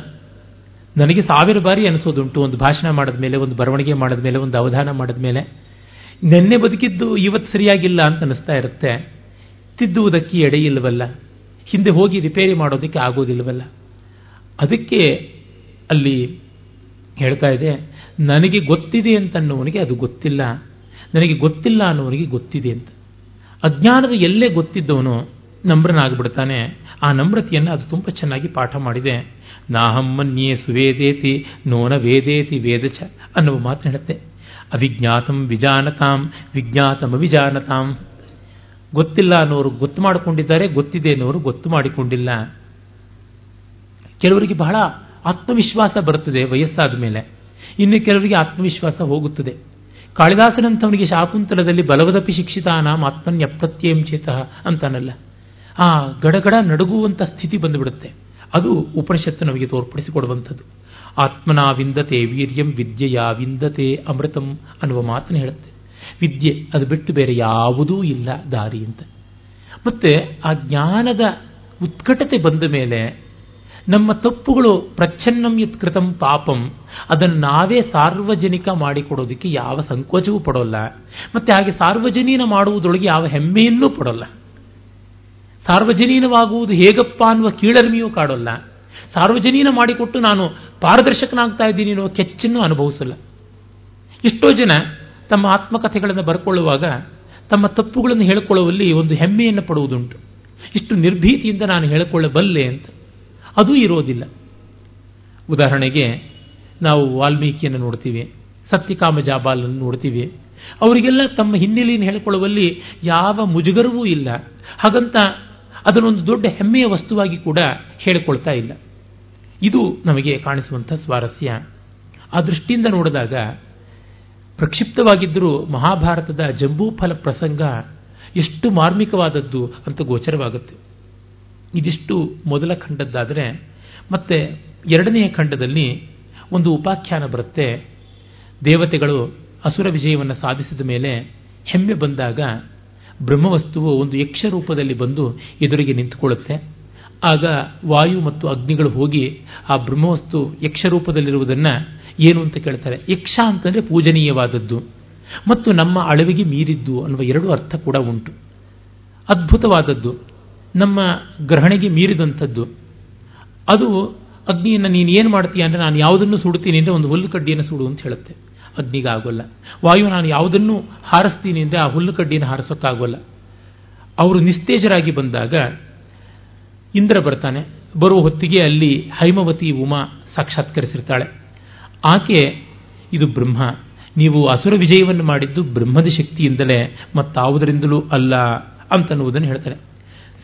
ನನಗೆ ಸಾವಿರ ಬಾರಿ ಅನಿಸೋದುಂಟು ಒಂದು ಭಾಷಣ ಮಾಡಿದ ಮೇಲೆ ಒಂದು ಬರವಣಿಗೆ ಮಾಡಿದ ಮೇಲೆ ಒಂದು ಅವಧಾನ ಮಾಡಿದ ಮೇಲೆ ನೆನ್ನೆ ಬದುಕಿದ್ದು ಇವತ್ತು ಸರಿಯಾಗಿಲ್ಲ ಅಂತ ಅನಿಸ್ತಾ ಇರುತ್ತೆ. ತಿದ್ದುವುದಕ್ಕೆ ಎಡೆ ಇಲ್ಲವಲ್ಲ. ಹಿಂದೆ ಹೋಗಿ ರಿಪೇರಿ ಮಾಡೋದಕ್ಕೆ ಆಗೋದಿಲ್ಲವಲ್ಲ. ಅದಕ್ಕೆ ಅಲ್ಲಿ ಹೇಳ್ತಾ ಇದೆ, ನನಗೆ ಗೊತ್ತಿದೆ ಅಂತ ಅನ್ನೋವನಿಗೆ ಅದು ಗೊತ್ತಿಲ್ಲ. ನನಗೆ ಗೊತ್ತಿಲ್ಲ ಅನ್ನೋವನಿಗೆ ಗೊತ್ತಿದೆ ಅಂತ. ಅಜ್ಞಾನದ ಎಲ್ಲೇ ಗೊತ್ತಿದ್ದವನು ನಮ್ರನಾಗ್ಬಿಡ್ತಾನೆ ಆ ನಮ್ರತೆಯನ್ನು ಅದು ತುಂಬ ಚೆನ್ನಾಗಿ ಪಾಠ ಮಾಡಿದೆ. ನಾಹಮ್ಮನ್ಯೇ ಸುವೇದೇತಿ, ನೋನ ವೇದೇತಿ ವೇದಚ ಅನ್ನುವ ಮಾತು ಹೇಳುತ್ತೆ. ಅವಿಜ್ಞಾತಂ ವಿಜಾನತಾಂ, ವಿಜ್ಞಾತಂ ಅವಿಜಾನತಾಂ. ಗೊತ್ತಿಲ್ಲ ಅನ್ನೋರು ಗೊತ್ತು ಮಾಡಿಕೊಂಡಿದ್ದಾರೆ, ಗೊತ್ತಿದೆ ಅನ್ನೋರು ಗೊತ್ತು ಮಾಡಿಕೊಂಡಿಲ್ಲ. ಕೆಲವರಿಗೆ ಬಹಳ ಆತ್ಮವಿಶ್ವಾಸ ಬರುತ್ತದೆ ವಯಸ್ಸಾದ ಮೇಲೆ. ಇನ್ನು ಕೆಲವರಿಗೆ ಆತ್ಮವಿಶ್ವಾಸ ಹೋಗುತ್ತದೆ. ಕಾಳಿದಾಸನಂಥವನಿಗೆ ಶಾಕುಂತಲದಲ್ಲಿ ಬಲವದಪಿ ಶಿಕ್ಷಿತಾನಾಂ ಆತ್ಮನ್ಯಪ್ರತ್ಯಂ ಚೇತಃ ಅಂತಾನಲ್ಲ. ಆ ಗಡಗಡ ನಡುಗುವಂಥ ಸ್ಥಿತಿ ಬಂದುಬಿಡುತ್ತೆ. ಅದು ಉಪನಿಷತ್ತು ನಮಗೆ ತೋರ್ಪಡಿಸಿಕೊಡುವಂಥದ್ದು. ಆತ್ಮನಾ ವಿಂದತೆ ವೀರ್ಯಂ ವಿದ್ಯೆಯ ವಿಂದತೆ ಅಮೃತಂ ಅನ್ನುವ ಮಾತನ್ನು ಹೇಳುತ್ತೆ. ವಿದ್ಯೆ ಅದು ಬಿಟ್ಟು ಬೇರೆ ಯಾವುದೂ ಇಲ್ಲ ದಾರಿ ಅಂತ. ಮತ್ತೆ ಆ ಜ್ಞಾನದ ಉತ್ಕಟತೆ ಬಂದ ಮೇಲೆ ನಮ್ಮ ತಪ್ಪುಗಳು ಪ್ರಚ್ಛನ್ನಂ ಯತ್ಕೃತಂ ಪಾಪಂ ಅದನ್ನು ನಾವೇ ಸಾರ್ವಜನಿಕ ಮಾಡಿಕೊಡೋದಕ್ಕೆ ಯಾವ ಸಂಕೋಚವೂ ಪಡೋಲ್ಲ. ಮತ್ತೆ ಹಾಗೆ ಸಾರ್ವಜನೀನ ಮಾಡುವುದರೊಳಗೆ ಯಾವ ಹೆಮ್ಮೆಯನ್ನೂ ಪಡೋಲ್ಲ. ಸಾರ್ವಜನೀನವಾಗುವುದು ಹೇಗಪ್ಪ ಅನ್ನುವ ಕೀಳರಿಮೆಯೂ ಕಾಡೋಲ್ಲ. ಸಾರ್ವಜನೀನ ಮಾಡಿಕೊಟ್ಟು ನಾನು ಪಾರದರ್ಶಕನಾಗ್ತಾ ಇದ್ದೀನಿ ಅನ್ನೋ ಕೆಚ್ಚನ್ನು ಅನುಭವಿಸಲ್ಲ. ಎಷ್ಟೋ ಜನ ತಮ್ಮ ಆತ್ಮಕಥೆಗಳನ್ನು ಬರ್ಕೊಳ್ಳುವಾಗ ತಮ್ಮ ತಪ್ಪುಗಳನ್ನು ಹೇಳಿಕೊಳ್ಳುವಲ್ಲಿ ಒಂದು ಹೆಮ್ಮೆಯನ್ನು ಪಡುವುದುಂಟು. ಇಷ್ಟು ನಿರ್ಭೀತಿಯಿಂದ ನಾನು ಹೇಳಿಕೊಳ್ಳಬಲ್ಲೆ ಅಂತ. ಅದೂ ಇರೋದಿಲ್ಲ. ಉದಾಹರಣೆಗೆ ನಾವು ವಾಲ್ಮೀಕಿಯನ್ನು ನೋಡ್ತೀವಿ, ಸತ್ಯಕಾಮ ಜಾಬಾಲನ್ನು ನೋಡ್ತೀವಿ. ಅವರಿಗೆಲ್ಲ ತಮ್ಮ ಹಿನ್ನೆಲೆಯನ್ನು ಹೇಳಿಕೊಳ್ಳುವಲ್ಲಿ ಯಾವ ಮುಜುಗರವೂ ಇಲ್ಲ. ಹಾಗಂತ ಅದನ್ನೊಂದು ದೊಡ್ಡ ಹೆಮ್ಮೆಯ ವಸ್ತುವಾಗಿ ಕೂಡ ಹೇಳಿಕೊಳ್ತಾ ಇಲ್ಲ. ಇದು ನಮಗೆ ಕಾಣಿಸುವಂಥ ಸ್ವಾರಸ್ಯ. ಆ ದೃಷ್ಟಿಯಿಂದ ನೋಡಿದಾಗ ಪ್ರಕ್ಷಿಪ್ತವಾಗಿದ್ದರೂ ಮಹಾಭಾರತದ ಜಂಬೂಫಲ ಪ್ರಸಂಗ ಎಷ್ಟು ಮಾರ್ಮಿಕವಾದದ್ದು ಅಂತ ಗೋಚರವಾಗುತ್ತೆ. ಇದಿಷ್ಟು ಮೊದಲ ಖಂಡದ್ದಾದರೆ ಮತ್ತೆ ಎರಡನೆಯ ಖಂಡದಲ್ಲಿ ಒಂದು ಉಪಾಖ್ಯಾನ ಬರುತ್ತೆ. ದೇವತೆಗಳು ಅಸುರ ವಿಜಯವನ್ನು ಸಾಧಿಸಿದ ಮೇಲೆ ಹೆಮ್ಮೆ ಬಂದಾಗ ಬ್ರಹ್ಮವಸ್ತುವು ಒಂದು ಯಕ್ಷ ರೂಪದಲ್ಲಿ ಬಂದು ಎದುರಿಗೆ ನಿಂತುಕೊಳ್ಳುತ್ತೆ. ಆಗ ವಾಯು ಮತ್ತು ಅಗ್ನಿಗಳು ಹೋಗಿ ಆ ಬ್ರಹ್ಮವಸ್ತು ಯಕ್ಷ ರೂಪದಲ್ಲಿರುವುದನ್ನು ಏನು ಅಂತ ಕೇಳ್ತಾರೆ? ಯಕ್ಷ ಅಂತಂದರೆ ಪೂಜನೀಯವಾದದ್ದು. ಮತ್ತು ನಮ್ಮ ಅಳವಿಗೆ ಮೀರಿದ್ದು ಅನ್ನುವ ಎರಡು ಅರ್ಥ ಕೂಡ ಉಂಟು. ಅದ್ಭುತವಾದದ್ದು. ನಮ್ಮ ಗ್ರಹಣೆಗೆ ಮೀರಿದಂಥದ್ದು. ಅದು ಅಗ್ನಿಯನ್ನು ನೀನು ಏನು ಮಾಡ್ತೀಯ ಅಂದರೆ ನಾನು ಯಾವುದನ್ನು ಸುಡುತ್ತೀನಿ ಅಂದರೆ ಒಂದು ಹುಲ್ಲು ಕಡ್ಡಿಯನ್ನು ಸುಡು ಅಂತ ಹೇಳುತ್ತೆ. ಅಗ್ನಿಗೆ ಆಗೋಲ್ಲ ವಾಯು ನಾನು ಯಾವುದನ್ನು ಹಾರಿಸ್ತೀನಿ ಅಂದರೆ ಆ ಹುಲ್ಲು ಕಡ್ಡಿಯನ್ನು ಹಾರಿಸೋಕ್ಕಾಗೋಲ್ಲ. ಅವರು ನಿಸ್ತೇಜರಾಗಿ ಬಂದಾಗ ಇಂದ್ರ ಬರ್ತಾನೆ. ಬರುವ ಹೊತ್ತಿಗೆ ಅಲ್ಲಿ ಹೈಮವತಿ ಉಮಾ ಸಾಕ್ಷಾತ್ಕರಿಸಿರ್ತಾಳೆ. ಆಕೆ, ಇದು ಬ್ರಹ್ಮ. ನೀವು ಅಸುರ ವಿಜಯವನ್ನು ಮಾಡಿದ್ದು ಬ್ರಹ್ಮದ ಶಕ್ತಿಯಿಂದಲೇ ಮತ್ತಾವುದರಿಂದಲೂ ಅಲ್ಲ ಅಂತನ್ನುವುದನ್ನು ಹೇಳ್ತಾರೆ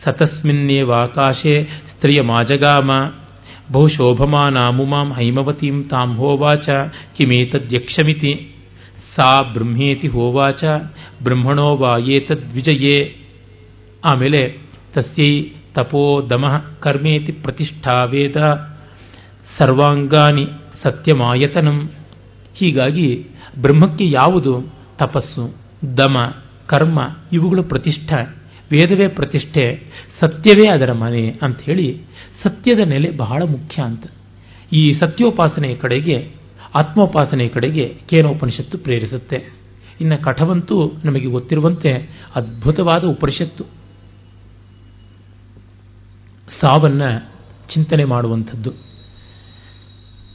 ಸತಸ್ಮಿನ್ನೇವಾಕಾಶೆ ಸ್ತ್ರೀಯ ಮಾಜಗಾಮ ಬಹುಶೋಭಮಾನಾಮುಮಾಂ ಹೈಮವತೀಂ ತಾಂ ಹೋವಾಚ ಕಿಮೇತದ್ಯಕ್ಷಮಿತಿ. ಸಾ ಬ್ರಹ್ಮೇತಿ ಹೋವಾಚ ಬ್ರಹ್ಮಣೋ ವಾ ಏತದ್ವಿಜಯೇ ಆಮೇಲೆ ತಸ್ಯೈ ತಪೋ ದಮಃ ಕರ್ಮೇತಿ ಪ್ರತಿಷ್ಠಾ ವೇದ. ಸರ್ವಾಂಗಾನಿ ಸತ್ಯಮಾಯತನಂ. ಹೀಗಾಗಿ ಬ್ರಹ್ಮಕ್ಕೆ ಯಾವುದು ತಪಸ್ಸು, ದಮ, ಕರ್ಮ ಇವುಗಳು ಪ್ರತಿಷ್ಠೆ. ವೇದವೇ ಪ್ರತಿಷ್ಠೆ, ಸತ್ಯವೇ ಅದರ ಮನೆ ಅಂತ ಹೇಳಿ ಸತ್ಯದ ನೆಲೆ ಬಹಳ ಮುಖ್ಯ ಅಂತ. ಈ ಸತ್ಯೋಪಾಸನೆಯ ಕಡೆಗೆ ಆತ್ಮೋಪಾಸನೆಯ ಕಡೆಗೆ ಕೇನೋಪನಿಷತ್ತು ಪ್ರೇರಿಸುತ್ತೆ. ಇನ್ನು ಕಠವಂತೂ ನಮಗೆ ಗೊತ್ತಿರುವಂತೆ ಅದ್ಭುತವಾದ ಉಪನಿಷತ್ತು. ಸಾವನ್ನ ಚಿಂತನೆ ಮಾಡುವಂಥದ್ದು.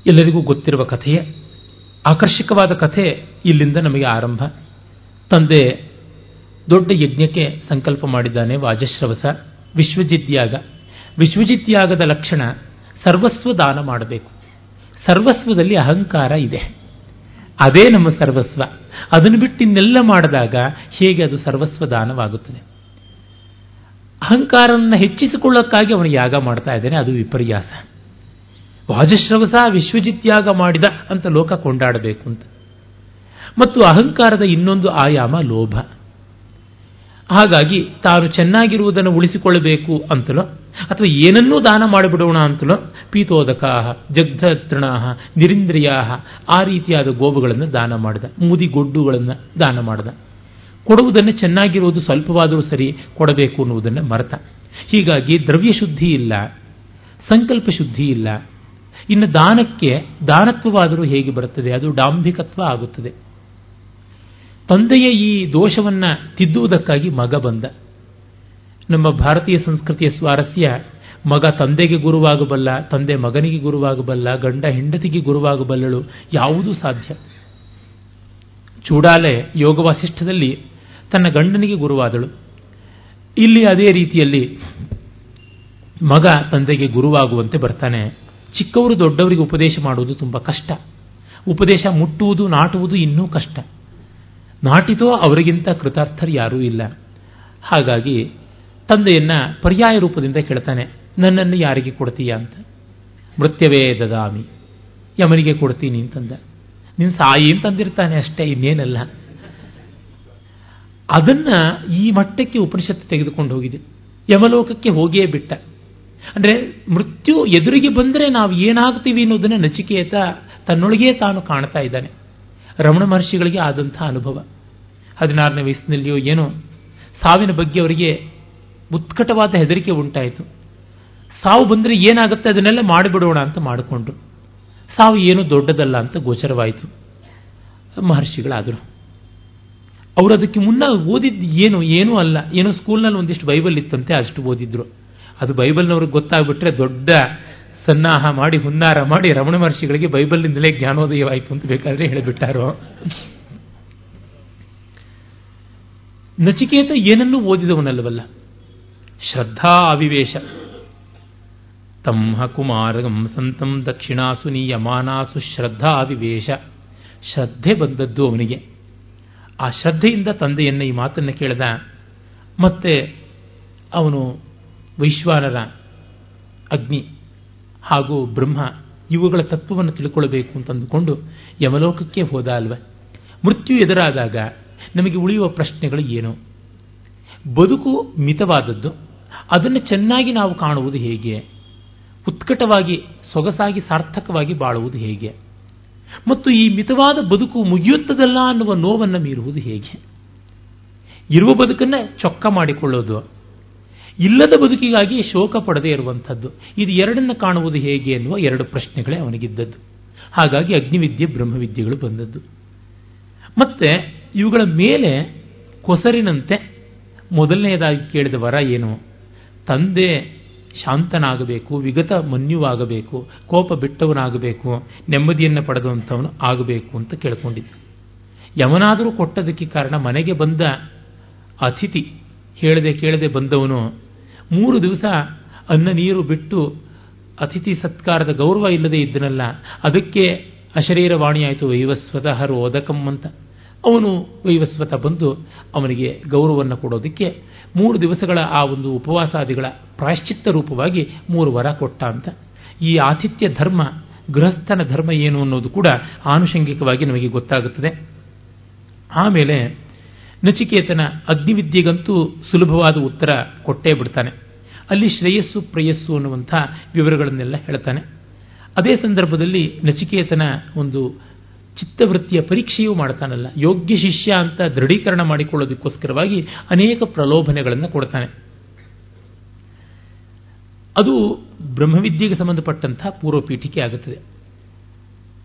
ಎಲ್ಲರಿಗೂ ಗೊತ್ತಿರುವ ಕಥೆಯೇ. ಆಕರ್ಷಕವಾದ ಕಥೆ ಇಲ್ಲಿಂದ ನಮಗೆ ಆರಂಭ. ತಂದೆ ದೊಡ್ಡ ಯಜ್ಞಕ್ಕೆ ಸಂಕಲ್ಪ ಮಾಡಿದ್ದಾನೆ ವಾಜಶ್ರವಸ. ವಿಶ್ವಜಿತ್ಯಾಗ. ವಿಶ್ವಜಿತ್ಯಾಗದ ಲಕ್ಷಣ ಸರ್ವಸ್ವ ದಾನ ಮಾಡಬೇಕು. ಸರ್ವಸ್ವದಲ್ಲಿ ಅಹಂಕಾರ ಇದೆ. ಅದೇ ನಮ್ಮ ಸರ್ವಸ್ವ. ಅದನ್ನು ಬಿಟ್ಟು ಇನ್ನೆಲ್ಲ ಮಾಡಿದಾಗ ಹೇಗೆ ಅದು ಸರ್ವಸ್ವ ದಾನವಾಗುತ್ತದೆ? ಅಹಂಕಾರವನ್ನು ಹೆಚ್ಚಿಸಿಕೊಳ್ಳೋಕ್ಕಾಗಿ ಅವನು ಯಾಗ ಮಾಡ್ತಾ ಇದ್ದಾನೆ, ಅದು ವಿಪರ್ಯಾಸ. ವಾಜಶ್ರವಸ ವಿಶ್ವಜಿತ್ಯಾಗ ಮಾಡಿದ ಅಂತ ಲೋಕ ಕೊಂಡಾಡಬೇಕು ಅಂತ. ಮತ್ತು ಅಹಂಕಾರದ ಇನ್ನೊಂದು ಆಯಾಮ ಲೋಭ. ಹಾಗಾಗಿ ತಾನು ಚೆನ್ನಾಗಿರುವುದನ್ನು ಉಳಿಸಿಕೊಳ್ಳಬೇಕು ಅಂತಲೋ? ಅಥವಾ ಏನನ್ನೂ ದಾನ ಮಾಡಿಬಿಡೋಣ ಅಂತಲೋ? ಪೀತೋದಕಾಹ, ಜಗ್ಧತೃಣಾಹ, ನಿರಿಂದ್ರಿಯಾಹ, ಆ ರೀತಿಯಾದ ಗೋವುಗಳನ್ನು ದಾನ ಮಾಡಿದ ಮುದಿಗೊಡ್ಡುಗಳನ್ನು ದಾನ ಮಾಡಿದ. ಕೊಡುವುದನ್ನು ಚೆನ್ನಾಗಿರುವುದು ಸ್ವಲ್ಪವಾದರೂ ಸರಿ ಕೊಡಬೇಕು ಅನ್ನುವುದನ್ನು ಮರೆತ. ಹೀಗಾಗಿ ದ್ರವ್ಯ ಶುದ್ಧಿ ಇಲ್ಲ, ಸಂಕಲ್ಪ ಶುದ್ಧಿ ಇಲ್ಲ. ಇನ್ನು ದಾನಕ್ಕೆ ದಾನತ್ವವಾದರೂ ಹೇಗೆ ಬರುತ್ತದೆ? ಅದು ಡಾಂಭಿಕತ್ವ ಆಗುತ್ತದೆ. ತಂದೆಯ ಈ ದೋಷವನ್ನ ತಿದ್ದುವುದಕ್ಕಾಗಿ ಮಗ ಬಂದ. ನಮ್ಮ ಭಾರತೀಯ ಸಂಸ್ಕೃತಿಯ ಸ್ವಾರಸ್ಯ, ಮಗ ತಂದೆಗೆ ಗುರುವಾಗಬಲ್ಲ, ತಂದೆ ಮಗನಿಗೆ ಗುರುವಾಗಬಲ್ಲ, ಗಂಡ ಹೆಂಡತಿಗೆ ಗುರುವಾಗಬಲ್ಲಳು ಯಾವುದೂ ಸಾಧ್ಯ. ಚೂಡಾಲೆ ಯೋಗವಾಸಿಷ್ಠದಲ್ಲಿ ತನ್ನ ಗಂಡನಿಗೆ ಗುರುವಾದಳು. ಇಲ್ಲಿ ಅದೇ ರೀತಿಯಲ್ಲಿ ಮಗ ತಂದೆಗೆ ಗುರುವಾಗುವಂತೆ ಬರ್ತಾನೆ. ಚಿಕ್ಕವರು ದೊಡ್ಡವರಿಗೆ ಉಪದೇಶ ಮಾಡುವುದು ತುಂಬ ಕಷ್ಟ. ಉಪದೇಶ ಮುಟ್ಟುವುದು, ನಾಟುವುದು ಇನ್ನೂ ಕಷ್ಟ. ನಾಟಿತೋ ಅವರಿಗಿಂತ ಕೃತಾರ್ಥರು ಯಾರೂ ಇಲ್ಲ. ಹಾಗಾಗಿ ತಂದೆಯನ್ನ ಪರ್ಯಾಯ ರೂಪದಿಂದ ಕೇಳ್ತಾನೆ, ನನ್ನನ್ನು ಯಾರಿಗೆ ಕೊಡ್ತೀಯ ಅಂತ. ಮೃತ್ಯವೇ ದದಾಮಿ, ಯಮನಿಗೆ ಕೊಡ್ತೀನಿ ಅಂತಂದ. ನಿನ್ನ ಸಾಯಿ ಅಂತಂದಿರ್ತಾನೆ ಅಷ್ಟೇ, ಇನ್ನೇನಲ್ಲ. ಅದನ್ನ ಈ ಮಟ್ಟಕ್ಕೆ ಉಪನಿಷತ್ತು ತೆಗೆದುಕೊಂಡು ಹೋಗಿದೆ. ಯಮಲೋಕಕ್ಕೆ ಹೋಗಿಯೇ ಬಿಟ್ಟ. ಅಂದ್ರೆ ಮೃತ್ಯು ಎದುರಿಗೆ ಬಂದರೆ ನಾವು ಏನಾಗ್ತೀವಿ ಅನ್ನೋದನ್ನ ನಚಿಕೇತ ತನ್ನೊಳಗೇ ತಾನು ಕಾಣ್ತಾ ಇದ್ದಾನೆ. ರಮಣ ಮಹರ್ಷಿಗಳಿಗೆ ಆದಂತಹ ಅನುಭವ. ಹದಿನಾರನೇ ವಯಸ್ಸಿನಲ್ಲಿಯೋ ಏನೋ ಸಾವಿನ ಬಗ್ಗೆ ಅವರಿಗೆ ಉತ್ಕಟವಾದ ಹೆದರಿಕೆ ಉಂಟಾಯಿತು. ಸಾವು ಬಂದರೆ ಏನಾಗುತ್ತೆ ಅದನ್ನೆಲ್ಲ ಮಾಡಿಬಿಡೋಣ ಅಂತ ಮಾಡಿಕೊಂಡ್ರು. ಸಾವು ಏನು ದೊಡ್ಡದಲ್ಲ ಅಂತ ಗೋಚರವಾಯಿತು. ಮಹರ್ಷಿಗಳಾದರು ಅವರು ಅದಕ್ಕೆ ಮುನ್ನ ಓದಿದ್ದು ಏನು, ಏನೂ ಅಲ್ಲ. ಏನೋ ಸ್ಕೂಲ್ನಲ್ಲಿ ಒಂದಿಷ್ಟು ಬೈಬಲ್ ಇತ್ತಂತೆ, ಅಷ್ಟು ಓದಿದ್ರು. ಅದು ಬೈಬಲ್ನವ್ರಿಗೆ ಗೊತ್ತಾಗ್ಬಿಟ್ರೆ ದೊಡ್ಡ ಸನ್ನಾಹ ಮಾಡಿ, ಹುನ್ನಾರ ಮಾಡಿ ರಮಣ ಮಹರ್ಷಿಗಳಿಗೆ ಬೈಬಲ್ನಿಂದಲೇ ಜ್ಞಾನೋದಯವಾಯಿತು ಅಂತ ಬೇಕಾದ್ರೆ ಹೇಳಿಬಿಟ್ಟಾರೋ. ನಚಿಕೇತ ಏನನ್ನೂ ಓದಿದವನಲ್ಲವಲ್ಲ? ಶ್ರದ್ಧಾ ಅವಿವೇಶ. ತಮ್ಮ ಕುಮಾರಗಂ ಸಂತಂ ದಕ್ಷಿಣಾಸು ನೀಯಮಾನಾಸು ಶ್ರದ್ಧಾ ಅವಿವೇಶ. ಶ್ರದ್ಧೆ ಬಂದದ್ದು ಅವನಿಗೆ. ಆ ಶ್ರದ್ಧೆಯಿಂದ ತಂದೆಯನ್ನ ಈ ಮಾತನ್ನು ಕೇಳಿದ. ಮತ್ತೆ ಅವನು ವೈಶ್ವಾನರ ಅಗ್ನಿ. ಹಾಗೂ ಬ್ರಹ್ಮ ಇವುಗಳ ತತ್ವವನ್ನು ತಿಳ್ಕೊಳ್ಬೇಕು ಅಂತಂದುಕೊಂಡು ಯಮಲೋಕಕ್ಕೆ ಹೋದ ಅಲ್ವ ಮೃತ್ಯು ಎದುರಾದಾಗ ನಮಗೆ ಉಳಿಯುವ ಪ್ರಶ್ನೆಗಳು ಏನು? ಬದುಕು ಮಿತವಾದದ್ದು, ಅದನ್ನು ಚೆನ್ನಾಗಿ ನಾವು ಕಾಣುವುದು ಹೇಗೆ? ಉತ್ಕಟವಾಗಿ, ಸೊಗಸಾಗಿ, ಸಾರ್ಥಕವಾಗಿ ಬಾಳುವುದು ಹೇಗೆ? ಮತ್ತು ಈ ಮಿತವಾದ ಬದುಕು ಮುಗಿಯುತ್ತದಲ್ಲ ಅನ್ನುವ ನೋವನ್ನು ಮೀರುವುದು ಹೇಗೆ? ಇರುವ ಬದುಕನ್ನು ಚೊಕ್ಕ ಮಾಡಿಕೊಳ್ಳೋದು ಇಲ್ಲದ ಬದುಕಿಗಾಗಿ ಶೋಕ ಪಡದೇ ಇರುವಂಥದ್ದು. ಇದು ಎರಡನ್ನು ಕಾಣುವುದು ಹೇಗೆ ಎನ್ನುವ ಎರಡು ಪ್ರಶ್ನೆಗಳೇ ಅವನಿಗಿದ್ದದ್ದು. ಹಾಗಾಗಿ ಅಗ್ನಿವಿದ್ಯೆ, ಬ್ರಹ್ಮವಿದ್ಯೆಗಳು ಬಂದದ್ದು. ಮತ್ತೆ ಇವುಗಳ ಮೇಲೆ ಕೊಸರಿನಂತೆ ಮೊದಲನೆಯದಾಗಿ ಕೇಳಿದ ವರ ಏನು? ತಂದೆ ಶಾಂತನಾಗಬೇಕು, ವಿಗತ ಮನ್ಯುವಾಗಬೇಕು, ಕೋಪ ಬಿಟ್ಟವನಾಗಬೇಕು, ನೆಮ್ಮದಿಯನ್ನು ಪಡೆದಂಥವನು ಆಗಬೇಕು ಅಂತ ಕೇಳ್ಕೊಂಡಿದ್ದು. ಯಮನಾದರೂ ಕೊಟ್ಟದಕ್ಕೆ ಕಾರಣ ಮನೆಗೆ ಬಂದ ಅತಿಥಿ, ಹೇಳದೆ ಕೇಳದೆ ಬಂದವನು ಮೂರು ದಿವಸ ಅನ್ನ ನೀರು ಬಿಟ್ಟು ಅತಿಥಿ ಸತ್ಕಾರದ ಗೌರವ ಇಲ್ಲದೆ ಇದ್ದನಲ್ಲ, ಅದಕ್ಕೆ ಅಶರೀರವಾಣಿಯಾಯಿತು ವೈವಸ್ವತಃ ರೋದಕಂ ಅಂತ. ಅವನು ವೈವಸ್ವತ ಬಂದು ಅವನಿಗೆ ಗೌರವವನ್ನು ಕೊಡೋದಕ್ಕೆ ಮೂರು ದಿವಸಗಳ ಆ ಒಂದು ಉಪವಾಸಾದಿಗಳ ಪ್ರಾಶ್ಚಿತ್ತ ರೂಪವಾಗಿ ಮೂರು ವರ ಕೊಟ್ಟ ಅಂತ. ಈ ಆತಿಥ್ಯ ಧರ್ಮ, ಗೃಹಸ್ಥನ ಧರ್ಮ ಏನು ಅನ್ನೋದು ಕೂಡ ಆನುಷಂಗಿಕವಾಗಿ ನಮಗೆ ಗೊತ್ತಾಗುತ್ತದೆ. ಆಮೇಲೆ ನಚಿಕೇತನ ಅಗ್ನಿವಿದ್ಯೆಗಂತೂ ಸುಲಭವಾದ ಉತ್ತರ ಕೊಟ್ಟೇ ಬಿಡ್ತಾನೆ. ಅಲ್ಲಿ ಶ್ರೇಯಸ್ಸು, ಪ್ರೇಯಸ್ಸು ಅನ್ನುವಂಥ ವಿವರಗಳನ್ನೆಲ್ಲ ಹೇಳ್ತಾನೆ. ಅದೇ ಸಂದರ್ಭದಲ್ಲಿ ನಚಿಕೇತನ ಒಂದು ಚಿತ್ತವೃತ್ತಿಯ ಪರೀಕ್ಷೆಯೂ ಮಾಡ್ತಾನಲ್ಲ. ಯೋಗ್ಯ ಶಿಷ್ಯ ಅಂತ ದೃಢೀಕರಣ ಮಾಡಿಕೊಳ್ಳೋದಕ್ಕೋಸ್ಕರವಾಗಿ ಅನೇಕ ಪ್ರಲೋಭನೆಗಳನ್ನು ಕೊಡ್ತಾನೆ. ಅದು ಬ್ರಹ್ಮವಿದ್ಯೆಗೆ ಸಂಬಂಧಪಟ್ಟಂತಹ ಪೂರ್ವಪೀಠಿಕೆ ಆಗುತ್ತದೆ.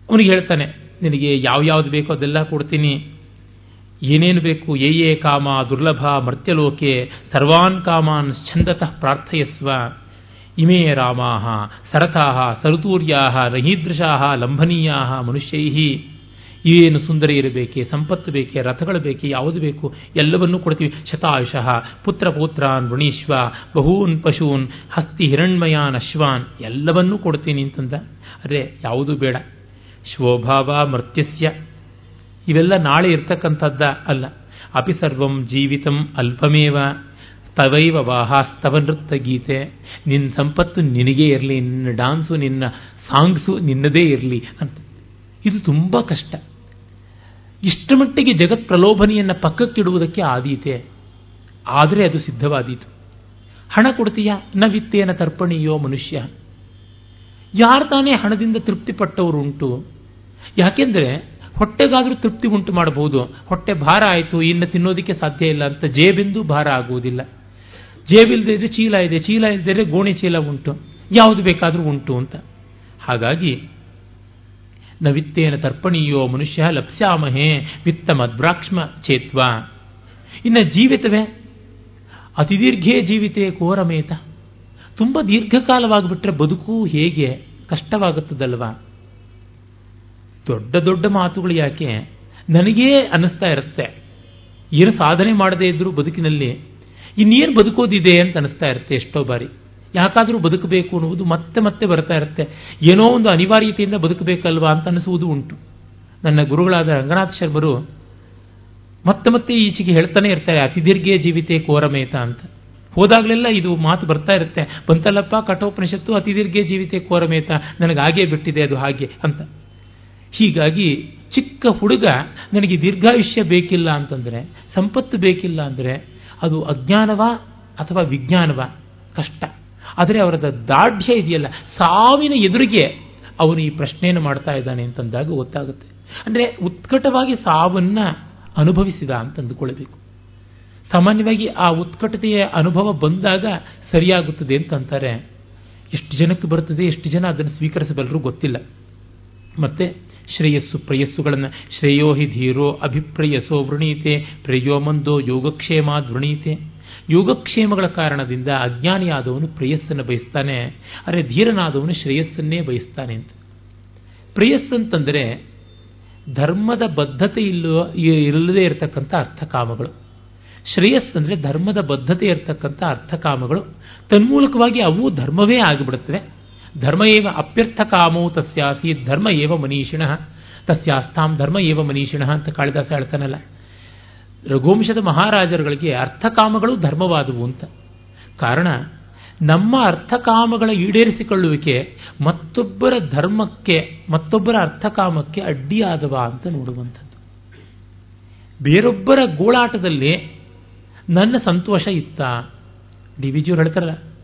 ಅವನಿಗೆ ಹೇಳ್ತಾನೆ, ನಿನಗೆ ಯಾವ ಯಾವ್ದು ಬೇಕೋ ಅದೆಲ್ಲ ಕೊಡ್ತೀನಿ. ಏನೇನು ಬೇಕು? ಯೇ ಯೇ ಕಾಮ, ದುರ್ಲಭ, ಮರ್ತ್ಯಲೋಕೆ, ಸರ್ವಾನ್ ಕಾಮಾನ್ ಛಂದತಃ ಪ್ರಾರ್ಥಯಸ್ವ. ಇಮೇ ರಾಮಾ ಸರಥಾ ಸರತೂರ್ಯಾ ರಹೀದೃಶಾ ಲಂಭನೀಯಾ ಮನುಷ್ಯೈ ಏನು ಸುಂದರಿ ಇರಬೇಕೆ? ಸಂಪತ್ತು ಬೇಕೆ? ರಥಗಳು ಬೇಕೆ? ಯಾವುದು ಬೇಕು? ಎಲ್ಲವನ್ನೂ ಕೊಡ್ತೀವಿ. ಶತಾಯುಷಃ, ಪುತ್ರ ಪೌತ್ರಾನ್, ವೃಣೀಶ್ವ, ಬಹೂನ್ ಪಶೂನ್, ಹಸ್ತಿ ಹಿರಣ್ಮಯಾನ್, ಅಶ್ವಾನ್, ಎಲ್ಲವನ್ನೂ ಕೊಡ್ತೀನಿ ಅಂತಂದ. ಅರೆ, ಯಾವುದೂ ಬೇಡ. ಶೋಭಾವ ಮರ್ತ್ಯಸ್ಯ. ಇವೆಲ್ಲ ನಾಳೆ ಇರ್ತಕ್ಕಂಥದ್ದ ಅಲ್ಲ. ಅಪಿ ಸರ್ವಂ ಜೀವಿತಂ ಅಲ್ಪಮೇವ. ತವೈವ ವಾಹಾಸ್ತವ ನೃತ್ಯ ಗೀತೆ ನಿನ್ನ ಸಂಪತ್ತು ನಿನಗೇ ಇರಲಿ, ನಿನ್ನ ಡಾನ್ಸು, ನಿನ್ನ ಸಾಂಗ್ಸು ನಿನ್ನದೇ ಇರಲಿ ಅಂತ. ಇದು ತುಂಬ ಕಷ್ಟ. ಇಷ್ಟ ಮಟ್ಟಿಗೆ ಜಗತ್ ಪ್ರಲೋಭನೆಯನ್ನು ಪಕ್ಕಕ್ಕಿಡುವುದಕ್ಕೆ ಆದೀತೆ. ಆದರೆ ಅದು ಸಿದ್ಧವಾದೀತು. ಹಣ ಕೊಡ್ತೀಯ? ನ ವಿತ್ತೇನ ತರ್ಪಣೀಯೋ ಮನುಷ್ಯ. ಯಾರು ತಾನೇ ಹಣದಿಂದ ತೃಪ್ತಿಪಟ್ಟವರು ಉಂಟು ಯಾಕೆಂದ್ರೆ ಹೊಟ್ಟೆಗಾದರೂ ತೃಪ್ತಿ ಉಂಟು ಮಾಡಬಹುದು. ಹೊಟ್ಟೆ ಭಾರ ಆಯಿತು ಇನ್ನು ತಿನ್ನೋದಕ್ಕೆ ಸಾಧ್ಯ ಇಲ್ಲ ಅಂತ ಜೇಬೆಂದು ಭಾರ ಆಗುವುದಿಲ್ಲ. ಜೇಬಿಲ್ದೇ ಇದ್ರೆ ಚೀಲ ಇದೆ, ಚೀಲ ಇಲ್ಲದೆ ಗೋಣಿ ಚೀಲ ಉಂಟು. ಯಾವುದು ಬೇಕಾದರೂ ಉಂಟು ಅಂತ. ಹಾಗಾಗಿ ನ ವಿತ್ತೇನ ತರ್ಪಣೀಯೋ ಮನುಷ್ಯ ಲಪ್ಸ್ಯಾಮಹೇ ವಿತ್ತ ಮದ್ರಾಕ್ಷ್ಮ ಚೇತ್ವ. ಇನ್ನು ಜೀವಿತವೇ? ಅತಿದೀರ್ಘೇ ಜೀವಿತೆ ಕೋರಮೇತ. ತುಂಬ ದೀರ್ಘಕಾಲವಾಗಿಬಿಟ್ರೆ ಬದುಕು ಹೇಗೆ? ಕಷ್ಟವಾಗುತ್ತದಲ್ವಾ? ದೊಡ್ಡ ದೊಡ್ಡ ಮಾತುಗಳು ಯಾಕೆ? ನನಗೇ ಅನ್ನಿಸ್ತಾ ಇರುತ್ತೆ. ಏನು ಸಾಧನೆ ಮಾಡದೇ ಇದ್ದರೂ ಬದುಕಿನಲ್ಲಿ ಇನ್ನೇನು ಬದುಕೋದಿದೆ ಅಂತ ಅನಿಸ್ತಾ ಇರುತ್ತೆ ಎಷ್ಟೋ ಬಾರಿ. ಯಾಕಾದರೂ ಬದುಕಬೇಕು ಅನ್ನುವುದು ಮತ್ತೆ ಮತ್ತೆ ಬರ್ತಾ ಇರುತ್ತೆ. ಏನೋ ಒಂದು ಅನಿವಾರ್ಯತೆಯಿಂದ ಬದುಕಬೇಕಲ್ವಾ ಅಂತ ಅನಿಸುವುದು ಉಂಟು. ನನ್ನ ಗುರುಗಳಾದ ರಂಗನಾಥ ಶರ್ಮರು ಮತ್ತೆ ಮತ್ತೆ ಈಚೆಗೆ ಹೇಳ್ತಾನೆ ಇರ್ತಾರೆ ಅತಿ ದೀರ್ಘ ಜೀವಿತೆ ಕೋರಮೇತ ಅಂತ. ಹೋದಾಗಲೆಲ್ಲ ಇದು ಮಾತು ಬರ್ತಾ ಇರುತ್ತೆ. ಬಂತಲ್ಲಪ್ಪ, ಕಠೋಪನಿಷತ್ತು ಅತಿ ದೀರ್ಘ ಜೀವಿತೆ ಕೋರಮೇತ ನನಗೆ ಹಾಗೇ ಬಿಟ್ಟಿದೆ ಅದು ಹಾಗೆ ಅಂತ. ಹೀಗಾಗಿ ಚಿಕ್ಕ ಹುಡುಗ ನನಗೆ ದೀರ್ಘಾಯುಷ್ಯ ಬೇಕಿಲ್ಲ ಅಂತಂದರೆ, ಸಂಪತ್ತು ಬೇಕಿಲ್ಲ ಅಂದರೆ ಅದು ಅಜ್ಞಾನವ ಅಥವಾ ವಿಜ್ಞಾನವ? ಕಷ್ಟ. ಆದರೆ ಅವರದ ದಾಢ್ಯ ಇದೆಯಲ್ಲ, ಸಾವಿನ ಎದುರಿಗೆ ಅವನು ಈ ಪ್ರಶ್ನೆಯನ್ನು ಮಾಡ್ತಾ ಇದ್ದಾನೆ ಅಂತಂದಾಗ ಗೊತ್ತಾಗುತ್ತೆ. ಅಂದರೆ ಉತ್ಕಟವಾಗಿ ಸಾವನ್ನ ಅನುಭವಿಸಿದ ಅಂತ ಅಂದುಕೊಳ್ಬೇಕು. ಸಾಮಾನ್ಯವಾಗಿ ಆ ಉತ್ಕಟತೆಯ ಅನುಭವ ಬಂದಾಗ ಸರಿಯಾಗುತ್ತದೆ ಅಂತಂತಾರೆ ಎಷ್ಟು ಜನಕ್ಕೆ ಬರುತ್ತದೆ, ಎಷ್ಟು ಜನ ಅದನ್ನು ಸ್ವೀಕರಿಸಬಲ್ಲರೂ ಗೊತ್ತಿಲ್ಲ. ಮತ್ತೆ ಶ್ರೇಯಸ್ಸು ಪ್ರೇಯಸ್ಸುಗಳನ್ನು ಶ್ರೇಯೋ ಹಿ ಧೀರೋ ಅಭಿಪ್ರೇಯಸೋ ವೃಣೀತೆ, ಪ್ರೇಯೋ ಮಂದೋ ಯೋಗಕ್ಷೇಮ ವೃಣೀತೆ ಯೋಗಕ್ಷೇಮಗಳ ಕಾರಣದಿಂದ ಅಜ್ಞಾನಿಯಾದವನು ಪ್ರೇಯಸ್ಸನ್ನು ಬಯಸ್ತಾನೆ, ಅರೆ ಧೀರನಾದವನು ಶ್ರೇಯಸ್ಸನ್ನೇ ಬಯಸ್ತಾನೆ ಅಂತ. ಪ್ರೇಯಸ್ಸಂತಂದರೆ ಧರ್ಮದ ಬದ್ಧತೆ ಇಲ್ಲೋ ಇಲ್ಲದೆ ಇರತಕ್ಕಂಥ ಅರ್ಥಕಾಮಗಳು. ಶ್ರೇಯಸ್ ಅಂದರೆ ಧರ್ಮದ ಬದ್ಧತೆ ಇರತಕ್ಕಂಥ ಅರ್ಥಕಾಮಗಳು. ತನ್ಮೂಲಕವಾಗಿ ಅವು ಧರ್ಮವೇ ಆಗಿಬಿಡುತ್ತವೆ. ಧರ್ಮ ಏವ ಅಪ್ಯರ್ಥ ಕಾಮೋ ತಸ್ಯಾಸಿ ಧರ್ಮ ಏವ ಮನೀಷಿಣ ತಸ್ಯಾಸ್ತಾಂ ಧರ್ಮ ಏವ ಮನೀಷಿಣ ಅಂತ ಕಾಳಿದಾಸ ಹೇಳ್ತಾನಲ್ಲ। ರಘುವಂಶದ ಮಹಾರಾಜರುಗಳಿಗೆ ಅರ್ಥಕಾಮಗಳು ಧರ್ಮವಾದವು ಅಂತ। ಕಾರಣ, ನಮ್ಮ ಅರ್ಥಕಾಮಗಳ ಈಡೇರಿಸಿಕೊಳ್ಳುವಿಕೆ ಮತ್ತೊಬ್ಬರ ಧರ್ಮಕ್ಕೆ, ಮತ್ತೊಬ್ಬರ ಅರ್ಥಕಾಮಕ್ಕೆ ಅಡ್ಡಿಯಾದವ ಅಂತ ನೋಡುವಂಥದ್ದು। ಬೇರೊಬ್ಬರ ಗೋಳಾಟದಲ್ಲಿ ನನ್ನ ಸಂತೋಷ ಇತ್ತ? ಡಿ ವಿಜಿಯವರು ಹೇಳ್ತಾರಲ್ಲ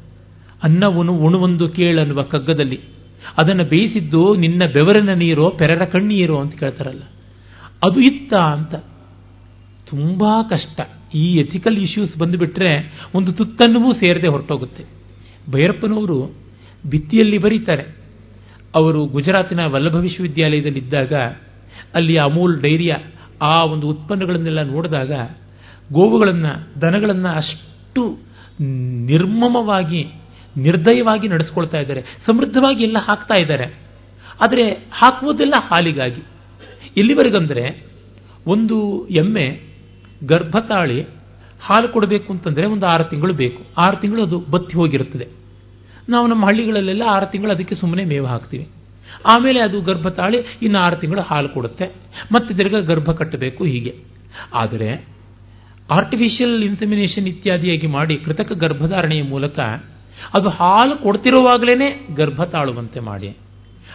ಅನ್ನ ಉಣು ಉಣುವೊಂದು ಕೇಳನ್ನುವ ಕಗ್ಗದಲ್ಲಿ. ಅದನ್ನು ಬೇಯಿಸಿದ್ದು ನಿನ್ನ ಬೆವರಿನ ನೀರೋ, ಪೆರರ ಕಣ್ಣೀರೋ ಅಂತ ಕೇಳ್ತಾರಲ್ಲ. ಅದು ಇತ್ತ ಅಂತ. ತುಂಬಾ ಕಷ್ಟ. ಈ ಎಥಿಕಲ್ ಇಶ್ಯೂಸ್ ಬಂದುಬಿಟ್ರೆ ಒಂದು ತುತ್ತನ್ನೂ ಸೇರದೆ ಹೊರಟೋಗುತ್ತೆ. ಭೈರಪ್ಪನವರು ಭಿತ್ತಿಯಲ್ಲಿ ಬರೀತಾರೆ. ಅವರು ಗುಜರಾತಿನ ವಲ್ಲಭ ವಿಶ್ವವಿದ್ಯಾಲಯದಲ್ಲಿದ್ದಾಗ, ಅಲ್ಲಿ ಅಮೂಲ್ ಡೈರಿಯ ಆ ಒಂದು ಉತ್ಪನ್ನಗಳನ್ನೆಲ್ಲ ನೋಡಿದಾಗ, ಗೋವುಗಳನ್ನು, ದನಗಳನ್ನು ಅಷ್ಟು ನಿರ್ಮಮವಾಗಿ ನಿರ್ದಯವಾಗಿ ನಡೆಸ್ಕೊಳ್ತಾ ಇದ್ದಾರೆ. ಸಮೃದ್ಧವಾಗಿ ಎಲ್ಲ ಹಾಕ್ತಾ ಇದ್ದಾರೆ. ಆದರೆ ಹಾಕುವುದೆಲ್ಲ ಹಾಲಿಗಾಗಿ. ಎಲ್ಲಿವರೆಗಂದರೆ ಒಂದು ಎಮ್ಮೆ ಗರ್ಭತಾಳಿ ಹಾಲು ಕೊಡಬೇಕು ಅಂತಂದರೆ ಒಂದು ಆರು ತಿಂಗಳು ಬೇಕು. ಆರು ತಿಂಗಳು ಅದು ಬತ್ತಿ ಹೋಗಿರುತ್ತದೆ. ನಾವು ನಮ್ಮ ಹಳ್ಳಿಗಳಲ್ಲೆಲ್ಲ ಆರು ತಿಂಗಳು ಅದಕ್ಕೆ ಸುಮ್ಮನೆ ಮೇವು ಹಾಕ್ತೀವಿ. ಆಮೇಲೆ ಅದು ಗರ್ಭ ತಾಳಿ ಇನ್ನು ಆರು ತಿಂಗಳು ಹಾಲು ಕೊಡುತ್ತೆ. ಮತ್ತೆ ತಿರ್ಗ ಗರ್ಭ ಕಟ್ಟಬೇಕು ಹೀಗೆ. ಆದರೆ ಆರ್ಟಿಫಿಷಿಯಲ್ ಇನ್ಸೆಮಿನೇಷನ್ ಇತ್ಯಾದಿಯಾಗಿ ಮಾಡಿ ಕೃತಕ ಗರ್ಭಧಾರಣೆಯ ಮೂಲಕ ಅದು ಹಾಲು ಕೊಡ್ತಿರುವಾಗಲೇ ಗರ್ಭ ತಾಳುವಂತೆ ಮಾಡಿ.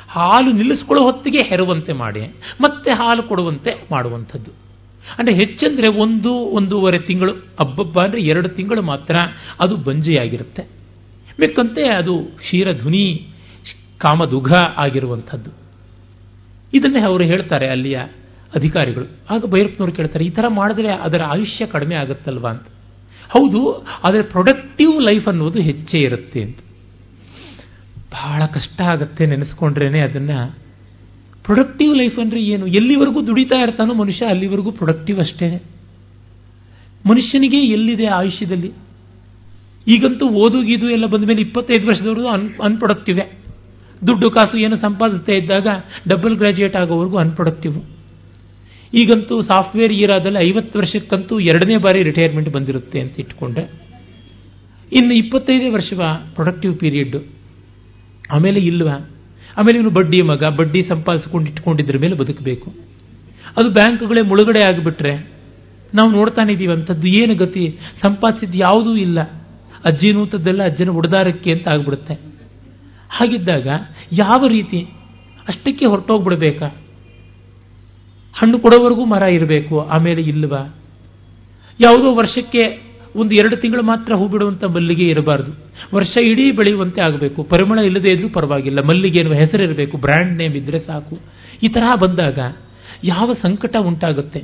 ಹಾಲು ನಿಲ್ಲಿಸ್ಕೊಳ್ಳೋ ಹೊತ್ತಿಗೆ ಹೆರುವಂತೆ ಮಾಡಿ. ಮತ್ತೆ ಹಾಲು ಕೊಡುವಂತೆ ಮಾಡುವಂಥದ್ದು. ಅಂದರೆ ಹೆಚ್ಚಂದರೆ ಒಂದು, ಒಂದೂವರೆ ತಿಂಗಳು ಹಬ್ಬಬ್ಬ ಅಂದರೆ ಎರಡು ತಿಂಗಳು ಮಾತ್ರ ಅದು ಬಂಜೆಯಾಗಿರುತ್ತೆ. ಬೇಕಂತೆ ಅದು ಕ್ಷೀರಧ್ವನಿ, ಕಾಮದುಘ ಆಗಿರುವಂಥದ್ದು. ಇದನ್ನೇ ಅವರು ಹೇಳ್ತಾರೆ ಅಲ್ಲಿಯ ಅಧಿಕಾರಿಗಳು. ಆಗ ಭೈರಪ್ಪನವರು ಕೇಳ್ತಾರೆ, ಈ ಥರ ಮಾಡಿದ್ರೆ ಅದರ ಆಯುಷ್ಯ ಕಡಿಮೆ ಆಗುತ್ತಲ್ವಾ ಅಂತ. ಹೌದು, ಆದರೆ ಪ್ರೊಡಕ್ಟಿವ್ ಲೈಫ್ ಅನ್ನೋದು ಹೆಚ್ಚೇ ಇರುತ್ತೆ ಅಂತ. ಬಹಳ ಕಷ್ಟ ಆಗುತ್ತೆ ನೆನೆಸ್ಕೊಂಡ್ರೇನೆ ಅದನ್ನ. ಪ್ರೊಡಕ್ಟಿವ್ ಲೈಫ್ ಅಂದ್ರೆ ಏನು? ಎಲ್ಲಿವರೆಗೂ ದುಡಿತಾ ಇರ್ತಾನೋ ಮನುಷ್ಯ ಅಲ್ಲಿವರೆಗೂ ಪ್ರೊಡಕ್ಟಿವ್ ಅಷ್ಟೇ. ಮನುಷ್ಯನಿಗೆ ಎಲ್ಲಿದೆ ಆಯುಷ್ಯದಲ್ಲಿ? ಈಗಂತೂ ಓದು, ಗೀದು ಎಲ್ಲ ಬಂದ ಮೇಲೆ ಇಪ್ಪತ್ತೈದು ವರ್ಷದವರೆಗೂ ಅನ್ ಅನ್ಪ್ರೊಡಕ್ಟಿವೆ ದುಡ್ಡು, ಕಾಸು ಏನು ಸಂಪಾದಿಸ್ತಾ ಇದ್ದಾಗ ಡಬಲ್ ಗ್ರಾಜುಯೇಟ್ ಆಗೋವರೆಗೂ ಅನ್ಪ್ರೊಡಕ್ಟಿವ್ ಈಗಂತೂ ಸಾಫ್ಟ್ವೇರ್ ಇರಾದಲ್ಲಿ ಐವತ್ತು ವರ್ಷಕ್ಕಂತೂ ಎರಡನೇ ಬಾರಿ ರಿಟೈರ್ಮೆಂಟ್ ಬಂದಿರುತ್ತೆ ಅಂತ ಇಟ್ಕೊಂಡ್ರೆ, ಇನ್ನು ಇಪ್ಪತ್ತೈದೇ ವರ್ಷವ ಪ್ರೊಡಕ್ಟಿವ್ ಪೀರಿಯಡ್ ಆಮೇಲೆ ಇಲ್ವಾ? ಆಮೇಲೆ ಇವನು ಬಡ್ಡಿ ಮಗ, ಬಡ್ಡಿ ಸಂಪಾದಿಸ್ಕೊಂಡು ಇಟ್ಕೊಂಡಿದ್ರ ಮೇಲೆ ಬದುಕಬೇಕು. ಅದು ಬ್ಯಾಂಕ್ಗಳೇ ಮುಳುಗಡೆ ಆಗಿಬಿಟ್ರೆ, ನಾವು ನೋಡ್ತಾನೆ ಇದ್ದೀವಿ ಅಂಥದ್ದು ಏನು ಗತಿ? ಸಂಪಾದಿಸಿದ್ದು ಯಾವುದೂ ಇಲ್ಲ. ಅಜ್ಜಿನೂತದ್ದೆಲ್ಲ ಅಜ್ಜನ ಉಡದಾರಕ್ಕೆ ಅಂತ ಆಗ್ಬಿಡುತ್ತೆ. ಹಾಗಿದ್ದಾಗ ಯಾವ ರೀತಿ? ಅಷ್ಟಕ್ಕೆ ಹೊರಟೋಗ್ಬಿಡ್ಬೇಕಾ? ಹಣ್ಣು ಕೊಡೋವರೆಗೂ ಮರ ಇರಬೇಕು, ಆಮೇಲೆ ಇಲ್ಲವಾ? ಯಾವುದೋ ವರ್ಷಕ್ಕೆ ಒಂದು ಎರಡು ತಿಂಗಳು ಮಾತ್ರ ಹೂ ಬಿಡುವಂಥ ಮಲ್ಲಿಗೆ ಇರಬಾರ್ದು. ವರ್ಷ ಇಡೀ ಬೆಳೆಯುವಂತೆ ಆಗಬೇಕು. ಪರಿಮಳ ಇಲ್ಲದೇ ಇದ್ರೂ ಪರವಾಗಿಲ್ಲ. ಮಲ್ಲಿಗೆ ಎನ್ನುವ ಹೆಸರಿರಬೇಕು ಬ್ರ್ಯಾಂಡ್ ನೇಮ್ ಇದ್ರೆ ಸಾಕು. ಈ ತರಹ ಬಂದಾಗ ಯಾವ ಸಂಕಟ ಉಂಟಾಗುತ್ತೆ?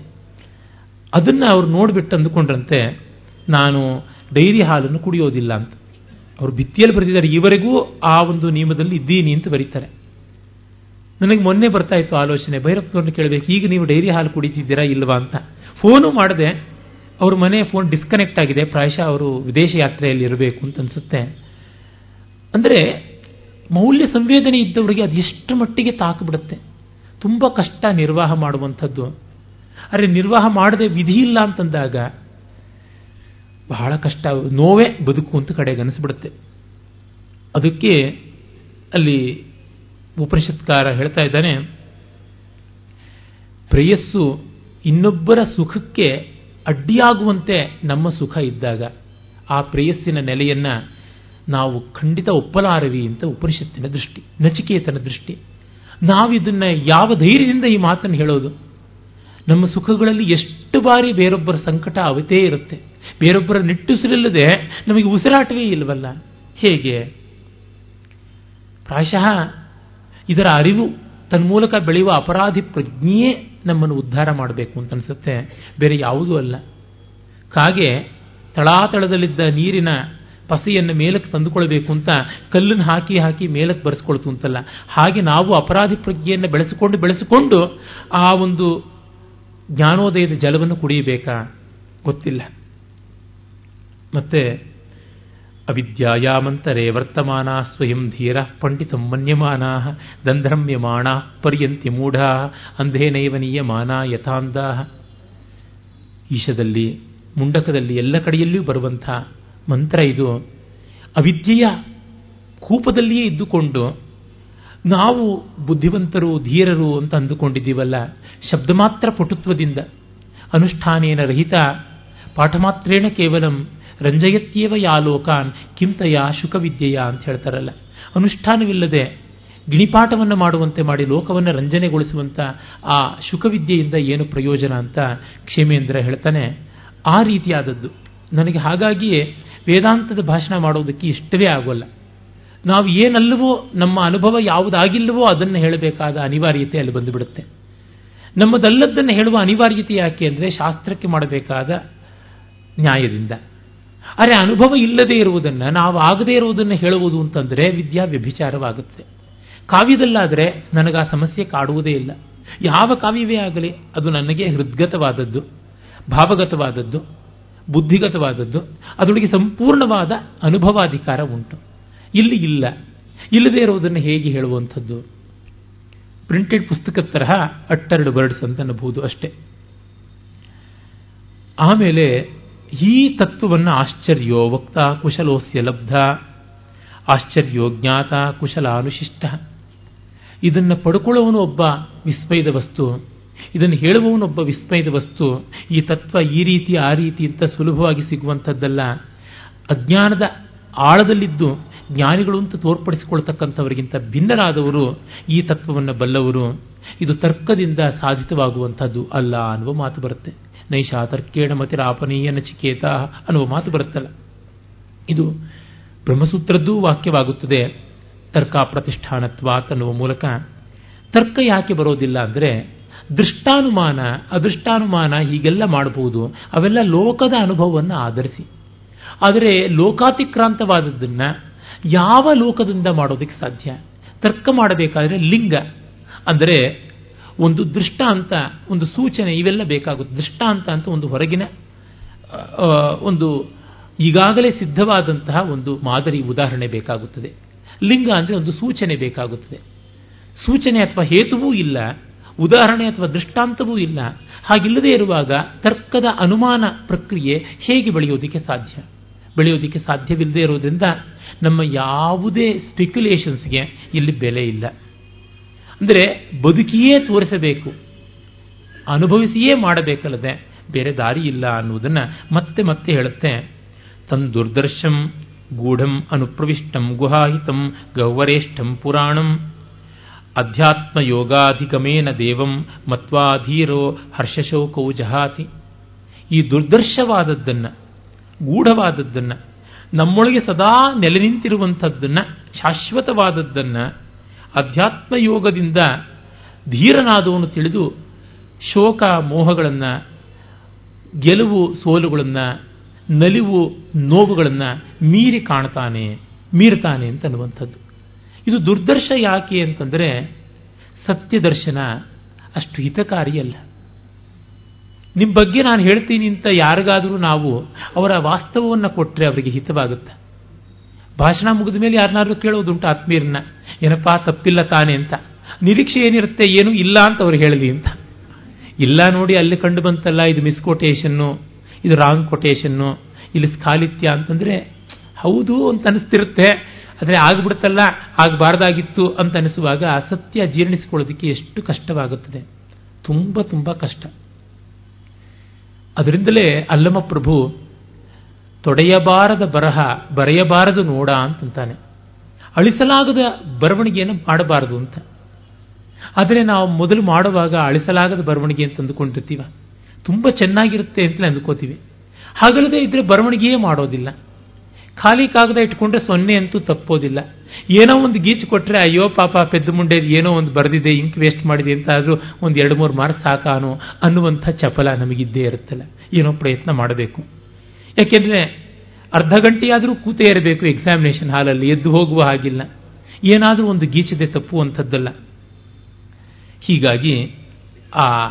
ಅದನ್ನು ಅವ್ರು ನೋಡಿಬಿಟ್ಟು ಅಂದುಕೊಂಡ್ರಂತೆ, ನಾನು ಡೈರಿ ಹಾಲನ್ನು ಕುಡಿಯೋದಿಲ್ಲ ಅಂತ. ಅವರು ಭಿತ್ತಿಯಲ್ಲಿ ಬರೆದಿದ್ದಾರೆ, ಈವರೆಗೂ ಆ ಒಂದು ನಿಯಮದಲ್ಲಿ ಇದ್ದೀನಿ ಅಂತ ಬರೀತಾರೆ. ನನಗೆ ಮೊನ್ನೆ ಬರ್ತಾ ಇತ್ತು ಆಲೋಚನೆ. ಭೈರಪ್ಪನವ್ರನ್ನ ಕೇಳಬೇಕು, ಈಗ ನೀವು ಡೈರಿ ಹಾಲು ಕುಡಿತಿದ್ದೀರಾ ಇಲ್ವಾ ಅಂತ. ಫೋನು ಮಾಡಿದೆ, ಅವ್ರ ಮನೆ ಫೋನ್ ಡಿಸ್ಕನೆಕ್ಟ್ ಆಗಿದೆ, ಪ್ರಾಯಶಃ ಅವರು ವಿದೇಶ ಯಾತ್ರೆಯಲ್ಲಿ ಇರಬೇಕು ಅಂತ ಅನ್ಸುತ್ತೆ. ಅಂದರೆ, ಮೌಲ್ಯ ಸಂವೇದನೆ ಇದ್ದವರಿಗೆ ಅದು ಎಷ್ಟು ಮಟ್ಟಿಗೆ ತಾಕುಬಿಡುತ್ತೆ ತುಂಬ ಕಷ್ಟ ನಿರ್ವಾಹ ಮಾಡುವಂಥದ್ದು. ಅರೆ, ನಿರ್ವಾಹ ಮಾಡದೆ ವಿಧಿ ಇಲ್ಲ ಅಂತಂದಾಗ, ಬಹಳ ಕಷ್ಟ, ನೋವೇ ಬದುಕು ಅಂತ ಕಡೆಗೆ ಅನಿಸ್ಬಿಡುತ್ತೆ. ಅದಕ್ಕೆ ಅಲ್ಲಿ ಉಪನಿಷತ್ಕಾರ ಹೇಳ್ತಾ ಇದ್ದಾನೆ, ಪ್ರೇಯಸ್ಸು ಇನ್ನೊಬ್ಬರ ಸುಖಕ್ಕೆ ಅಡ್ಡಿಯಾಗುವಂತೆ ನಮ್ಮ ಸುಖ ಇದ್ದಾಗ ಆ ಪ್ರೇಯಸ್ಸಿನ ನೆಲೆಯನ್ನ ನಾವು ಖಂಡಿತ ಒಪ್ಪಲಾರವಿ ಅಂತ ಉಪನಿಷತ್ತಿನ ದೃಷ್ಟಿ, ನಚಿಕೇತನ ದೃಷ್ಟಿ. ನಾವಿದನ್ನ ಯಾವ ಧೈರ್ಯದಿಂದ ಈ ಮಾತನ್ನು ಹೇಳೋದು? ನಮ್ಮ ಸುಖಗಳಲ್ಲಿ ಎಷ್ಟು ಬಾರಿ ಬೇರೊಬ್ಬರ ಸಂಕಟ ಅವತೇ ಇರುತ್ತೆ. ಬೇರೊಬ್ಬರ ನಿಟ್ಟುಸಿರಿಲ್ಲದೆ ನಮಗೆ ಉಸಿರಾಟವೇ ಇಲ್ವಲ್ಲ ಹೇಗೆ? ಪ್ರಾಯಶಃ ಇದರ ಅರಿವು ತನ್ಮೂಲಕ ಬೆಳೆಯುವ ಅಪರಾಧಿ ಪ್ರಜ್ಞೆಯೇ ನಮ್ಮನ್ನು ಉದ್ಧಾರ ಮಾಡಬೇಕು ಅಂತ ಅನಿಸುತ್ತೆ. ಬೇರೆ ಯಾವುದೂ ಅಲ್ಲ. ಕಾಗೆ ತಳಾತಳದಲ್ಲಿದ್ದ ನೀರಿನ ಪಸೆಯನ್ನು ಮೇಲಕ್ಕೆ ತಂದುಕೊಳ್ಬೇಕು ಅಂತ ಕಲ್ಲನ್ನು ಹಾಕಿ ಹಾಕಿ ಮೇಲಕ್ಕೆ ಬರೆಸ್ಕೊಳ್ತು ಅಂತಲ್ಲ. ಹಾಗೆ ನಾವು ಅಪರಾಧಿ ಪ್ರಜ್ಞೆಯನ್ನು ಬೆಳೆಸಿಕೊಂಡು ಬೆಳೆಸಿಕೊಂಡು ಆ ಒಂದು ಜ್ಞಾನೋದಯದ ಜಲವನ್ನು ಕುಡಿಯಬೇಕಾ? ಗೊತ್ತಿಲ್ಲ. ಮತ್ತೆ ಅವಿದ್ಯಾಯಾಮಂತರೇ ವರ್ತಮಾನ ಸ್ವಯಂ ಧೀರ ಪಂಡಿತ ಮನ್ಯಮಾನ ದಂಧ್ರಮ್ಯಮಾಣ ಪರ್ಯಂತಿ ಮೂಢಾ ಅಂಧೇನೈವ ಮಾನ ಯಥಾಂಧ ಈಶದಲ್ಲಿ ಮುಂಡಕದಲ್ಲಿ ಎಲ್ಲ ಕಡೆಯಲ್ಲಿಯೂ ಬರುವಂಥ ಮಂತ್ರ ಇದು. ಅವಿದ್ಯೆಯ ಕೂಪದಲ್ಲಿಯೇ ಇದ್ದುಕೊಂಡು ನಾವು ಬುದ್ಧಿವಂತರು, ಧೀರರು ಅಂತ ಅಂದುಕೊಂಡಿದ್ದೀವಲ್ಲ ಶಬ್ದ ಮಾತ್ರ ಪಟುತ್ವದಿಂದ ಅನುಷ್ಠಾನೇನ ರಹಿತ ಪಾಠಮಾತ್ರೇಣ ಕೇವಲಂ ರಂಜಯತ್ಯೇವ ಯಾ ಲೋಕಾನ್ ಕಿಂತಯ ಶುಕವಿದ್ಯೆಯ ಅಂತ ಹೇಳ್ತಾರಲ್ಲ. ಅನುಷ್ಠಾನವಿಲ್ಲದೆ ಗಿಣಿಪಾಠವನ್ನು ಮಾಡುವಂತೆ ಮಾಡಿ ಲೋಕವನ್ನು ರಂಜನೆಗೊಳಿಸುವಂತ ಆ ಶುಕವಿದ್ಯೆಯಿಂದ ಏನು ಪ್ರಯೋಜನ ಅಂತ ಕ್ಷೇಮೇಂದ್ರ ಹೇಳ್ತಾನೆ. ಆ ರೀತಿಯಾದದ್ದು. ನನಗೆ ಹಾಗಾಗಿಯೇ ವೇದಾಂತದ ಭಾಷಣ ಮಾಡೋದಕ್ಕೆ ಇಷ್ಟವೇ ಆಗೋಲ್ಲ. ನಾವು ಏನಲ್ಲವೋ, ನಮ್ಮ ಅನುಭವ ಯಾವುದಾಗಿಲ್ಲವೋ ಅದನ್ನು ಹೇಳಬೇಕಾದ ಅನಿವಾರ್ಯತೆ ಅಲ್ಲಿ ಬಂದುಬಿಡುತ್ತೆ. ನಮ್ಮದಲ್ಲದನ್ನು ಹೇಳುವ ಅನಿವಾರ್ಯತೆ ಯಾಕೆ ಅಂದರೆ ಶಾಸ್ತ್ರಕ್ಕೆ ಮಾಡಬೇಕಾದ ನ್ಯಾಯದಿಂದ. ಅರೆ ಅನುಭವ ಇಲ್ಲದೆ ಇರುವುದನ್ನು ನಾವು ಆಗದೇ ಇರುವುದನ್ನು ಹೇಳುವುದು ಅಂತಂದರೆ ವಿದ್ಯಾ ವ್ಯಭಿಚಾರವಾಗುತ್ತೆ. ಕಾವ್ಯದಲ್ಲಾದರೆ ನನಗೆ ಆ ಸಮಸ್ಯೆ ಕಾಡುವುದೇ ಇಲ್ಲ. ಯಾವ ಕಾವ್ಯವೇ ಆಗಲಿ, ಅದು ನನಗೆ ಹೃದ್ಗತವಾದದ್ದು, ಭಾವಗತವಾದದ್ದು, ಬುದ್ಧಿಗತವಾದದ್ದು, ಅದರೊಳಗೆ ಸಂಪೂರ್ಣವಾದ ಅನುಭವಾಧಿಕಾರ ಉಂಟು. ಇಲ್ಲಿ ಇಲ್ಲ. ಇಲ್ಲದೆ ಇರುವುದನ್ನು ಹೇಗೆ ಹೇಳುವಂಥದ್ದು? ಪ್ರಿಂಟೆಡ್ ಪುಸ್ತಕದ ತರಹ ಅಟ್ಟರ್ಡ್ ವರ್ಡ್ಸ್ ಅಂತ ಅನ್ನಬಹುದು ಅಷ್ಟೇ. ಆಮೇಲೆ ಈ ತತ್ವವನ್ನು ಆಶ್ಚರ್ಯೋ ವಕ್ತ ಕುಶಲೋಸ್ಯ ಲಬ್ಧ, ಆಶ್ಚರ್ಯೋ ಜ್ಞಾತ ಕುಶಲಾನುಶಿಷ್ಟ. ಇದನ್ನು ಪಡ್ಕೊಳ್ಳುವವನು ಒಬ್ಬ ವಿಸ್ಮಯದ ವಸ್ತು, ಇದನ್ನು ಹೇಳುವವನೊಬ್ಬ ವಿಸ್ಮಯದ ವಸ್ತು. ಈ ತತ್ವ ಈ ರೀತಿ, ಆ ರೀತಿ ಅಂತ ಸುಲಭವಾಗಿ ಸಿಗುವಂಥದ್ದಲ್ಲ. ಅಜ್ಞಾನದ ಆಳದಲ್ಲಿದ್ದು ಜ್ಞಾನಿಗಳು ಅಂತ ತೋರ್ಪಡಿಸಿಕೊಳ್ತಕ್ಕಂಥವರಿಗಿಂತ ಭಿನ್ನರಾದವರು ಈ ತತ್ವವನ್ನು ಬಲ್ಲವರು. ಇದು ತರ್ಕದಿಂದ ಸಾಧಿತವಾಗುವಂಥದ್ದು ಅಲ್ಲ ಅನ್ನುವ ಮಾತು ಬರುತ್ತೆ. ನೈಷಾ ತರ್ಕೇಣ ಮತಿರಾಪನೀಯ ನಚಿಕೇತ ಅನ್ನುವ ಮಾತು ಬರುತ್ತಲ್ಲ. ಇದು ಬ್ರಹ್ಮಸೂತ್ರದ್ದೂ ವಾಕ್ಯವಾಗುತ್ತದೆ. ತರ್ಕ ಪ್ರತಿಷ್ಠಾನತ್ವಾತ್ ಅನ್ನುವ ಮೂಲಕ. ತರ್ಕ ಯಾಕೆ ಬರೋದಿಲ್ಲ ಅಂದರೆ, ದೃಷ್ಟಾನುಮಾನ, ಅದೃಷ್ಟಾನುಮಾನ ಹೀಗೆಲ್ಲ ಮಾಡಬಹುದು. ಅವೆಲ್ಲ ಲೋಕದ ಅನುಭವವನ್ನು ಆಧರಿಸಿ. ಆದರೆ ಲೋಕಾತಿಕ್ರಾಂತವಾದದ್ದನ್ನ ಯಾವ ಲೋಕದಿಂದ ಮಾಡೋದಕ್ಕೆ ಸಾಧ್ಯ? ತರ್ಕ ಮಾಡಬೇಕಾದ್ರೆ ಲಿಂಗ. ಅಂದರೆ ಒಂದು ದೃಷ್ಟಾಂತ, ಒಂದು ಸೂಚನೆ ಇವೆಲ್ಲ ಬೇಕಾಗುತ್ತೆ. ದೃಷ್ಟಾಂತ ಅಂತ ಒಂದು ಹೊರಗಿನ ಒಂದು ಈಗಾಗಲೇ ಸಿದ್ಧವಾದಂತಹ ಒಂದು ಮಾದರಿ ಉದಾಹರಣೆ ಬೇಕಾಗುತ್ತದೆ. ಲಿಂಗ ಅಂದರೆ ಒಂದು ಸೂಚನೆ ಬೇಕಾಗುತ್ತದೆ. ಸೂಚನೆ ಅಥವಾ ಹೇತುವೂ ಇಲ್ಲ, ಉದಾಹರಣೆ ಅಥವಾ ದೃಷ್ಟಾಂತವೂ ಇಲ್ಲ. ಹಾಗಿಲ್ಲದೆ ಇರುವಾಗ ತರ್ಕದ ಅನುಮಾನ ಪ್ರಕ್ರಿಯೆ ಹೇಗೆ ಬೆಳೆಯೋದಕ್ಕೆ ಸಾಧ್ಯ? ಬೆಳೆಯೋದಕ್ಕೆ ಸಾಧ್ಯವಿಲ್ಲದೆ ಇರೋದ್ರಿಂದ ನಮ್ಮ ಯಾವುದೇ ಸ್ಪೆಕ್ಯುಲೇಷನ್ಸ್ಗೆ ಇಲ್ಲಿ ಬೆಲೆ ಇಲ್ಲ. ಅಂದರೆ ಬದುಕಿಯೇ ತೋರಿಸಬೇಕು, ಅನುಭವಿಸಿಯೇ ಮಾಡಬೇಕಲ್ಲದೆ ಬೇರೆ ದಾರಿ ಇಲ್ಲ ಅನ್ನುವುದನ್ನ ಮತ್ತೆ ಮತ್ತೆ ಹೇಳುತ್ತೆ. ತನ್ ದುರ್ದರ್ಶಂ ಗೂಢಂ ಅನುಪ್ರವಿಷ್ಟಂ ಗುಹಾಹಿತಂ ಗೌವರೇಷ್ಠಂ ಪುರಾಣಂ ಅಧ್ಯಾತ್ಮ ಯೋಗಾಧಿಗಮೇನ ದೇವಂ ಮತ್ವಾಧೀರೋ ಹರ್ಷಶೋಕೌ ಜಹಾತಿ. ಈ ದುರ್ದರ್ಶವಾದದ್ದನ್ನು, ಗೂಢವಾದದ್ದನ್ನು, ನಮ್ಮೊಳಗೆ ಸದಾ ನೆಲೆ ನಿಂತಿರುವಂಥದ್ದನ್ನು ಶಾಶ್ವತವಾದದ್ದನ್ನ ಅಧ್ಯಾತ್ಮ ಯೋಗದಿಂದ ಧೀರನಾದವನು ತಿಳಿದು ಶೋಕ ಮೋಹಗಳನ್ನು, ಗೆಲುವು ಸೋಲುಗಳನ್ನು, ನಲಿವು ನೋವುಗಳನ್ನು ಮೀರಿ ಕಾಣ್ತಾನೆ, ಮೀರ್ತಾನೆ ಅಂತ ಅನ್ನುವಂಥದ್ದು ಇದು ದುರ್ದರ್ಶ ಯಾಕೆ ಅಂತಂದರೆ ಸತ್ಯದರ್ಶನ ಅಷ್ಟು ಹಿತಕಾರಿಯಲ್ಲ ನಿಮ್ಮ ಬಗ್ಗೆ ನಾನು ಹೇಳ್ತೀನಿ ಅಂತ ಯಾರಿಗಾದರೂ ನಾವು ಅವರ ವಾಸ್ತವವನ್ನು ಕೊಟ್ಟರೆ ಅವರಿಗೆ ಹಿತವಾಗುತ್ತೆ? ಭಾಷಣ ಮುಗಿದ ಮೇಲೆ ಯಾರನ್ನಾದ್ರೂ ಕೇಳೋದುಂಟು ಆತ್ಮೀಯರನ್ನ. ಏನಪ್ಪಾ, ತಪ್ಪಿಲ್ಲ ತಾನೆ ಅಂತ. ನಿರೀಕ್ಷೆ ಏನಿರುತ್ತೆ, ಏನು ಇಲ್ಲ ಅಂತ ಅವ್ರು ಹೇಳಲಿ ಅಂತ. ಇಲ್ಲ ನೋಡಿ ಅಲ್ಲಿ ಕಂಡು ಬಂತಲ್ಲ, ಇದು ಮಿಸ್ಕೊಟೇಷನ್ನು ಇದು ರಾಂಗ್ ಕೊಟೇಶನ್ನು ಇಲ್ಲಿ ಸ್ಖಾಲಿತ್ಯ ಅಂತಂದ್ರೆ, ಹೌದು ಅಂತ ಅನಿಸ್ತಿರುತ್ತೆ. ಆದರೆ ಆಗ್ಬಿಡ್ತಲ್ಲ, ಆಗಬಾರ್ದಾಗಿತ್ತು ಅಂತ ಅನಿಸುವಾಗ ಸತ್ಯ ಜೀರ್ಣಿಸಿಕೊಳ್ಳೋದಕ್ಕೆ ಎಷ್ಟು ಕಷ್ಟವಾಗುತ್ತದೆ. ತುಂಬ ತುಂಬ ಕಷ್ಟ. ಅದರಿಂದಲೇ ಅಲ್ಲಮ ಪ್ರಭು ತೊಡೆಯಬಾರದ ಬರಹ, ಬರೆಯಬಾರದು ನೋಡ ಅಂತಂತಾನೆ. ಅಳಿಸಲಾಗದ ಬರವಣಿಗೆಯನ್ನು ಮಾಡಬಾರದು ಅಂತ. ಆದರೆ ನಾವು ಮೊದಲು ಮಾಡುವಾಗ ಅಳಿಸಲಾಗದ ಬರವಣಿಗೆ ಅಂತ ಅಂದುಕೊಂಡಿರ್ತೀವ. ತುಂಬ ಚೆನ್ನಾಗಿರುತ್ತೆ ಅಂತಲೇ ಅಂದ್ಕೋತೀವಿ. ಹಾಗಲ್ಲದೆ ಇದ್ರೆ ಬರವಣಿಗೆಯೇ ಮಾಡೋದಿಲ್ಲ. ಖಾಲಿ ಕಾಗದ ಇಟ್ಕೊಂಡ್ರೆ ಸೊನ್ನೆ ಅಂತೂ ತಪ್ಪೋದಿಲ್ಲ. ಏನೋ ಒಂದು ಗೀಚು ಕೊಟ್ಟರೆ ಅಯ್ಯೋ ಪಾಪ, ಪೆದ್ದ ಮುಂಡೆ ಏನೋ ಒಂದು ಬರೆದಿದೆ, ಇಂಕ್ ವೇಸ್ಟ್ ಮಾಡಿದೆ ಅಂತ ಆದರೂ ಒಂದು ಎರಡು ಮೂರು ಮಾರ್ಕ್ಸ್ ಸಾಕಾನು ಅನ್ನುವಂಥ ಚಪಲ ನಮಗಿದ್ದೇ ಇರುತ್ತಲ್ಲ. ಏನೋ ಪ್ರಯತ್ನ ಮಾಡಬೇಕು. ಯಾಕೆಂದರೆ ಅರ್ಧ ಗಂಟೆಯಾದರೂ ಕೂತೇ ಇರಬೇಕು ಎಕ್ಸಾಮಿನೇಷನ್ ಹಾಲಲ್ಲಿ ಎದ್ದು ಹೋಗುವ ಹಾಗಿಲ್ಲ. ಏನಾದರೂ ಒಂದು ಗೀಚದೆ ತಪ್ಪುವಂಥದ್ದಲ್ಲ. ಹೀಗಾಗಿ ಆ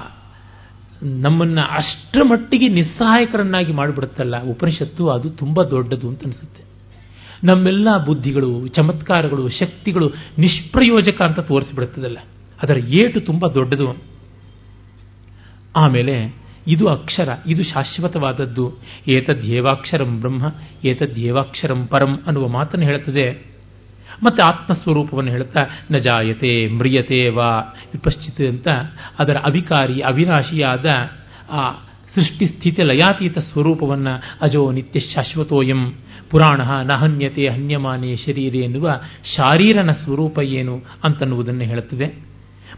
ನಮ್ಮನ್ನು ಅಷ್ಟರ ಮಟ್ಟಿಗೆ ನಿಸ್ಸಹಾಯಕರನ್ನಾಗಿ ಮಾಡಿಬಿಡುತ್ತಲ್ಲ. ಉಪನಿಷತ್ತು ಅದು ತುಂಬ ದೊಡ್ಡದು ಅಂತ ಅನಿಸುತ್ತೆ. ನಮ್ಮೆಲ್ಲ ಬುದ್ಧಿಗಳು, ಚಮತ್ಕಾರಗಳು, ಶಕ್ತಿಗಳು ನಿಷ್ಪ್ರಯೋಜಕ ಅಂತ ತೋರಿಸಿಬಿಡುತ್ತದಲ್ಲ. ಅದರ ಏಟು ತುಂಬ ದೊಡ್ಡದು. ಆಮೇಲೆ ಇದು ಅಕ್ಷರ, ಇದು ಶಾಶ್ವತವಾದದ್ದು. ಏತದ್ಯೇವಾಕ್ಷರಂ ಬ್ರಹ್ಮ ಏತದ್ಯೇವಾಕ್ಷರಂ ಪರಂ ಅನ್ನುವ ಮಾತನ್ನು ಹೇಳುತ್ತದೆ. ಮತ್ತೆ ಆತ್ಮಸ್ವರೂಪವನ್ನು ಹೇಳುತ್ತಾ ನ ಜಾಯತೆ, ಮ್ರಿಯತೆ ವಾ ವಿಪಶ್ಚಿತ್ ಅಂತ ಅದರ ಅವಿಕಾರಿ, ಅವಿನಾಶಿಯಾದ ಆ ಸೃಷ್ಟಿ ಸ್ಥಿತಿ ಲಯಾತೀತ ಸ್ವರೂಪವನ್ನು ಅಜೋ ನಿತ್ಯ ಶಾಶ್ವತೋಯಂ, ಪುರಾಣ ನಹನ್ಯತೆ ಹನ್ಯತೆ ಹನ್ಯಮಾನೆ ಶರೀರ ಎನ್ನುವ ಶಾರೀರನ ಸ್ವರೂಪ ಏನು ಅಂತನ್ನುವುದನ್ನು ಹೇಳುತ್ತದೆ.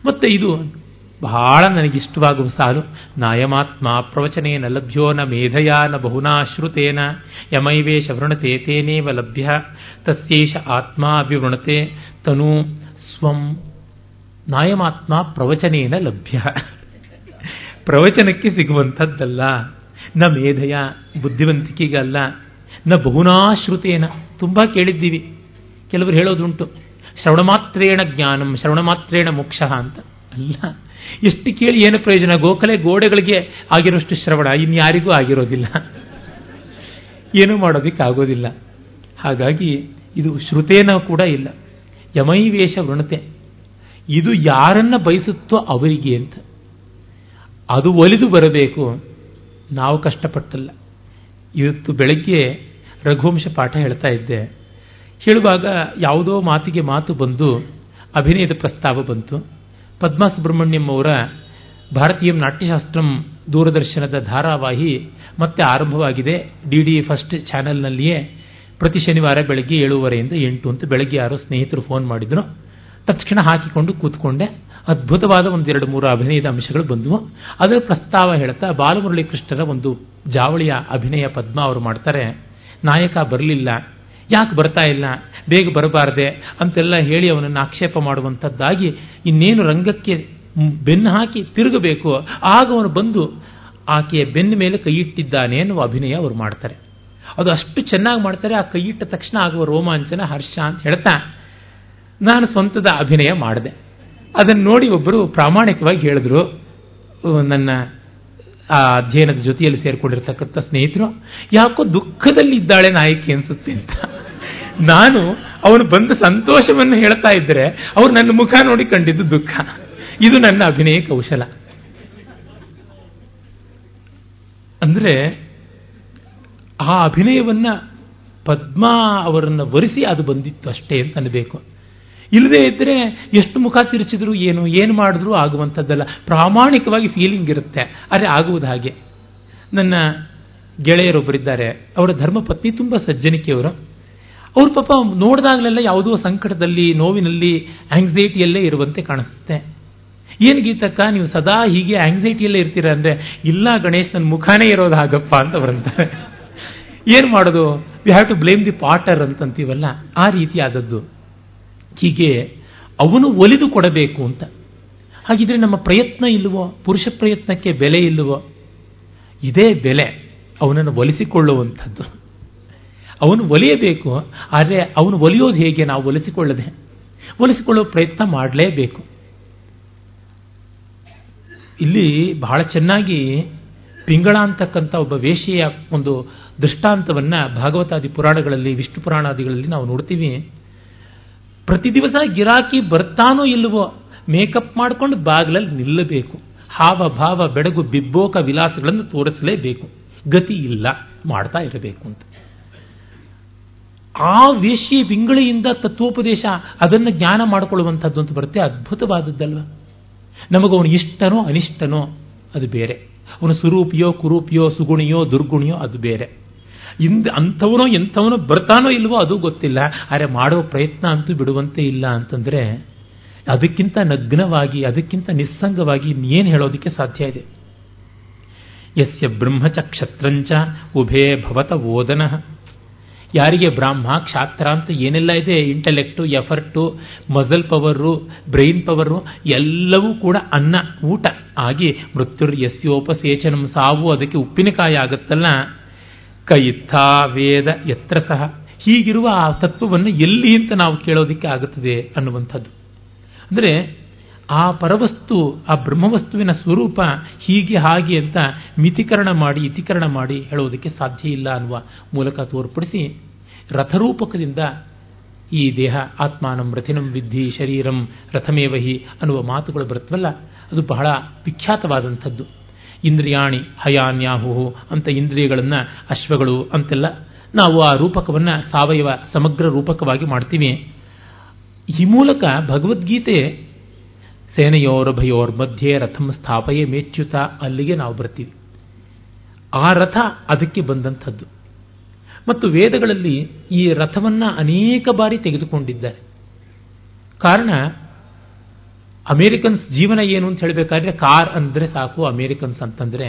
ಮತ್ತೆ ಇದು ಬಹಳ ನನಗಿಷ್ಟವಾಗುವ ಸಾಲು. ನಾಯಮಾತ್ಮ ಪ್ರವಚನೇನ ಲಭ್ಯೋ ನ ಮೇಧಯಾ ನ ಬಹುನಾಶ್ರುತೇನ ಯಮೈವೇಶ ವೃಣತೆ ತೇನೇವ ಲಭ್ಯ. ತಸ್ಯೇಷ ಆತ್ಮ ಅಭಿವೃಣತೆ ತನು ಸ್ವಂ ನಾಯಮಾತ್ಮ ಪ್ರವಚನೇನ ಲಭ್ಯ. ಪ್ರವಚನಕ್ಕೆ ಸಿಗುವಂಥದ್ದಲ್ಲ. ನ ಮೇಧಯ ಬುದ್ಧಿವಂತಿಕೆಗಲ್ಲ ನ ಬಹುನಾಶ್ರುತೇನ ತುಂಬ ಕೇಳಿದ್ದೀವಿ. ಕೆಲವರು ಹೇಳೋದುಂಟು. ಶ್ರವಣ ಮಾತ್ರೇಣ ಜ್ಞಾನಂ ಶ್ರವಣ ಮಾತ್ರೇಣ ಮೋಕ್ಷ ಅಂತ. ಅಲ್ಲ. ಎಷ್ಟು ಕೇಳಿ ಏನು ಪ್ರಯೋಜನ? ಗೋಖಲೆ ಗೋಡೆಗಳಿಗೆ ಆಗಿರೋಷ್ಟು ಶ್ರವಣ. ಇನ್ಯಾರಿಗೂ ಆಗಿರೋದಿಲ್ಲ. ಏನೂ ಮಾಡೋದಕ್ಕಾಗೋದಿಲ್ಲ. ಹಾಗಾಗಿ ಇದು ಶ್ರುತೇನ ಕೂಡ ಇಲ್ಲ. ಯಮೈವೇಷ ವೃಣತೆ. ಇದು ಯಾರನ್ನ ಬಯಸುತ್ತೋ ಅವರಿಗೆ ಅಂತ. ಅದು ಒಲಿದು ಬರಬೇಕು. ನಾವು ಕಷ್ಟಪಟ್ಟಲ್ಲ. ಇವತ್ತು ಬೆಳಗ್ಗೆ ರಘುವಂಶ ಪಾಠ ಹೇಳ್ತಾ ಇದ್ದೆ. ಹೇಳುವಾಗ ಯಾವುದೋ ಮಾತಿಗೆ ಮಾತು ಬಂದು ಅಭಿನಯದ ಪ್ರಸ್ತಾವ ಬಂತು. ಪದ್ಮಾ ಸುಬ್ರಹ್ಮಣ್ಯಂ ಅವರ ಭಾರತೀಯ ನಾಟ್ಯಶಾಸ್ತ್ರಂ ದೂರದರ್ಶನದ ಧಾರಾವಾಹಿ ಮತ್ತೆ ಆರಂಭವಾಗಿದೆ. ಡಿ ಡಿ ಫಸ್ಟ್ ಚಾನೆಲ್ನಲ್ಲಿಯೇ ಪ್ರತಿ ಶನಿವಾರ ಬೆಳಗ್ಗೆ ಏಳುವರೆಯಿಂದ ಎಂಟು ಅಂತ ಬೆಳಗ್ಗೆ ಯಾರೋ ಸ್ನೇಹಿತರು ಫೋನ್ ಮಾಡಿದ್ರು. ತಕ್ಷಣ ಹಾಕಿಕೊಂಡು ಕೂತ್ಕೊಂಡೆ. ಅದ್ಭುತವಾದ ಒಂದೆರಡು ಮೂರು ಅಭಿನಯದ ಅಂಶಗಳು ಬಂದವು. ಅದರ ಪ್ರಸ್ತಾವ ಹೇಳ್ತಾ ಬಾಲಮುರಳಿ ಕೃಷ್ಣರ ಒಂದು ಜಾವಳಿಯ ಅಭಿನಯ ಪದ್ಮ ಅವರು ಮಾಡ್ತಾರೆ. ನಾಯಕ ಬರಲಿಲ್ಲ. ಯಾಕೆ ಬರ್ತಾ ಇಲ್ಲ? ಬೇಗ ಬರಬಾರ್ದೆ ಅಂತೆಲ್ಲ ಹೇಳಿ ಅವನನ್ನು ಆಕ್ಷೇಪ ಮಾಡುವಂಥದ್ದಾಗಿ ಇನ್ನೇನು ರಂಗಕ್ಕೆ ಬೆನ್ನು ಹಾಕಿ ತಿರುಗಬೇಕು? ಆಗ ಅವನು ಬಂದು ಆಕೆಯ ಬೆನ್ನ ಮೇಲೆ ಕೈ ಇಟ್ಟಿದ್ದಾನೆ ಎನ್ನುವ ಅಭಿನಯ ಅವರು ಮಾಡ್ತಾರೆ. ಅದು ಅಷ್ಟು ಚೆನ್ನಾಗಿ ಮಾಡ್ತಾರೆ, ಆ ಕೈಯಿಟ್ಟ ತಕ್ಷಣ ಆಗುವ ರೋಮಾಂಚನ ಹರ್ಷ ಅಂತ ಹೇಳ್ತಾ ನಾನು ಸ್ವಂತದ ಅಭಿನಯ ಮಾಡಿದೆ. ಅದನ್ನು ನೋಡಿ ಒಬ್ಬರು ಪ್ರಾಮಾಣಿಕವಾಗಿ ಹೇಳಿದ್ರು ನನ್ನ ಆ ಅಧ್ಯಯನದ ಜೊತೆಯಲ್ಲಿ ಸೇರಿಕೊಂಡಿರ್ತಕ್ಕಂಥ ಸ್ನೇಹಿತರು, ಯಾಕೋ ದುಃಖದಲ್ಲಿ ಇದ್ದಾಳೆ ನಾಯಕಿ ಅನ್ಸುತ್ತೆ ಅಂತ. ನಾನು ಅವನು ಬಂದ ಸಂತೋಷವನ್ನು ಹೇಳ್ತಾ ಇದ್ರೆ ಅವ್ರು ನನ್ನ ಮುಖ ನೋಡಿ ಕಂಡಿದ್ದು ದುಃಖ. ಇದು ನನ್ನ ಅಭಿನಯ ಕೌಶಲ. ಅಂದ್ರೆ ಆ ಅಭಿನಯವನ್ನ ಪದ್ಮಾ ಅವರನ್ನು ವರಿಸಿ ಅದು ಬಂದಿತ್ತು ಅಷ್ಟೇ ಅಂತ ಅನ್ಬೇಕು. ಇಲ್ಲದೇ ಇದ್ದರೆ ಎಷ್ಟು ಮುಖ ತಿರುಚಿದ್ರು ಏನು ಏನು ಮಾಡಿದ್ರೂ ಆಗುವಂಥದ್ದಲ್ಲ. ಪ್ರಾಮಾಣಿಕವಾಗಿ ಫೀಲಿಂಗ್ ಇರುತ್ತೆ. ಅರೆ ಆಗುವುದು ಹಾಗೆ. ನನ್ನ ಗೆಳೆಯರೊಬ್ಬರಿದ್ದಾರೆ ಅವರ ಧರ್ಮಪತ್ನಿ ತುಂಬ ಸಜ್ಜನಿಕೆಯವರು. ಅವ್ರ ಪಾಪ ನೋಡಿದಾಗಲೆಲ್ಲ ಯಾವುದೋ ಸಂಕಟದಲ್ಲಿ, ನೋವಿನಲ್ಲಿ ಆಂಗ್ಸೈಟಿಯಲ್ಲೇ ಇರುವಂತೆ ಕಾಣಿಸುತ್ತೆ. ಏನು ಗೀತಕ್ಕ, ನೀವು ಸದಾ ಹೀಗೆ ಆಂಗ್ಸೈಟಿಯಲ್ಲೇ ಇರ್ತೀರ ಅಂದರೆ, ಇಲ್ಲ ಗಣೇಶ್ ನನ್ನ ಮುಖಾನೇ ಇರೋದು ಹಾಗಪ್ಪ ಅಂತ ಬರಂತಾರೆ ಏನು ಮಾಡೋದು? We have to blame the potter ಅಂತಂತೀವಲ್ಲ? ಆ ರೀತಿಯಾದದ್ದು ಹೀಗೆ ಅವನು ಒಲಿದು ಕೊಡಬೇಕು ಅಂತ. ಹಾಗಿದ್ರೆ ನಮ್ಮ ಪ್ರಯತ್ನ ಇಲ್ಲವೋ? ಪುರುಷ ಪ್ರಯತ್ನಕ್ಕೆ ಬೆಲೆ ಇಲ್ಲವೋ? ಇದೇ ಬೆಲೆ, ಅವನನ್ನು ಒಲಿಸಿಕೊಳ್ಳುವಂಥದ್ದು. ಅವನು ಒಲಿಯಬೇಕು, ಆದರೆ ಅವನು ಒಲಿಯೋದು ಹೇಗೆ? ನಾವು ಒಲಿಸಿಕೊಳ್ಳದೆ. ಒಲಿಸಿಕೊಳ್ಳುವ ಪ್ರಯತ್ನ ಮಾಡಲೇಬೇಕು. ಇಲ್ಲಿ ಬಹಳ ಚೆನ್ನಾಗಿ ಪಿಂಗಳ ಅಂತಕ್ಕಂಥ ಒಬ್ಬ ವೇಷೆಯ ಒಂದು ದೃಷ್ಟಾಂತವನ್ನ ಭಾಗವತಾದಿ ಪುರಾಣಗಳಲ್ಲಿ, ವಿಷ್ಣು ಪುರಾಣಾದಿಗಳಲ್ಲಿ ನಾವು ನೋಡ್ತೀವಿ. ಪ್ರತಿ ದಿವಸ ಗಿರಾಕಿ ಬರ್ತಾನೋ ಇಲ್ಲವೋ ಮೇಕಪ್ ಮಾಡ್ಕೊಂಡು ಬಾಗಿಲಲ್ಲಿ ನಿಲ್ಲಬೇಕು. ಹಾವ ಭಾವ ಬೆಡಗು ಬಿಬ್ಬೋಕ ವಿಲಾಸಗಳನ್ನು ತೋರಿಸಲೇಬೇಕು. ಗತಿ ಇಲ್ಲ, ಮಾಡ್ತಾ ಇರಬೇಕು ಅಂತ. ಆ ವೇಶ್ಯ ಬಿಂಗಳಿಯಿಂದ ತತ್ವೋಪದೇಶ ಅದನ್ನು ಜ್ಞಾನ ಮಾಡಿಕೊಳ್ಳುವಂಥದ್ದು ಅಂತ ಬರುತ್ತೆ, ಅದ್ಭುತವಾದದ್ದಲ್ವ? ನಮಗವನು ಇಷ್ಟನೋ ಅನಿಷ್ಟನೋ ಅದು ಬೇರೆ. ಅವನು ಸುರೂಪಿಯೋ ಕುರೂಪಿಯೋ ಸುಗುಣಿಯೋ ದುರ್ಗುಣಿಯೋ ಅದು ಬೇರೆ. ಇಂದ ಅಂಥವನೋ ಎಂಥವನೋ ಬರ್ತಾನೋ ಇಲ್ವೋ ಅದು ಗೊತ್ತಿಲ್ಲ. ಆದರೆ ಮಾಡೋ ಪ್ರಯತ್ನ ಅಂತೂ ಬಿಡುವಂತೆ ಇಲ್ಲ ಅಂತಂದರೆ ಅದಕ್ಕಿಂತ ನಗ್ನವಾಗಿ, ಅದಕ್ಕಿಂತ ನಿಸ್ಸಂಗವಾಗಿ ಇನ್ನೇನು ಹೇಳೋದಕ್ಕೆ ಸಾಧ್ಯ ಇದೆ? ಯಸ್ಯ ಬ್ರಹ್ಮಚ ಕ್ಷತ್ರಂಚ ಉಭೇ ಭವತ ಓದನ. ಯಾರಿಗೆ ಬ್ರಾಹ್ಮ, ಕ್ಷಾತ್ರ ಅಂತ ಏನೆಲ್ಲ ಇದೆ intellect effort muscle power brain power ಎಲ್ಲವೂ ಕೂಡ ಅನ್ನ, ಊಟ ಆಗಿ ಮೃತ್ಯುರ್ ಯಸ್ಯೋಪಸೇಚನಂ ಸಾವು ಅದಕ್ಕೆ ಉಪ್ಪಿನಕಾಯಿ ಆಗುತ್ತಲ್ಲ? ಕೈತ್ಥ ವೇದ ಎತ್ರ ಸಹ. ಹೀಗಿರುವ ಆ ತತ್ವವನ್ನು ಎಲ್ಲಿ ಅಂತ ನಾವು ಕೇಳೋದಿಕ್ಕೆ ಆಗುತ್ತದೆ ಅನ್ನುವಂಥದ್ದು. ಅಂದರೆ ಆ ಪರವಸ್ತು, ಆ ಬ್ರಹ್ಮವಸ್ತುವಿನ ಸ್ವರೂಪ ಹೀಗೆ ಹಾಗೆ ಅಂತ ಮಿತಿಕರಣ ಮಾಡಿ, ಇತಿಕರಣ ಮಾಡಿ ಹೇಳೋದಕ್ಕೆ ಸಾಧ್ಯ ಇಲ್ಲ ಅನ್ನುವ ಮೂಲಕ ತೋರ್ಪಡಿಸಿ ರಥರೂಪಕದಿಂದ ಈ ದೇಹ ಆತ್ಮಾನಂ ರಥಿನಂ ವಿದ್ಧಿ ಶರೀರಂ ರಥಮೇವಹಿ ಅನ್ನುವ ಮಾತುಗಳು ಬರುತ್ತವಲ್ಲ, ಅದು ಬಹಳ ವಿಖ್ಯಾತವಾದಂಥದ್ದು. ಇಂದ್ರಿಯಾಣಿ ಹಯಾನ್ಯಾಹು ಅಂತ ಇಂದ್ರಿಯಗಳನ್ನು ಅಶ್ವಗಳು ಅಂತೆಲ್ಲ ನಾವು ಆ ರೂಪಕವನ್ನು ಸಾವಯವ ಸಮಗ್ರ ರೂಪಕವಾಗಿ ಮಾಡ್ತೀವಿ. ಈ ಮೂಲಕ ಭಗವದ್ಗೀತೆ ಸೇನೆಯೋರಭಯೋರ್ ಮಧ್ಯೆ ರಥಂ ಸ್ಥಾಪಯೇ ಮೇಚ್ಯುತ ಅಲ್ಲಿಗೆ ನಾವು ಬರ್ತೀವಿ. ಆ ರಥ ಅದಕ್ಕೆ ಬಂದಂಥದ್ದು. ಮತ್ತು ವೇದಗಳಲ್ಲಿ ಈ ರಥವನ್ನ ಅನೇಕ ಬಾರಿ ತೆಗೆದುಕೊಂಡಿದ್ದಾರೆ. ಕಾರಣ ಅಮೇರಿಕನ್ಸ್ ಜೀವನ ಏನು ಅಂತ ಹೇಳಬೇಕಾದ್ರೆ ಕಾರ್ ಅಂದರೆ ಸಾಕು, ಅಮೇರಿಕನ್ಸ್ ಅಂತಂದ್ರೆ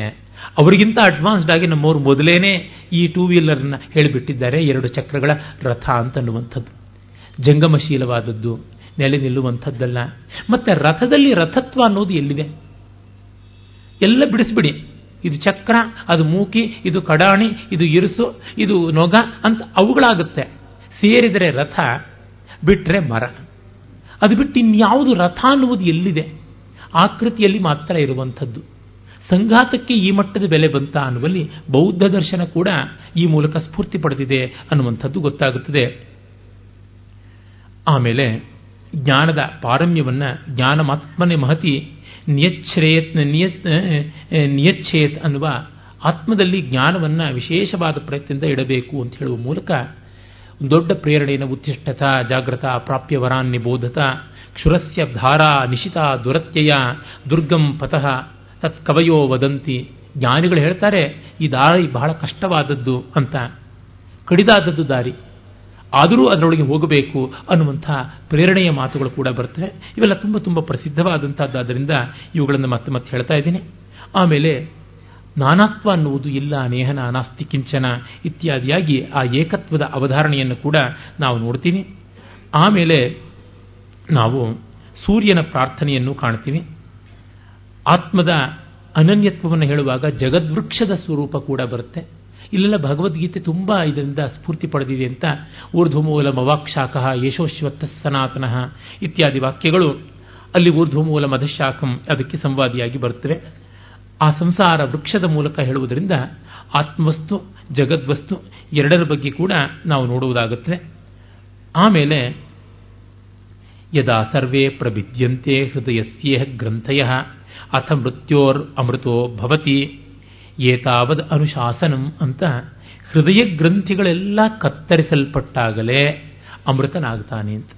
ಅವರಿಗಿಂತ ಅಡ್ವಾನ್ಸ್ಡ್ ಆಗಿ ನಮ್ಮವರು ಮೊದಲೇನೆ ಈ ಟೂ ವೀಲರ್ನ ಹೇಳಿಬಿಟ್ಟಿದ್ದಾರೆ, ಎರಡು ಚಕ್ರಗಳ ರಥ ಅಂತನ್ನುವಂಥದ್ದು ಜಂಗಮಶೀಲವಾದದ್ದು, ನೆಲೆ ನಿಲ್ಲುವಂಥದ್ದಲ್ಲ. ಮತ್ತೆ ರಥದಲ್ಲಿ ರಥತ್ವ ಅನ್ನೋದು ಎಲ್ಲಿದೆ? ಎಲ್ಲ ಬಿಡಿಸ್ಬಿಡಿ. ಇದು ಚಕ್ರ, ಅದು ಮೂಕಿ, ಇದು ಕಡಾಣಿ, ಇದು ಇರುಸು, ಇದು ನೊಗ ಅಂತ ಅವುಗಳಾಗುತ್ತೆ. ಸೇರಿದರೆ ರಥ ಬಿಟ್ಟರೆ ಮರ. ಅದು ಬಿಟ್ಟು ಇನ್ಯಾವುದು ರಥ ಅನ್ನುವುದು ಎಲ್ಲಿದೆ? ಆಕೃತಿಯಲ್ಲಿ ಮಾತ್ರ ಇರುವಂಥದ್ದು. ಸಂಘಾತಕ್ಕೆ ಈ ಮಟ್ಟದ ಬೆಲೆ ಬಂತ ಅನ್ನುವಲ್ಲಿ ಬೌದ್ಧ ದರ್ಶನ ಕೂಡ ಈ ಮೂಲಕ ಸ್ಫೂರ್ತಿ ಪಡೆದಿದೆ ಅನ್ನುವಂಥದ್ದು ಗೊತ್ತಾಗುತ್ತದೆ. ಆಮೇಲೆ ಜ್ಞಾನದ ಪಾರಮ್ಯವನ್ನ ಜ್ಞಾನಮಾತ್ಮನೆ ಮಹತಿ ನಿಯಚ್ಛ್ರೇಯತ್ ನಿಯತ್ ನಿಯಚ್ಛೇತ್ ಅನ್ನುವ ಆತ್ಮದಲ್ಲಿ ಜ್ಞಾನವನ್ನ ವಿಶೇಷವಾದ ಪ್ರಯತ್ನದಿಂದ ಇಡಬೇಕು ಅಂತ ಹೇಳುವ ಮೂಲಕ ದೊಡ್ಡ ಪ್ರೇರಣೆಯನ್ನು ಉತ್ತಿಷ್ಠತ ಜಾಗೃತ ಪ್ರಾಪ್ಯ ವರಾನ್ನಿ ಬೋಧತ, ಕ್ಷುರಸ್ಯ ಧಾರಾ ನಿಶಿತ ದುರತ್ಯಯ, ದುರ್ಗಂ ಪತಃ, ತತ್ ಕವಯೋ ವದಂತಿ. ಜ್ಞಾನಿಗಳು ಹೇಳ್ತಾರೆ, ಈ ದಾರಿ ಬಹಳ ಕಷ್ಟವಾದದ್ದು ಅಂತ. ಕಡಿದಾದದ್ದು ದಾರಿ. ಆದರೂ ಅದರೊಳಗೆ ಹೋಗಬೇಕು ಅನ್ನುವಂಥ ಪ್ರೇರಣೆಯ ಮಾತುಗಳು ಕೂಡ ಬರ್ತವೆ. ಇವೆಲ್ಲ ತುಂಬ ತುಂಬ ಪ್ರಸಿದ್ಧವಾದಂಥದ್ದಾದ್ದರಿಂದ ಇವುಗಳನ್ನು ಮತ್ತೆ ಮತ್ತೆ ಹೇಳ್ತಾ ಇದ್ದೀನಿ. ಆಮೇಲೆ ನಾನಾತ್ವ ಅನ್ನುವುದು ಇಲ್ಲ ನೇಹನ ಅನಾಸ್ತಿ ಕಿಂಚನ ಇತ್ಯಾದಿಯಾಗಿ ಆ ಏಕತ್ವದ ಅವಧಾರಣೆಯನ್ನು ಕೂಡ ನಾವು ನೋಡ್ತೀವಿ. ಆಮೇಲೆ ನಾವು ಸೂರ್ಯನ ಪ್ರಾರ್ಥನೆಯನ್ನು ಕಾಣ್ತೀವಿ. ಆತ್ಮದ ಅನನ್ಯತ್ವವನ್ನು ಹೇಳುವಾಗ ಜಗದ್ವೃಕ್ಷದ ಸ್ವರೂಪ ಕೂಡ ಬರುತ್ತೆ. ಇಲ್ಲೆಲ್ಲ ಭಗವದ್ಗೀತೆ ತುಂಬ ಇದರಿಂದ ಸ್ಫೂರ್ತಿ ಪಡೆದಿದೆ ಅಂತ ಊರ್ಧ್ವಮೂಲ ಮವಾಕ್ಷಾಖ ಯಶೋಶ್ವತ್ತ ಸನಾತನಃ ಇತ್ಯಾದಿ ವಾಕ್ಯಗಳು ಅಲ್ಲಿ ಊರ್ಧ್ವಮೂಲ ಮಧಶಾಖಂ ಅದಕ್ಕೆ ಸಂವಾದಿಯಾಗಿ ಬರುತ್ತವೆ. ಆ ಸಂಸಾರ ವೃಕ್ಷದ ಮೂಲಕ ಹೇಳುವುದರಿಂದ ಆತ್ಮವಸ್ತು, ಜಗದ್ವಸ್ತು ಎರಡರ ಬಗ್ಗೆ ಕೂಡ ನಾವು ನೋಡುವುದಾಗುತ್ತದೆ ಆಮೇಲೆ, ಯದಾ ಸರ್ವೇ ಪ್ರಭಿದ್ಯಂತೆ ಹೃದಯಸ್ಯೇಹ ಗ್ರಂಥಯ ಅಥ ಮೃತ್ಯೋರ್ ಅಮೃತೋ ಭವತಿ, ಏತಾವದ್ ಅನುಶಾಸನಂ ಅಂತ ಹೃದಯ ಗ್ರಂಥಿಗಳೆಲ್ಲ ಕತ್ತರಿಸಲ್ಪಟ್ಟಾಗಲೇ ಅಮೃತನಾಗ್ತಾನೆ ಅಂತ.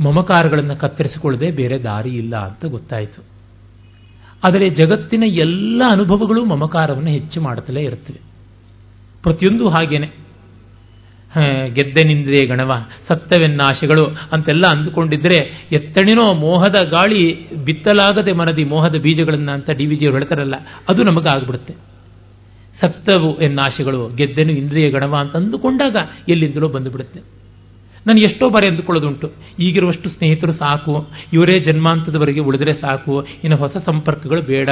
ಮಮಕಾರಗಳನ್ನು ಕತ್ತರಿಸಿಕೊಳ್ಳದೆ ಬೇರೆ ದಾರಿ ಇಲ್ಲ ಅಂತ ಗೊತ್ತಾಯಿತು. ಆದರೆ ಜಗತ್ತಿನ ಎಲ್ಲ ಅನುಭವಗಳು ಮಮಕಾರವನ್ನು ಹೆಚ್ಚು ಮಾಡುತ್ತಲೇ ಇರುತ್ತವೆ. ಪ್ರತಿಯೊಂದು ಹಾಗೇನೆ. ಗೆದ್ದೆನಿಂದೇ ಗಣವ ಸತ್ತವೆನ್ನಾಶೆಗಳು ಅಂತೆಲ್ಲ ಅಂದುಕೊಂಡಿದ್ರೆ ಎತ್ತಣಿನೋ ಮೋಹದ ಗಾಳಿ ಬಿತ್ತಲಾಗದೆ ಮನದಿ ಮೋಹದ ಬೀಜಗಳನ್ನು ಅಂತ ಡಿ ವಿಜಿಯವರು ಹೇಳ್ತಾರಲ್ಲ, ಅದು ನಮಗಾಗ್ಬಿಡುತ್ತೆ. ಸತ್ತವು ಎನ್ನಾಶೆಗಳು, ಗೆದ್ದೆನು ಇಂದ್ರಿಯ ಗಣವ ಅಂತ ಅಂದುಕೊಂಡಾಗ ಎಲ್ಲಿಂದಲೋ ಬಂದುಬಿಡುತ್ತೆ. ನಾನು ಎಷ್ಟೋ ಬಾರಿ ಅಂದುಕೊಳ್ಳೋದುಂಟು. ಈಗಿರುವಷ್ಟು ಸ್ನೇಹಿತರು ಸಾಕು. ಇವರೇ ಜನ್ಮಾಂತದವರೆಗೆ ಉಳಿದ್ರೆ ಸಾಕು. ಇನ್ನು ಹೊಸ ಸಂಪರ್ಕಗಳು ಬೇಡ.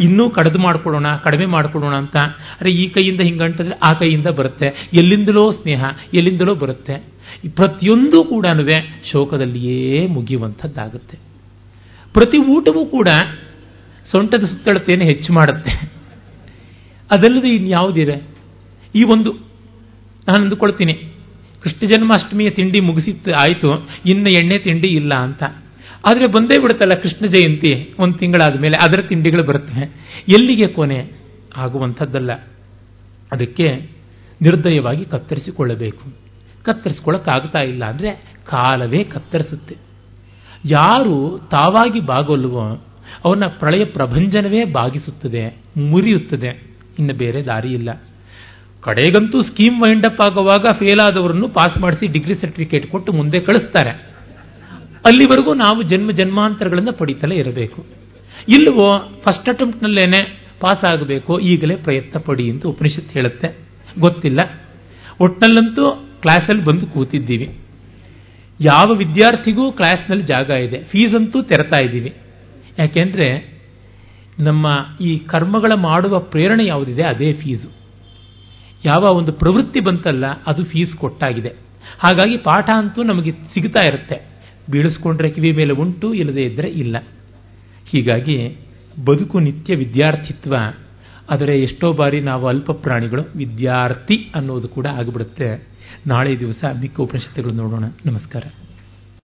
ಇನ್ನೂ ಕಡಿದು ಮಾಡ್ಕೊಳ್ಳೋಣ, ಕಡಿಮೆ ಮಾಡ್ಕೊಳ್ಳೋಣ ಅಂತ. ಅರೆ, ಈ ಕೈಯಿಂದ ಹಿಂಗಂಟಿದ್ರೆ ಆ ಕೈಯಿಂದ ಬರುತ್ತೆ. ಎಲ್ಲಿಂದಲೋ ಸ್ನೇಹ, ಎಲ್ಲಿಂದಲೋ ಬರುತ್ತೆ. ಪ್ರತಿಯೊಂದು ಕೂಡ ಶೋಕದಲ್ಲಿಯೇ ಮುಗಿಯುವಂಥದ್ದಾಗುತ್ತೆ. ಪ್ರತಿ ಊಟವೂ ಕೂಡ ಸೊಂಟದ ಸುತ್ತಳತೆಯನ್ನು ಹೆಚ್ಚು ಮಾಡುತ್ತೆ. ಅದಲ್ಲದೆ ಇನ್ಯಾವುದಿದೆ? ಈ ಒಂದು ನಾನು ಅಂದುಕೊಳ್ತೀನಿ ಕೃಷ್ಣ ಜನ್ಮಾಷ್ಟಮಿಯ ತಿಂಡಿ ಮುಗಿಸಿತ್ತು ಆಯಿತು, ಇನ್ನು ಎಣ್ಣೆ ತಿಂಡಿ ಇಲ್ಲ ಅಂತ. ಆದರೆ ಬಂದೇ ಬಿಡುತ್ತಲ್ಲ ಕೃಷ್ಣ ಜಯಂತಿ, ಒಂದು ತಿಂಗಳಾದ ಮೇಲೆ ಅದರ ತಿಂಡಿಗಳು ಬರುತ್ತೆ. ಎಲ್ಲಿಗೆ ಕೊನೆ? ಆಗುವಂಥದ್ದಲ್ಲ. ಅದಕ್ಕೆ ನಿರ್ದಯವಾಗಿ ಕತ್ತರಿಸಿಕೊಳ್ಳಬೇಕು. ಕತ್ತರಿಸಿಕೊಳ್ಳಕ್ಕಾಗ್ತಾ ಇಲ್ಲ ಅಂದರೆ ಕಾಲವೇ ಕತ್ತರಿಸುತ್ತೆ. ಯಾರು ತಾವಾಗಿ ಬಾಗೊಲ್ಲವೋ, ಅವನ ಪ್ರಳಯ ಪ್ರಭಂಜನವೇ ಬಾಗಿಸುತ್ತದೆ, ಮುರಿಯುತ್ತದೆ. ಇನ್ನು ಬೇರೆ ದಾರಿ ಇಲ್ಲ ಕಡೆಗಂತೂ ಸ್ಕೀಮ್ ವೈಂಡ್ ಅಪ್ ಆಗುವಾಗ ಫೇಲ್ ಆದವರನ್ನು ಪಾಸ್ ಮಾಡಿಸಿ ಡಿಗ್ರಿ ಸರ್ಟಿಫಿಕೇಟ್ ಕೊಟ್ಟು ಮುಂದೆ ಕಳಿಸ್ತಾರೆ. ಅಲ್ಲಿವರೆಗೂ ನಾವು ಜನ್ಮ ಜನ್ಮಾಂತರಗಳನ್ನು ಪಡಿತಲೇ ಇರಬೇಕು. ಇಲ್ಲವೋ ಫಸ್ಟ್ ಅಟೆಂಪ್ಟ್ನಲ್ಲೇನೆ ಪಾಸ್ ಆಗಬೇಕು, ಈಗಲೇ ಪ್ರಯತ್ನ ಪಡಿ ಅಂತ ಉಪನಿಷತ್ ಹೇಳುತ್ತೆ. ಗೊತ್ತಿಲ್ಲ. ಒಟ್ನಲ್ಲಂತೂ ಕ್ಲಾಸಲ್ಲಿ ಬಂದು ಕೂತಿದ್ದೀವಿ. ಯಾವ ವಿದ್ಯಾರ್ಥಿಗೂ ಕ್ಲಾಸ್ನಲ್ಲಿ ಜಾಗ ಇದೆ. ಫೀಸ್ ಅಂತೂ ತೆರತಾ ಇದ್ದೀವಿ. ಯಾಕೆಂದ್ರೆ ನಮ್ಮ ಈ ಕರ್ಮಗಳ ಮಾಡುವ ಪ್ರೇರಣೆ ಯಾವುದಿದೆ? ಅದೇ ಫೀಸು ಯಾವ ಒಂದು ಪ್ರವೃತ್ತಿ ಬಂತಲ್ಲ, ಅದು ಫೀಸ್ ಕೊಟ್ಟಾಗಿದೆ. ಹಾಗಾಗಿ ಪಾಠ ಅಂತೂ ನಮಗೆ ಸಿಗ್ತಾ ಇರುತ್ತೆ. ಬೀಳಿಸ್ಕೊಂಡ್ರೆ ಕಿವಿ ಮೇಲೆ ಉಂಟು, ಇಲ್ಲದೇ ಇದ್ದರೆ ಇಲ್ಲ. ಹೀಗಾಗಿ ಬದುಕು ನಿತ್ಯ ವಿದ್ಯಾರ್ಥಿತ್ವ. ಆದರೆ ಎಷ್ಟೋ ಬಾರಿ ನಾವು ಅಲ್ಪ ಪ್ರಾಣಿಗಳು, ವಿದ್ಯಾರ್ಥಿ ಅನ್ನೋದು ಕೂಡ ಆಗಿಬಿಡುತ್ತೆ. ನಾಳೆ ದಿವಸ ಮಿಕ್ಕ ಉಪನಿಷತ್ತುಗಳು ನೋಡೋಣ. ನಮಸ್ಕಾರ.